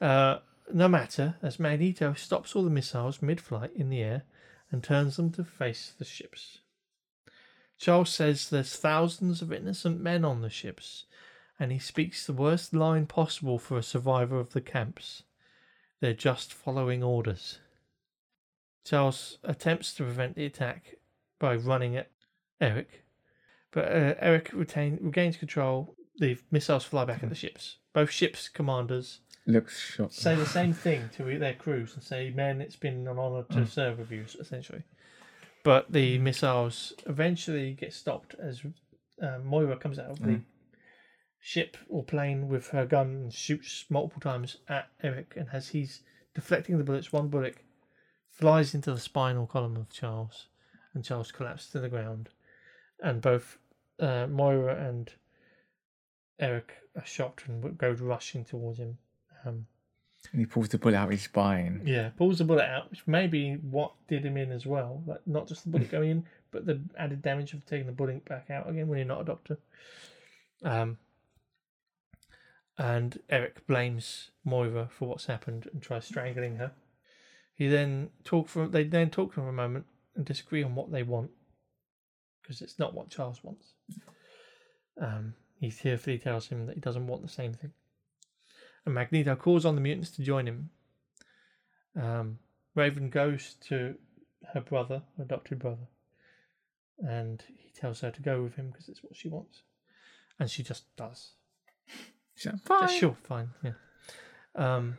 Uh, no matter, as Magneto stops all the missiles mid flight in the air and turns them to face the ships. Charles says there's thousands of innocent men on the ships, and he speaks the worst line possible for a survivor of the camps. They're just following orders. Charles attempts to prevent the attack by running at Eric, but uh, Eric retain, regains control. The missiles fly back at the ships. Both ships' commanders Looks shocked. say the same thing to their crews and say, "Men, it's been an honour to serve with you." Essentially, but the missiles eventually get stopped as uh, Moira comes out of the ship or plane with her gun and shoots multiple times at Eric. And as he's deflecting the bullets, one bullet flies into the spinal column of Charles, and Charles collapses to the ground. And both uh, Moira and Eric are shocked and goes rushing towards him. Um, and he pulls the bullet out of his spine. yeah, pulls the bullet out, which may be what did him in as well. Like not just the bullet going in, but the added damage of taking the bullet back out again when you're not a doctor. Um, and Eric blames Moira for what's happened and tries strangling her. He then talk for they then talk for a moment and disagree on what they want because it's not what Charles wants. Um, he tearfully tells him that he doesn't want the same thing. And Magneto calls on the mutants to join him. Um, Raven goes to her brother, her adopted brother, and he tells her to go with him because it's what she wants. And she just does. She's like, fine. sure, fine, yeah. Um,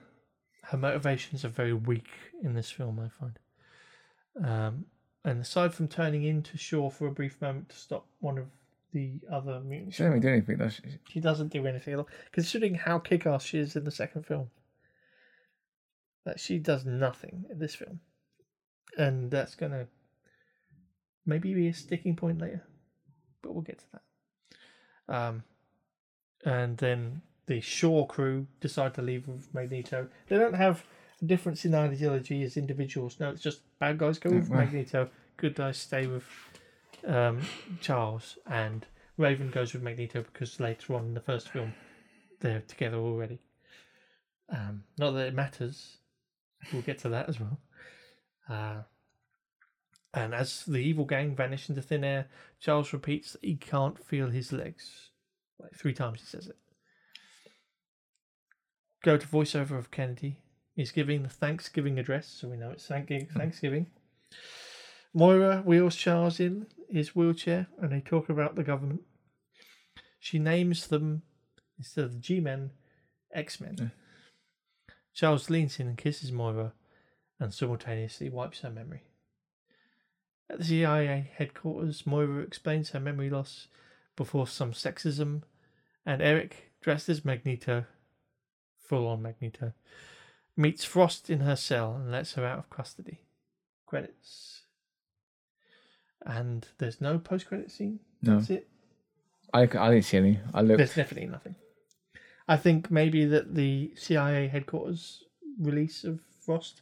her motivations are very weak in this film, I find. Um, and aside from turning into Shaw for a brief moment to stop one of the other mutants, She doesn't do anything, does she? she doesn't do anything at all. Considering how kick-ass she is in the second film, that she does nothing in this film, and that's gonna maybe be a sticking point later, but we'll get to that. Um, and then the Shaw crew decide to leave with Magneto. They don't have a difference in ideology as individuals. No, it's just bad guys go with. Magneto, good guys stay with um, Charles, and Raven goes with Magneto because later on in the first film they're together already. Um, not that it matters. We'll get to that as well. Uh, and as the evil gang vanish into thin air, Charles repeats that he can't feel his legs. Like three times he says it. Go to voiceover of Kennedy. He's giving the Thanksgiving address, so we know it's Thanksgiving. Moira wheels Charles in his wheelchair and they talk about the government. She names them, instead of the G Men, X Men. Charles leans in and kisses Moira and simultaneously wipes her memory. At the CIA headquarters, Moira explains her memory loss before some sexism, and Eric, dressed as Magneto, full on Magneto, meets Frost in her cell and lets her out of custody. Credits. And there's no post credit scene. No, That's it. I, I didn't see any. I looked. There's definitely nothing. I think maybe that the CIA headquarters release of Frost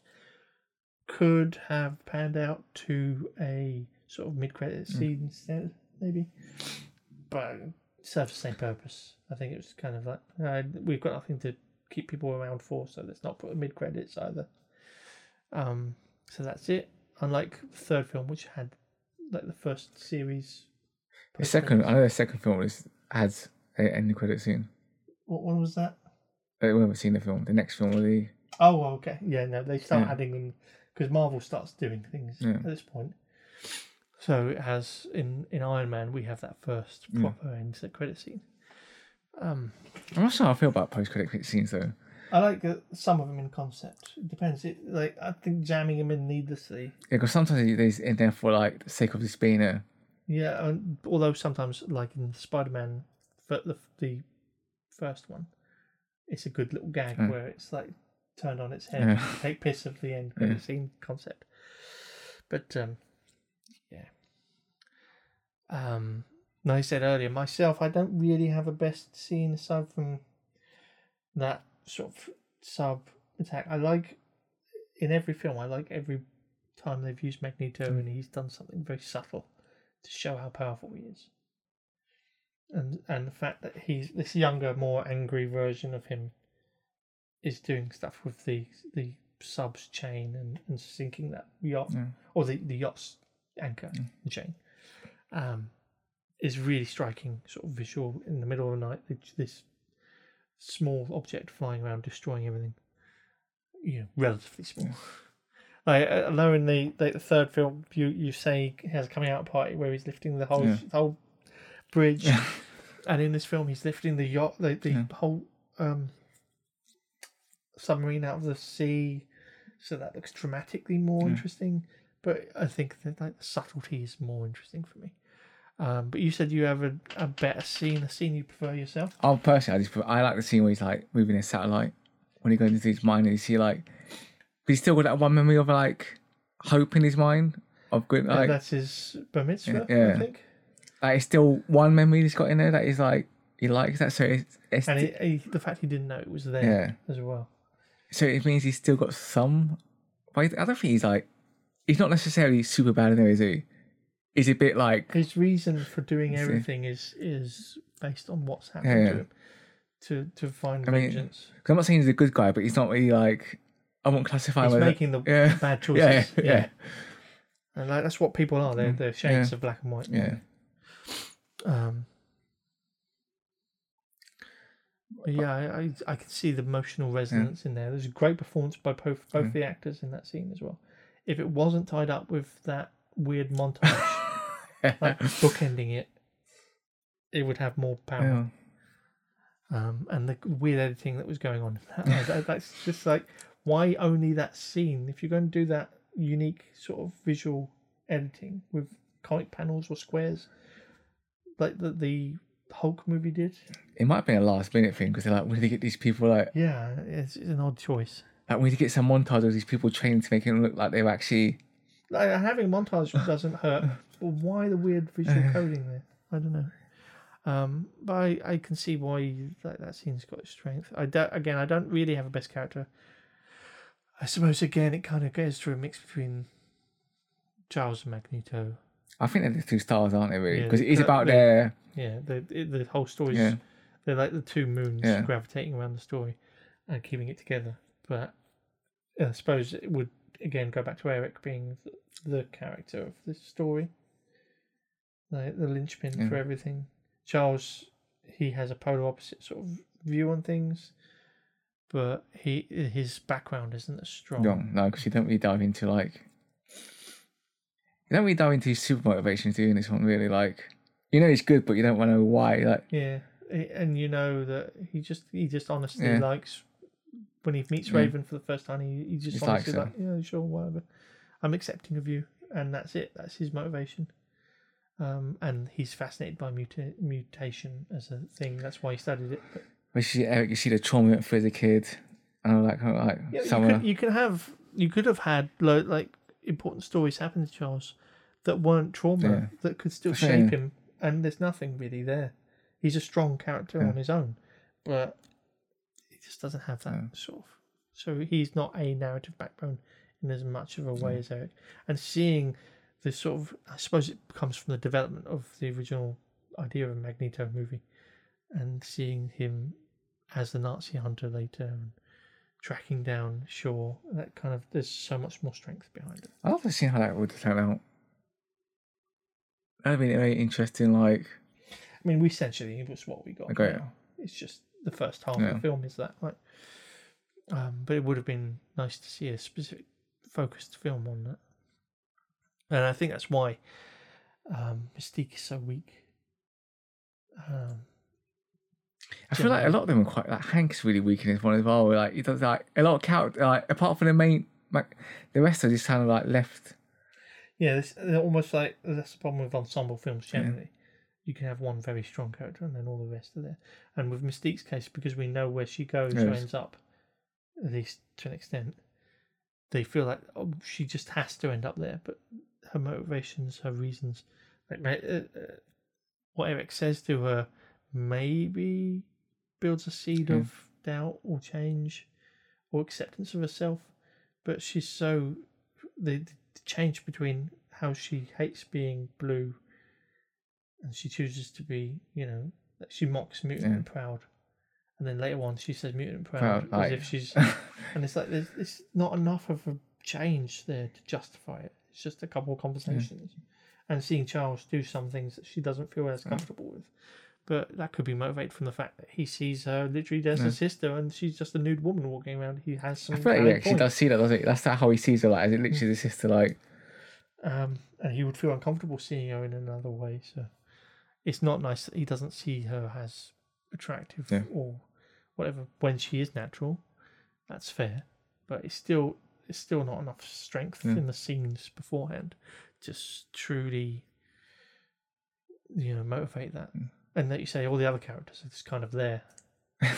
could have panned out to a sort of mid credit scene instead, maybe. but it serves the same purpose. I think it was kind of like uh, we've got nothing to keep people around for, so let's not put a mid credits either. Um, so that's it. Unlike the third film, which had like the first series. The second, I know the second film is has an end credit scene. What one was that? I haven't seen the film. The next film will be Oh, okay. Yeah, no, they start Yeah. adding them because Marvel starts doing things Yeah. at this point. So it has in in Iron Man we have that first Yeah. proper end credit scene. Um, I'm not sure how I feel about post credit scenes though. I like uh, some of them in concept. It depends. It like I think jamming them in needlessly. Yeah, because sometimes they's in there for like the sake of this being a Yeah, and although sometimes like in Spider Man, the the first one, it's a good little gag Mm. where it's like turned on its head, Yeah. take piss of the end credit scene concept. But um, yeah. Um, I said earlier, myself, I don't really have a best scene aside from that sort of sub attack. I like in every film. I like every time they've used Magneto and he's done something very subtle to show how powerful he is. And and the fact that he's this younger, more angry version of him is doing stuff with the the subs chain and, and sinking that yacht Yeah. or the, the yacht's anchor and chain. Um is really striking sort of visual in the middle of the night. This small object flying around, destroying everything. You know, relatively small. Like, I know in the, the third film, you you say he has a coming out party where he's lifting the whole Yeah. the whole bridge, and in this film he's lifting the yacht, the, the Yeah. whole um, submarine out of the sea. So that looks dramatically more Yeah. interesting. But I think that like the subtlety is more interesting for me. Um, but you said you have a, a better scene, a scene you prefer yourself. Oh, personally, I just I like the scene where he's like moving his satellite when he goes into his mind and you see like, but he's still got that one memory of like hope in his mind of good like that's his bar mitzvah, I Yeah. think. that is still one memory he's got in there that is like he likes that so it's, it's And he, he, the fact he didn't know it was there Yeah. as well. so it means he's still got some. But I don't think he's like he's not necessarily super bad in there, is he? He's a bit like His reason for doing everything is is based on what's happened Yeah, to him to to find I mean, vengeance. Cause I'm not saying he's a good guy, but he's not really like I won't classify He's him as a- making the [laughs] yeah. bad [laughs] choices. yeah, yeah, And like that's what people are. They're they're shades Yeah. of black and white. yeah. Um. Yeah, I, I I can see the emotional resonance in there. There's a great performance by both both Yeah. the actors in that scene as well. If it wasn't tied up with that weird montage, [laughs] like [laughs] bookending it, it would have more power. yeah. um, and the weird editing that was going on. [laughs] That- that's just like why only that scene? If you're going to do that unique sort of visual editing with comic panels or squares, like the the Hulk movie did, It might have been a last minute thing because they're like, we need to get these people like, yeah, it's, it's an odd choice. like we need to get some montage of these people trained to make it look like they're actually. Like having montage doesn't hurt, but why the weird visual [laughs] coding there? I don't know. Um, but I, I can see why that that scene's got its strength. I don't, again, I don't really have a best character. I suppose again it kind of goes through a mix between Charles and Magneto. I think they're the two stars, aren't they? Really, Yeah, because it is about the- their Yeah, the it- the whole story's Yeah. they're like the two moons Yeah. gravitating around the story and keeping it together. But I suppose it would again go back to Eric being the, the character of this story, the the linchpin for everything. Charles, he has a polar opposite sort of view on things, but he his background isn't as strong. young. No, because you don't really dive into like. You don't really dive into his super motivations, do you? In this one, really, like, you know, he's good, but you don't want to know why. Like, Yeah, and you know that he just he just honestly Yeah. likes when he meets. Raven for the first time. He, he just Just honestly likes like yeah sure whatever. I'm accepting of you, and that's it. That's his motivation. Um, and he's fascinated by muta- mutation as a thing. That's why he studied it. But we see Eric, you see the trauma he went through as a kid, and I'm like, oh, like yeah, you, someone. could, you can have you could have had lo- like important stories happen to Charles that weren't trauma Yeah. that could still shape him, and there's nothing really there. He's a strong character on his own, but just doesn't have that Yeah. sort of. So he's not a narrative backbone in as much of a way as Eric. And seeing this sort of, I suppose it comes from the development of the original idea of a Magneto movie, and seeing him as the Nazi hunter later and tracking down Shaw, that kind of there's so much more strength behind it. I'd love to see how that would turn out. That'd be very interesting. Like, I mean, we essentially it was what we got. Okay. now. It's just the first half of the film is that, like Um, but it would have been nice to see a specific focused film on that. And I think that's why um, Mystique is so weak. Um, I feel like a lot of them are quite like Hank's really weak in this one as well. Like he does like a lot of character. Like apart from the main, like the rest are just kind of like left. yeah, this, they're almost like that's the problem with ensemble films generally. You can have one very strong character and then all the rest are there. And with Mystique's case, because we know where she goes or ends up, at least to an extent, they feel like oh, she just has to end up there. But her motivations, her reasons, like uh, uh, what Eric says to her, maybe builds a seed Yeah. of doubt or change or acceptance of herself. But she's so the, the change between how she hates being blue and she chooses to be, you know, she mocks mutant Yeah. and proud. And then later on, she says mutant and proud, Proud, as like- if she's [laughs] and it's like there's it's not enough of a change there to justify it. It's just a couple of conversations, and seeing Charles do some things that she doesn't feel as comfortable with. But that could be motivated from the fact that he sees her literally as Yeah. a sister, and she's just a nude woman walking around. He has some. I feel like he actually does see that, doesn't he? That's how he sees her. Like, as it literally is just to like. um, and he would feel uncomfortable seeing her in another way. So it's not nice that he doesn't see her as attractive Yeah. or whatever when she is natural. That's fair, but it's still it's still not enough strength Yeah. in the scenes beforehand to truly, you know, motivate that. Mm. And that you say all the other characters are just kind of there. [laughs] you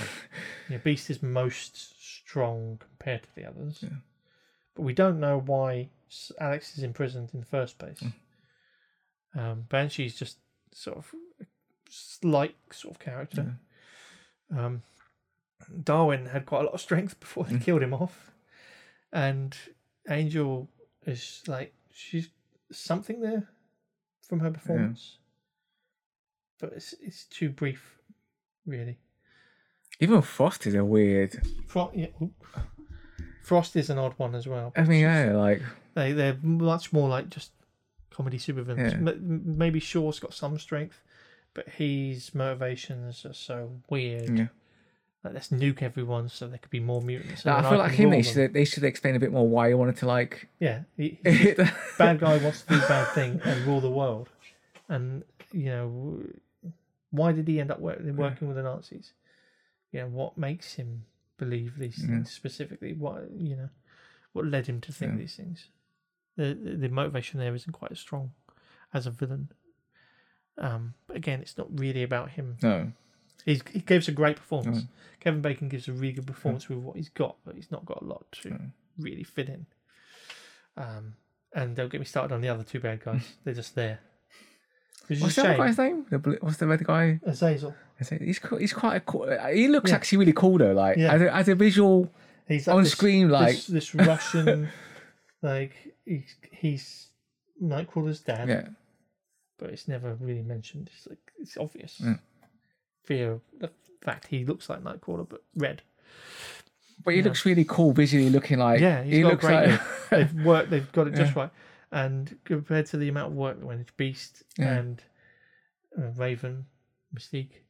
know, Beast is most strong compared to the others, Yeah. but we don't know why Alex is imprisoned in the first place. Mm. Um, Banshee's just sort of slight sort of character. Um, Darwin had quite a lot of strength before they Mm. killed him off, and Angel is like she's something there from her performance, but it's it's too brief, really. Even Frost is a weird. Fro- yeah. Frost is an odd one as well. I mean, yeah, like They they're much more like just comedy supervillains. Yeah. M- maybe Shaw's got some strength, but his motivations are so weird. yeah. Like let's nuke everyone so there could be more mutants. And I feel like him. They should they should explain a bit more why he wanted to like. Yeah, he, [laughs] bad guy wants to do bad thing and rule the world, and you know why did he end up work, working with the Nazis? You know what makes him believe these Yeah. things specifically? What you know, what led him to think Yeah. these things? The, the motivation there isn't quite as strong as a villain. Um, but again, it's not really about him. no. He's, he gives a great performance. Mm. Kevin Bacon gives a really good performance with what he's got, but he's not got a lot to Mm. really fit in. Um, and don't get me started on the other two bad guys. [laughs] They're just there. What's the other guy's name? The what's the red guy? Azazel. He's he's quite a cool. He looks Yeah. actually really cool though. Like Yeah. as, a, as a visual He's like on this, screen, like this, this Russian, [laughs] like he's, he's Nightcrawler's dad, yeah, but it's never really mentioned. It's like it's obvious. Mm. Via the fact he looks like Nightcrawler, but red. but he Yeah. looks really cool visually, looking like Yeah, he's he looks like [laughs] they've worked they've got it just Yeah. right and compared to the amount of work that went into beast Yeah. and uh, raven mystique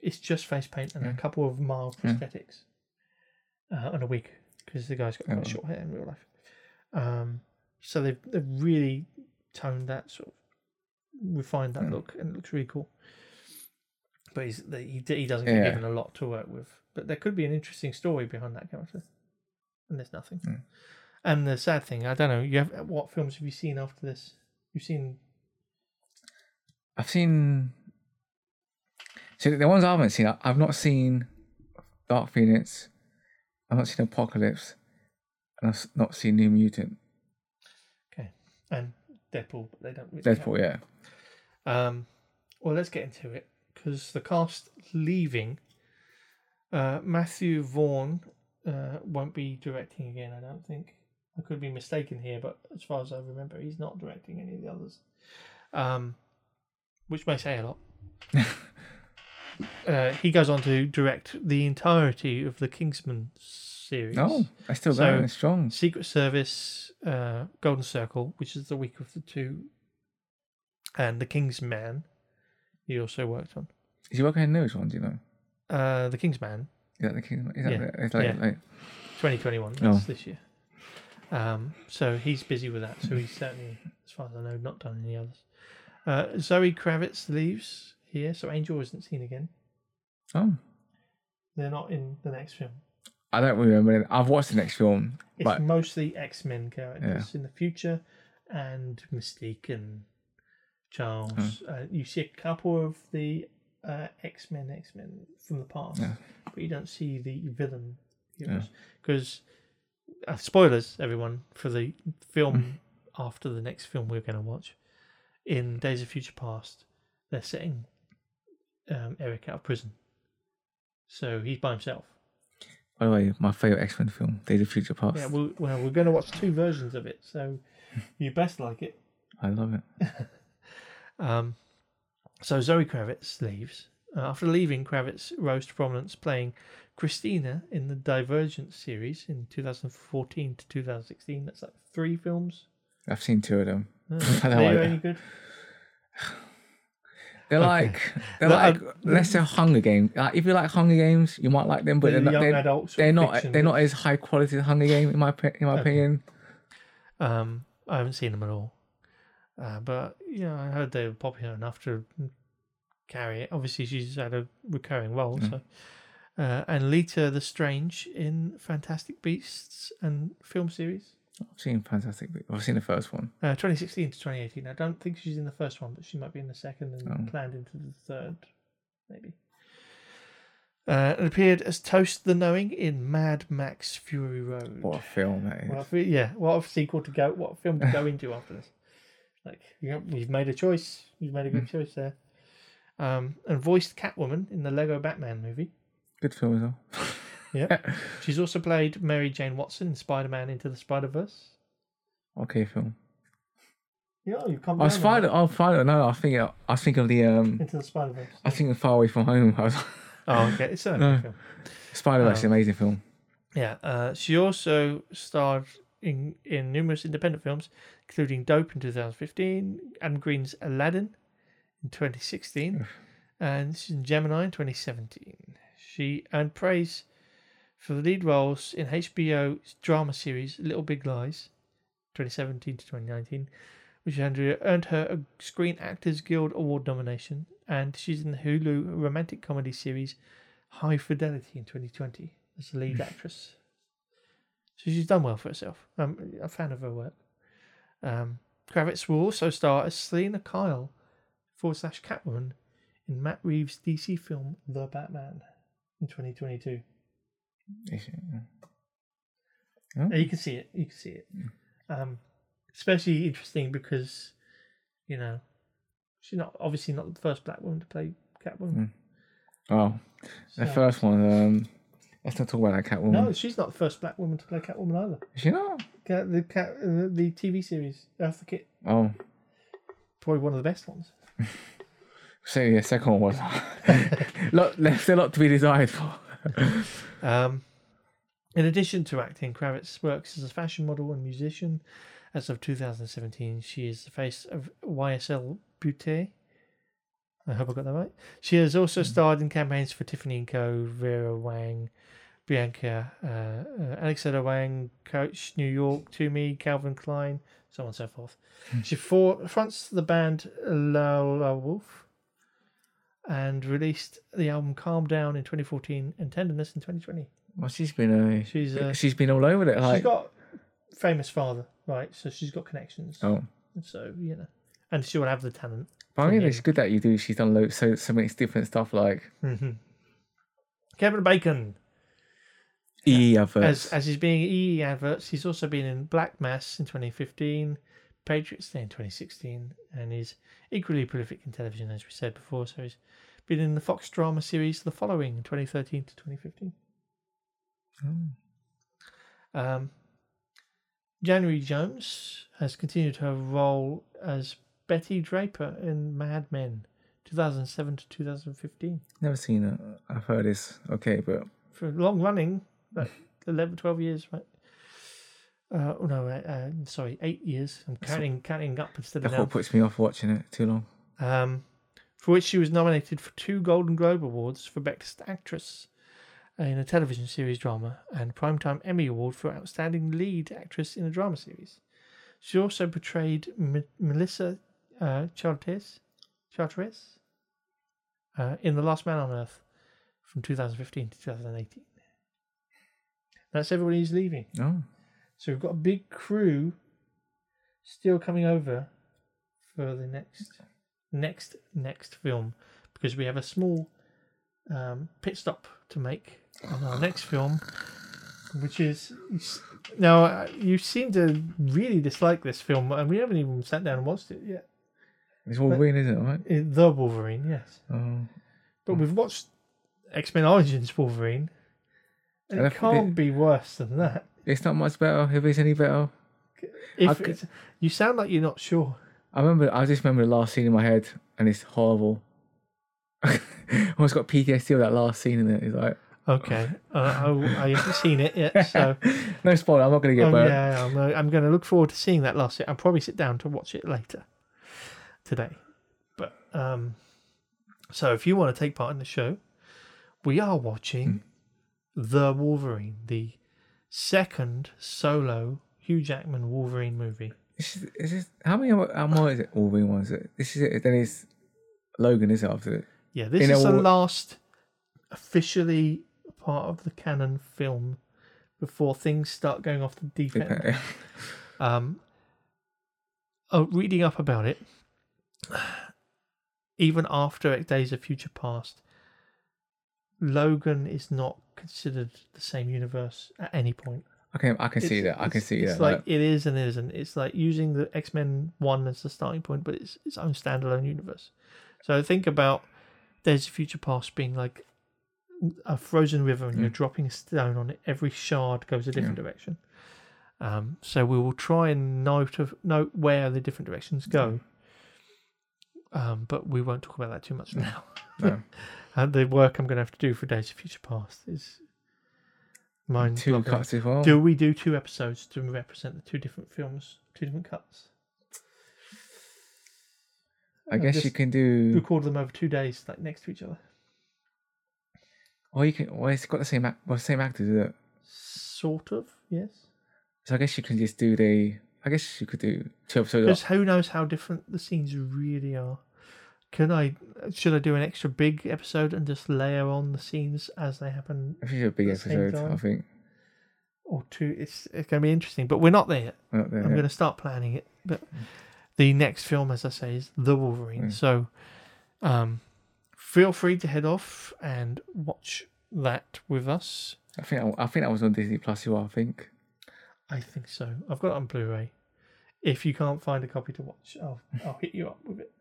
it's just face paint and a couple of mild prosthetics uh, and a wig because the guy's got quite Oh. short hair in real life um, so they've, they've really toned that sort of refined that Yeah. look and it looks really cool but he's, he, he doesn't get Yeah. given a lot to work with but there could be an interesting story behind that character and there's nothing Mm. and the sad thing, I don't know. You have what films have you seen after this? You've seen I've seen. So the ones I haven't seen, I've not seen Dark Phoenix. I've not seen Apocalypse, and I've not seen New Mutant. And Deadpool, but they don't. Really Deadpool, yeah. Um, well, let's get into it because the cast leaving. Uh, Matthew Vaughn uh, won't be directing again. I don't think. I could be mistaken here, but as far as I remember, he's not directing any of the others. Um, which may say a lot [laughs] uh, he goes on to direct the entirety of the Kingsman series. Oh, I still So- going strong. Secret Service, uh, Golden Circle, which is the week of the two, and The King's Man. He also worked on Is he working on the newest one? Do you know? uh, The King's Man, Is that the king? Is that Yeah. the, it's like, Yeah. like, 2021. Oh. This year. Um, so he's busy with that. So he's certainly, as far as I know, not done any others. Uh, Zoe Kravitz leaves here, so Angel isn't seen again. oh, They're not in the next film. I don't remember. It. I've watched the next film, It's but mostly X Men characters in the future, and Mystique and Charles. Hmm. Uh, you see a couple of the uh, X Men, X Men from the past, Yeah. but you don't see the villain heroes because uh, spoilers, everyone, for the film after the next film we're going to watch. In Days of Future Past, they're setting um, Eric out of prison, so he's by himself. By the way, my favorite X Men film, Days of Future Past. Yeah, well, well, we're going to watch two versions of it, so [laughs] you best like it. I love it. [laughs] Um, so Zoe Kravitz leaves. Uh, after leaving, Kravitz rose to prominence playing Christina in the Divergent series in 2014 to 2016. That's like three films. I've seen two of them. Uh, [laughs] I don't like any good? [sighs] They're like they're like let's say Hunger Games. Like if you like Hunger Games, you might like them, but they're not. They're, they're not. They're not as high quality as Hunger Game in my in my opinion. Um, I haven't seen them at all, uh, but you know, I heard they were popular enough to carry it. Obviously, she's had a recurring role, Mm. so. Uh, and Leta Lestrange in Fantastic Beasts and film series. I've seen Fantastic. Beasts. I've seen the first one. Uh, 2016 to 2018. I don't think she's in the first one, but she might be in the second and Oh. planned into the third, maybe. Uh, it appeared as Toast the Knowing in Mad Max Fury Road. What a film that is. What a, yeah, what a sequel to go, what a film to go [laughs] into after this. Like, you you've made a choice. You've made a good choice there. Um, and voiced Catwoman in the Lego Batman movie. Good film as well. [laughs] Yeah. [laughs] She's also played Mary Jane Watson in Spider Man Into the Spider Verse. okay, film. Yeah, you come Oh, Spider. Oh, Spider. No, I think I was thinking of the um. Into the Spider Verse. I think of Far Away from Home. [laughs] I was Oh, okay. It's a [laughs] No. film. Spider Verse, Oh. amazing film. Yeah, uh, she also starred in, in numerous independent films, including Dope in 2015, Adam Green's Aladdin in 2016, and Gemini in 2017. She earned praise for the lead roles in HBO's drama series Little Big Lies, 2017 to 2019, which her, earned her a Screen Actors Guild Award nomination, and she's in the Hulu romantic comedy series High Fidelity in 2020 as the lead [laughs] actress. So she's done well for herself. I'm a fan of her work. Um, Kravitz will also star as Selina Kyle forward slash Catwoman in Matt Reeves' DC film The Batman in 2022. You can see it. You can see it. Um, especially interesting because, you know, she's not obviously not the first black woman to play Catwoman. Oh, the first one. Um, let's not talk about that Catwoman. No, she's not the first black woman to play Catwoman either. Is she not? Cat, the cat, uh, the TV series Eartha Kitt, Oh, probably one of the best ones. [laughs] so yeah, second one was. [laughs] lot, left a lot to be desired for. Um, in addition to acting, Kravitz works as a fashion model and musician. As of 2017, she is the face of YSL Beauté. I hope I got that right. She has also starred in campaigns for Tiffany & Co., Vera Wang, Bianca, uh, uh, Alexander Wang, Coach, New York, To Me, Calvin Klein, so on and so forth. she for, fronts the band Lolawolf and released the album Calm Down in 2014 and Tenderness in 2020. Well, she's been a, She's uh, she's been all over it. Like, she's got famous father, right? So she's got connections. oh, So you know, and she will have the talent. but I mean, it's good that you do. She's done lo- so so many different stuff like Mm-hmm. Kevin Bacon, E as adverts. as he's being EE adverts, he's also been in Black Mass in 2015, Patriots Day in 2016, and he's equally prolific in television, as we said before. So he's been in the Fox drama series The Following 2013 to 2015. Oh. Um, January Jones has continued her role as Betty Draper in Mad Men 2007 to 2015. Never seen it. I've heard it's okay, but For long running, like 11, 12 years, right? Uh, oh no, uh, uh, sorry, eight years. I'm counting counting up instead of down. puts me off watching it too long. Um, for which she was nominated for two Golden Globe Awards for Best Actress in a television series drama and Primetime Emmy Award for Outstanding Lead Actress in a Drama Series. She also portrayed M- Melissa uh, Chartres uh, in The Last Man on Earth from 2015 to 2018. That's everybody who's leaving. Oh, So we've got a big crew still coming over for the next next next film because we have a small um, pit stop to make on our next film, which is now uh, you seem to really dislike this film, and we haven't even sat down and watched it yet. it's Wolverine, isn't it? Right? The Wolverine, yes, Oh, but we've watched X Men Origins Wolverine, and it can't be worse than that. It's not much better. If it's any better, If you sound like you're not sure. I remember. I just remember the last scene in my head, and it's horrible. I [laughs] almost got PTSD of that last scene in it. It's like Okay, uh, I, I haven't seen it yet, so [laughs] no spoiler. I'm not going to get um, burnt. yeah, I'm, uh, I'm going to look forward to seeing that last. I'll probably sit down to watch it later today. But um, so if you want to take part in the show, we are watching the Wolverine, the second solo Hugh Jackman Wolverine movie. This is, is this, how many how more is it? Wolverine ones. This is it. Then it's Logan, is it after it? Yeah, this In a is the last officially part of the canon film before things start going off the deep end. [laughs] um, oh, reading up about it, [sighs] even after Days of Future Past, Logan is not considered the same universe at any point. Okay, I can see that. I can see it's that. like like- it is and it isn't. It's like using the X Men One as the starting point, but it's its own standalone universe. So think about Days of Future Past being like a frozen river, and you're Mm. dropping a stone on it. Every shard goes a different direction. Um, so we will try and note of note where the different directions go. Um, but we won't talk about that too much now. no. [laughs] And the work I'm going to have to do for Days of Future Past is mind two cuts as well. Do we do two episodes to represent the two different films, two different cuts? I guess you can do. Record them over two days, like next to each other. Or you can. Well, it's got the same. Act, well, same actors, is it? Sort of, yes. So I guess you can just do the. I guess you could do two episodes. Because who knows how different the scenes really are. Can I? Should I do an extra big episode and just layer on the scenes as they happen, I think a big episode. I think. or two? It's it's going to be interesting, but we're not there yet. We're not there I'm yet. going to start planning it. But the next film, as I say, is The Wolverine. Mm. So um, feel free to head off and watch that with us. I think. I, I think that was on Disney Plus. You are. I think. I think so. I've got it on Blu-ray. If you can't find a copy to watch, I'll I'll hit you up with it.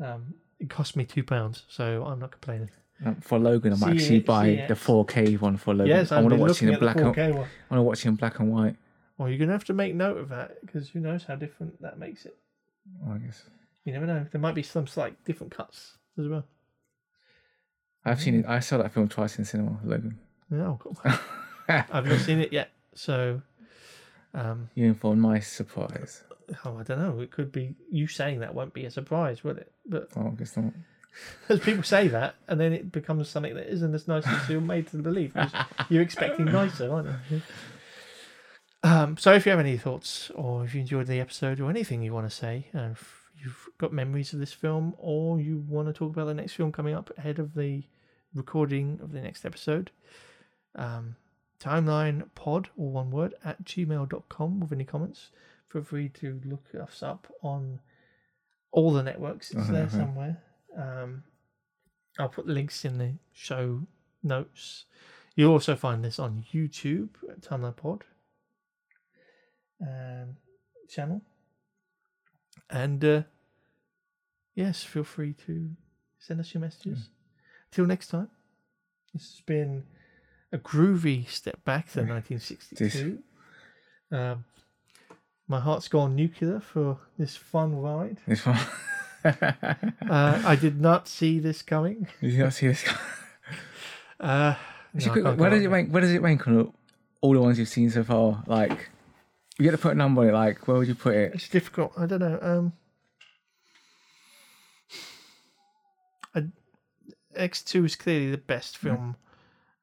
Um, it cost me two pounds, so I'm not complaining. Um, for Logan, I'm actually it- buy the 4K one for Logan. yes, I want to watch it in black. And, 4K one. I want to watch it in black and white. Well, you're gonna have to make note of that because who knows how different that makes it. Oh, I guess. You never know. There might be some slight different cuts as well. I've seen it. I saw that film twice in cinema. Logan. Yeah, cool. [laughs] I've not seen it yet, so um, You in my surprise. Oh, I don't know. It could be you saying that won't be a surprise, will it? But Oh, I guess not. [laughs] as people say that, and then it becomes something that isn't as nice as you're made to believe. You're expecting nicer, aren't you? [laughs] Um, so if you have any thoughts, or if you enjoyed the episode, or anything you want to say, uh, if you've got memories of this film, or you want to talk about the next film coming up ahead of the recording of the next episode, um, timeline pod, or one word, at gmail.com with any comments. Feel free to look us up on all the networks. It's there Uh-huh. somewhere. Um, I'll put the links in the show notes. You'll also find this on YouTube at Pod um, channel. And uh, yes, feel free to send us your messages. Till next time, this has been a groovy step back to 1962. Um, my heart's gone nuclear for this fun ride. This one. [laughs] uh, I did not see this coming. [laughs] Did you not see this? [laughs] Uh, no, where does it rank? Where does it rank on all the ones you've seen so far? Like, you get to put a number on it. Like, where would you put it? It's difficult. I don't know. Um, I, X2 is clearly the best film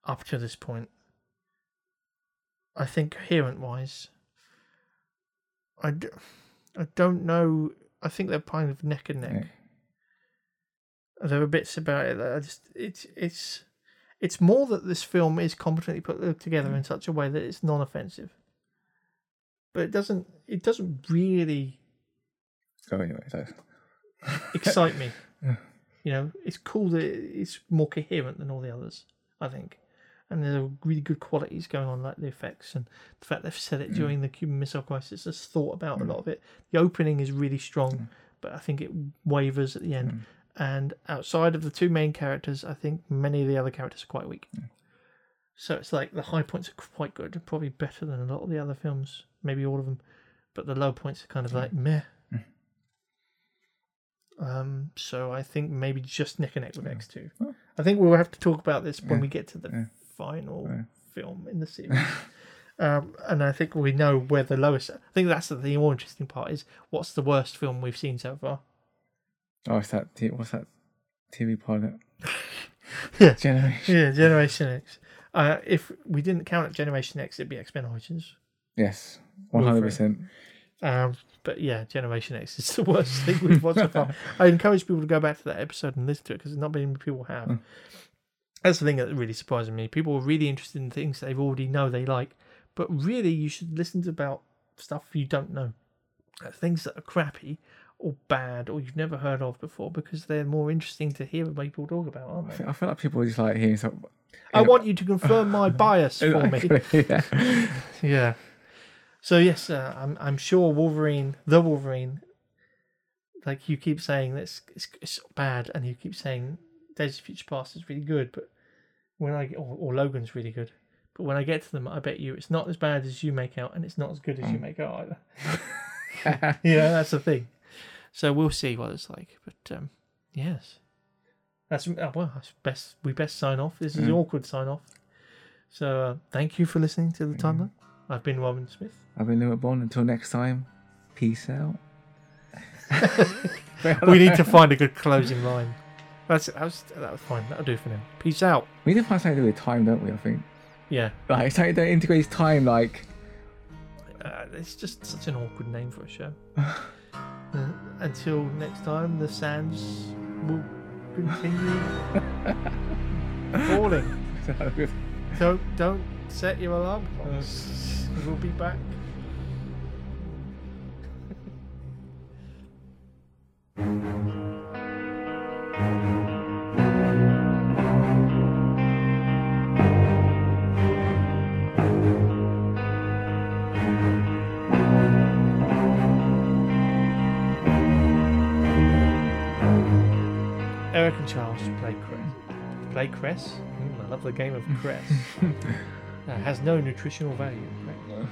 up to this point. I think coherent wise, I, d- I don't know. I think they're kind of neck and neck. There are bits about it that I just it's it's it's more that this film is competently put uh, together mm. in such a way that it's non-offensive. But it doesn't it doesn't really Go anyway. So. [laughs] excite me. You know, it's cool that it's more coherent than all the others, I think. And there are really good qualities going on, like the effects and the fact they've said it Mm. during the Cuban Missile Crisis. Has thought about a lot of it. The opening is really strong, Mm. but I think it wavers at the end. And outside of the two main characters, I think many of the other characters are quite weak. Mm. So it's like the high points are quite good, probably better than a lot of the other films, maybe all of them. But the low points are kind of like meh. Mm. Um, so I think maybe just neck and neck with X two. Oh. I think we'll have to talk about this when Yeah. we get to the Yeah. Final Yeah. film in the series. [laughs] um, and I think we know where the lowest. I think that's the, the more interesting part is what's the worst film we've seen so far. Oh, what's that? What's that? TV pilot. [laughs] Yeah. Generation. Yeah, Generation X. Uh, if we didn't count it Generation X, it'd be X Men Origins. Yes. One hundred percent. Um, but yeah, Generation X is [laughs] the worst thing we've watched so far. I encourage people to go back to that episode and listen to it because not many people have. Mm. That's the thing that really surprises me. People are really interested in things they already know they like, but really you should listen to about stuff you don't know, Uh, things that are crappy or bad or you've never heard of before because they're more interesting to hear people talk about, aren't I they? feel, I feel like people just like hearing something. I want you to confirm my [laughs] bias for me. yeah. [laughs] Yeah. So yes, uh, I'm I'm sure Wolverine, the Wolverine, like you keep saying that's it's, it's bad, and you keep saying Days of Future Past is really good, but when I or, or Logan's really good, but when I get to them, I bet you it's not as bad as you make out, and it's not as good as you make out either. [laughs] [laughs] yeah, that's the thing. So we'll see what it's like, but um, yes, that's uh, well, that's best. We best sign off. This is an Mm. awkward sign off. So uh, thank you for listening to the timeline. I've been Robin Smith. I've been Lewis Bond. Until next time, peace out. [laughs] we need to find a good closing line. That's that was that was fine. That'll do for now. Peace out. We need to find something to do with time, don't we? I think. Yeah, Like something that integrates time, like uh, it's just such an awkward name for a show. [laughs] Uh, until next time, the sands will continue falling. [laughs] Don't don't set your alarm clocks. We'll be back. Play Cress? Mm, I love the game of [laughs] Cress. uh, has no nutritional value. Right? Anybody?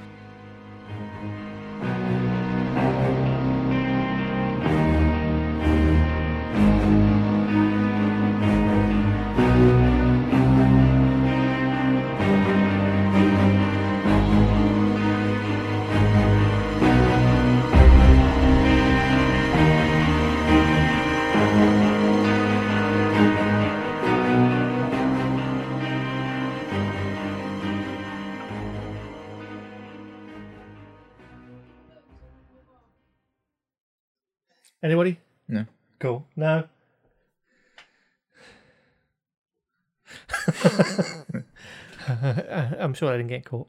I'm sure I didn't get caught.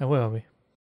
And where are we?